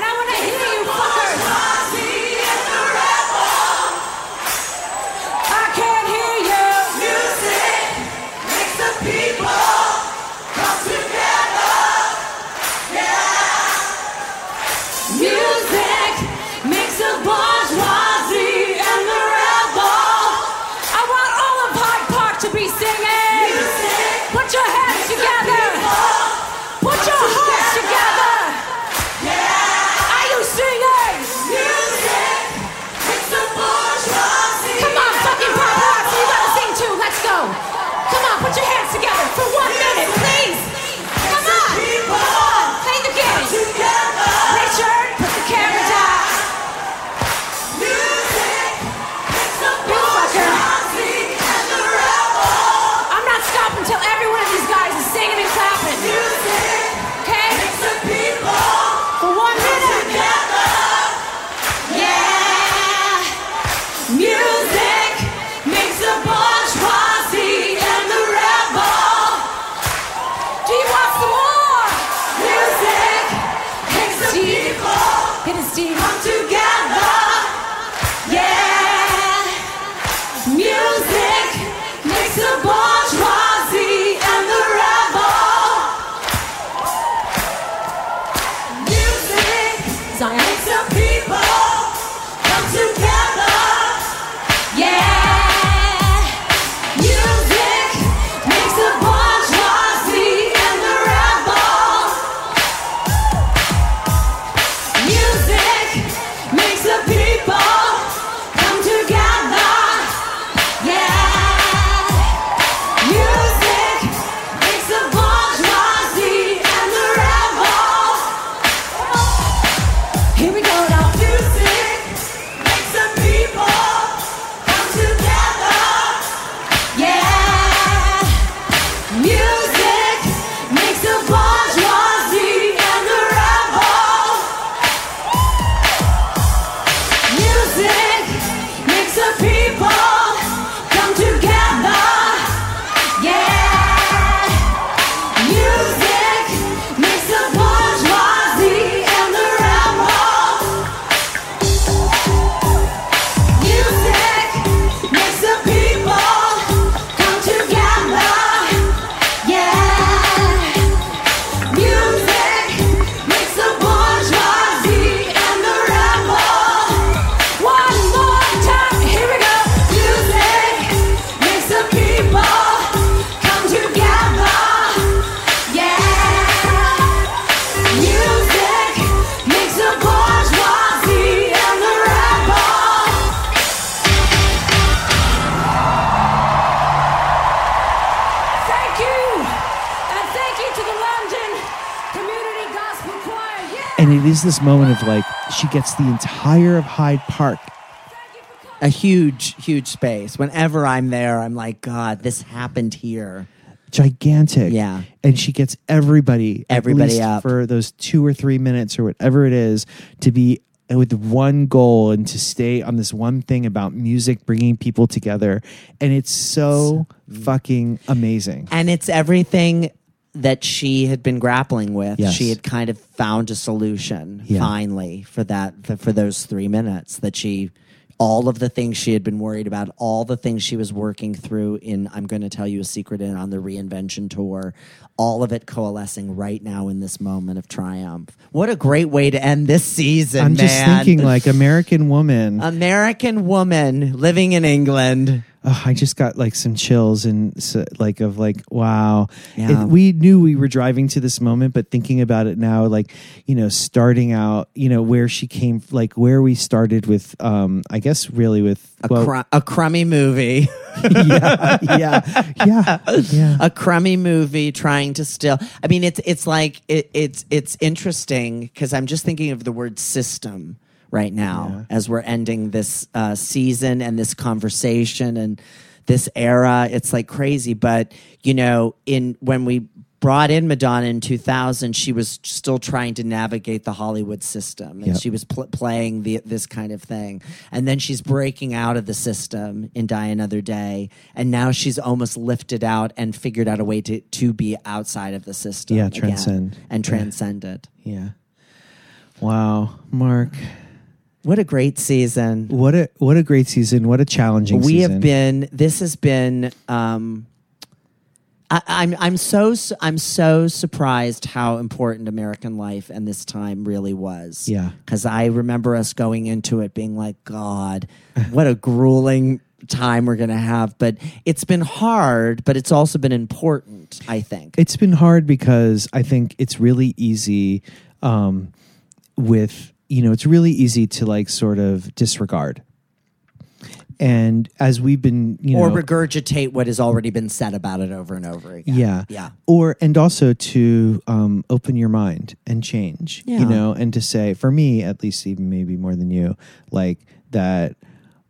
is this moment of like she gets the entire of hyde park a huge, huge space. Whenever I'm there, I'm like, God, this happened here. gigantic. Yeah. And she gets everybody, Everybody up. for those two or three minutes or whatever it is, to be with one goal and to stay on this one thing about music bringing people together and it's so fucking amazing And it's everything that she had been grappling with. Yes. She had kind of found a solution Yeah. finally for that for, for those 3 minutes that she all of the things she had been worried about, all the things she was working through in I'm going to tell you a secret in on the reinvention tour, all of it coalescing right now in this moment of triumph. What a great way to end this season, i'm just thinking like american woman American woman living in England. Oh, I just got like some chills and so, like of like wow. Yeah. It- we knew we were driving to this moment, but thinking about it now, like you know, starting out, you know, where she came, like where we started with, um, I guess really with A, well, cru- a crummy movie. yeah, yeah, yeah, yeah. a crummy movie trying to still i mean it's it's like it, it's it's interesting because i'm just thinking of the word system right now as we're ending this uh, season and this conversation and this era it's like crazy but you know in when we brought in madonna in 2000 she was still trying to navigate the hollywood system and Yep. she was pl- playing the, this kind of thing and then she's breaking out of the system in die another day and now she's almost lifted out and figured out a way to, to be outside of the system Yeah, again transcend. and Yeah. transcend it Yeah. Wow, Mark. What a great season What a what a great season. What a challenging season. we season. have been this has been um I, I'm I'm so I'm so surprised how important American life and this time really was. Yeah. because I remember us going into it being like, God, what a grueling time we're gonna have. But it's been hard, but it's also been important. I think. It's been hard because I think it's really easy um, with, you know, it's really easy to like sort of disregard. And as we've been, you know, or regurgitate what has already been said about it over and over again. yeah, yeah. or and also to um, open your mind and change, Yeah. you know, and to say, for me at least, even maybe more than you, like that.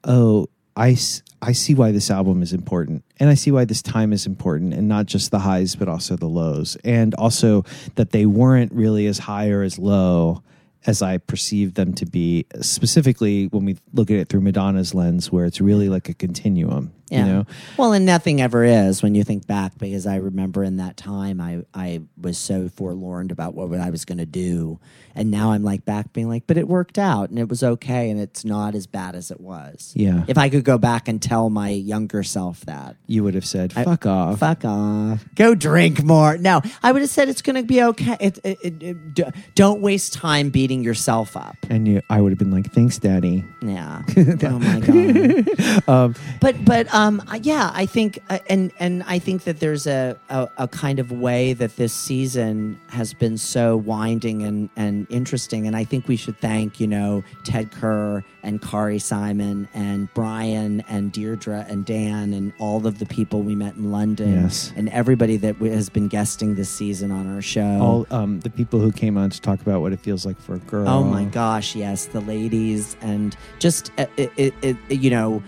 Oh, I I see why this album is important, and I see why this time is important, and not just the highs, but also the lows, and also that they weren't really as high or as low as I perceive them to be. Specifically, when we look at it through Madonna's lens, where it's really like a continuum. Yeah. You know, Well, and nothing ever is when you think back, because I remember in that time I I was so forlorn about what I was going to do, and now I'm like back being like, but it worked out and it was okay, and it's not as bad as it was. Yeah. If I could go back and tell my younger self that. you would have said, I- "Fuck off." Fuck off. Go drink more. No, I would have said it's going to be okay. It, it, it, it- don't waste time beating yourself up. And you, I would have been like, "Thanks, Daddy." Yeah. oh my god. Um, but but um yeah, I think uh, and and I think that there's a, a a kind of way that this season has been so winding and and interesting, and I think we should thank you know Ted Kerr and Kari Simon and Brian and Deirdre and Dan and all of the people we met in London, Yes. and everybody that w- has been guesting this season on our show. all um, the people who came on to talk about what it feels like for a girl. Oh my gosh, yes, the ladies and just uh, it, it, it, you know,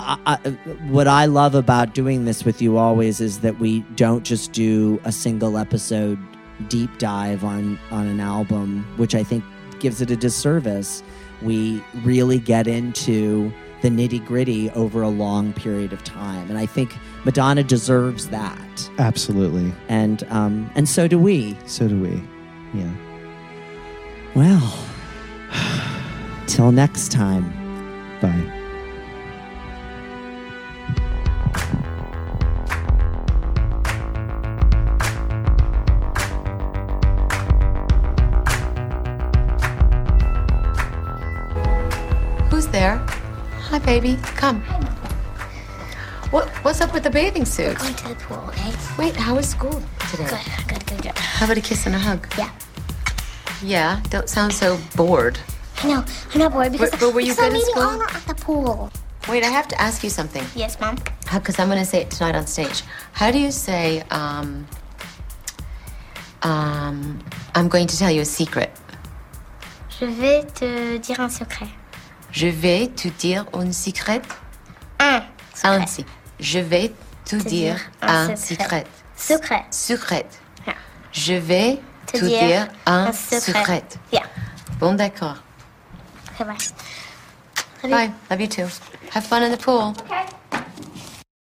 I, I, what I love about doing this with you always is that we don't just do a single episode deep dive on on an album, which I think gives it a disservice. We really get into the nitty gritty over a long period of time, and I think Madonna deserves that, Absolutely. and um, and so do we. So do we. Yeah. Well, till next time. Bye. Who's there? Hi, baby. Come. What, what's up with the bathing suit? Going to the pool, okay? Wait, how was school today? Good, good, good, good. How about a kiss and a hug? Yeah. Yeah, don't sound so bored. I know, I'm not bored because, But- but were you because I'm meeting? Honor at the pool. Wait, I have to ask you something. Yes, Mom? Because I'm going to say it tonight on stage. How do you say, um, um, I'm going to tell you a secret? Je vais te dire un secret. Je vais te dire un secret. Un Un si- Je vais te, dire, un secret. Secret. Secret. Yeah. Je vais Te te, dire dire, un un secret. secret. Yeah. Bon, d'accord. Bye. Love you too. Have fun in the pool. Okay.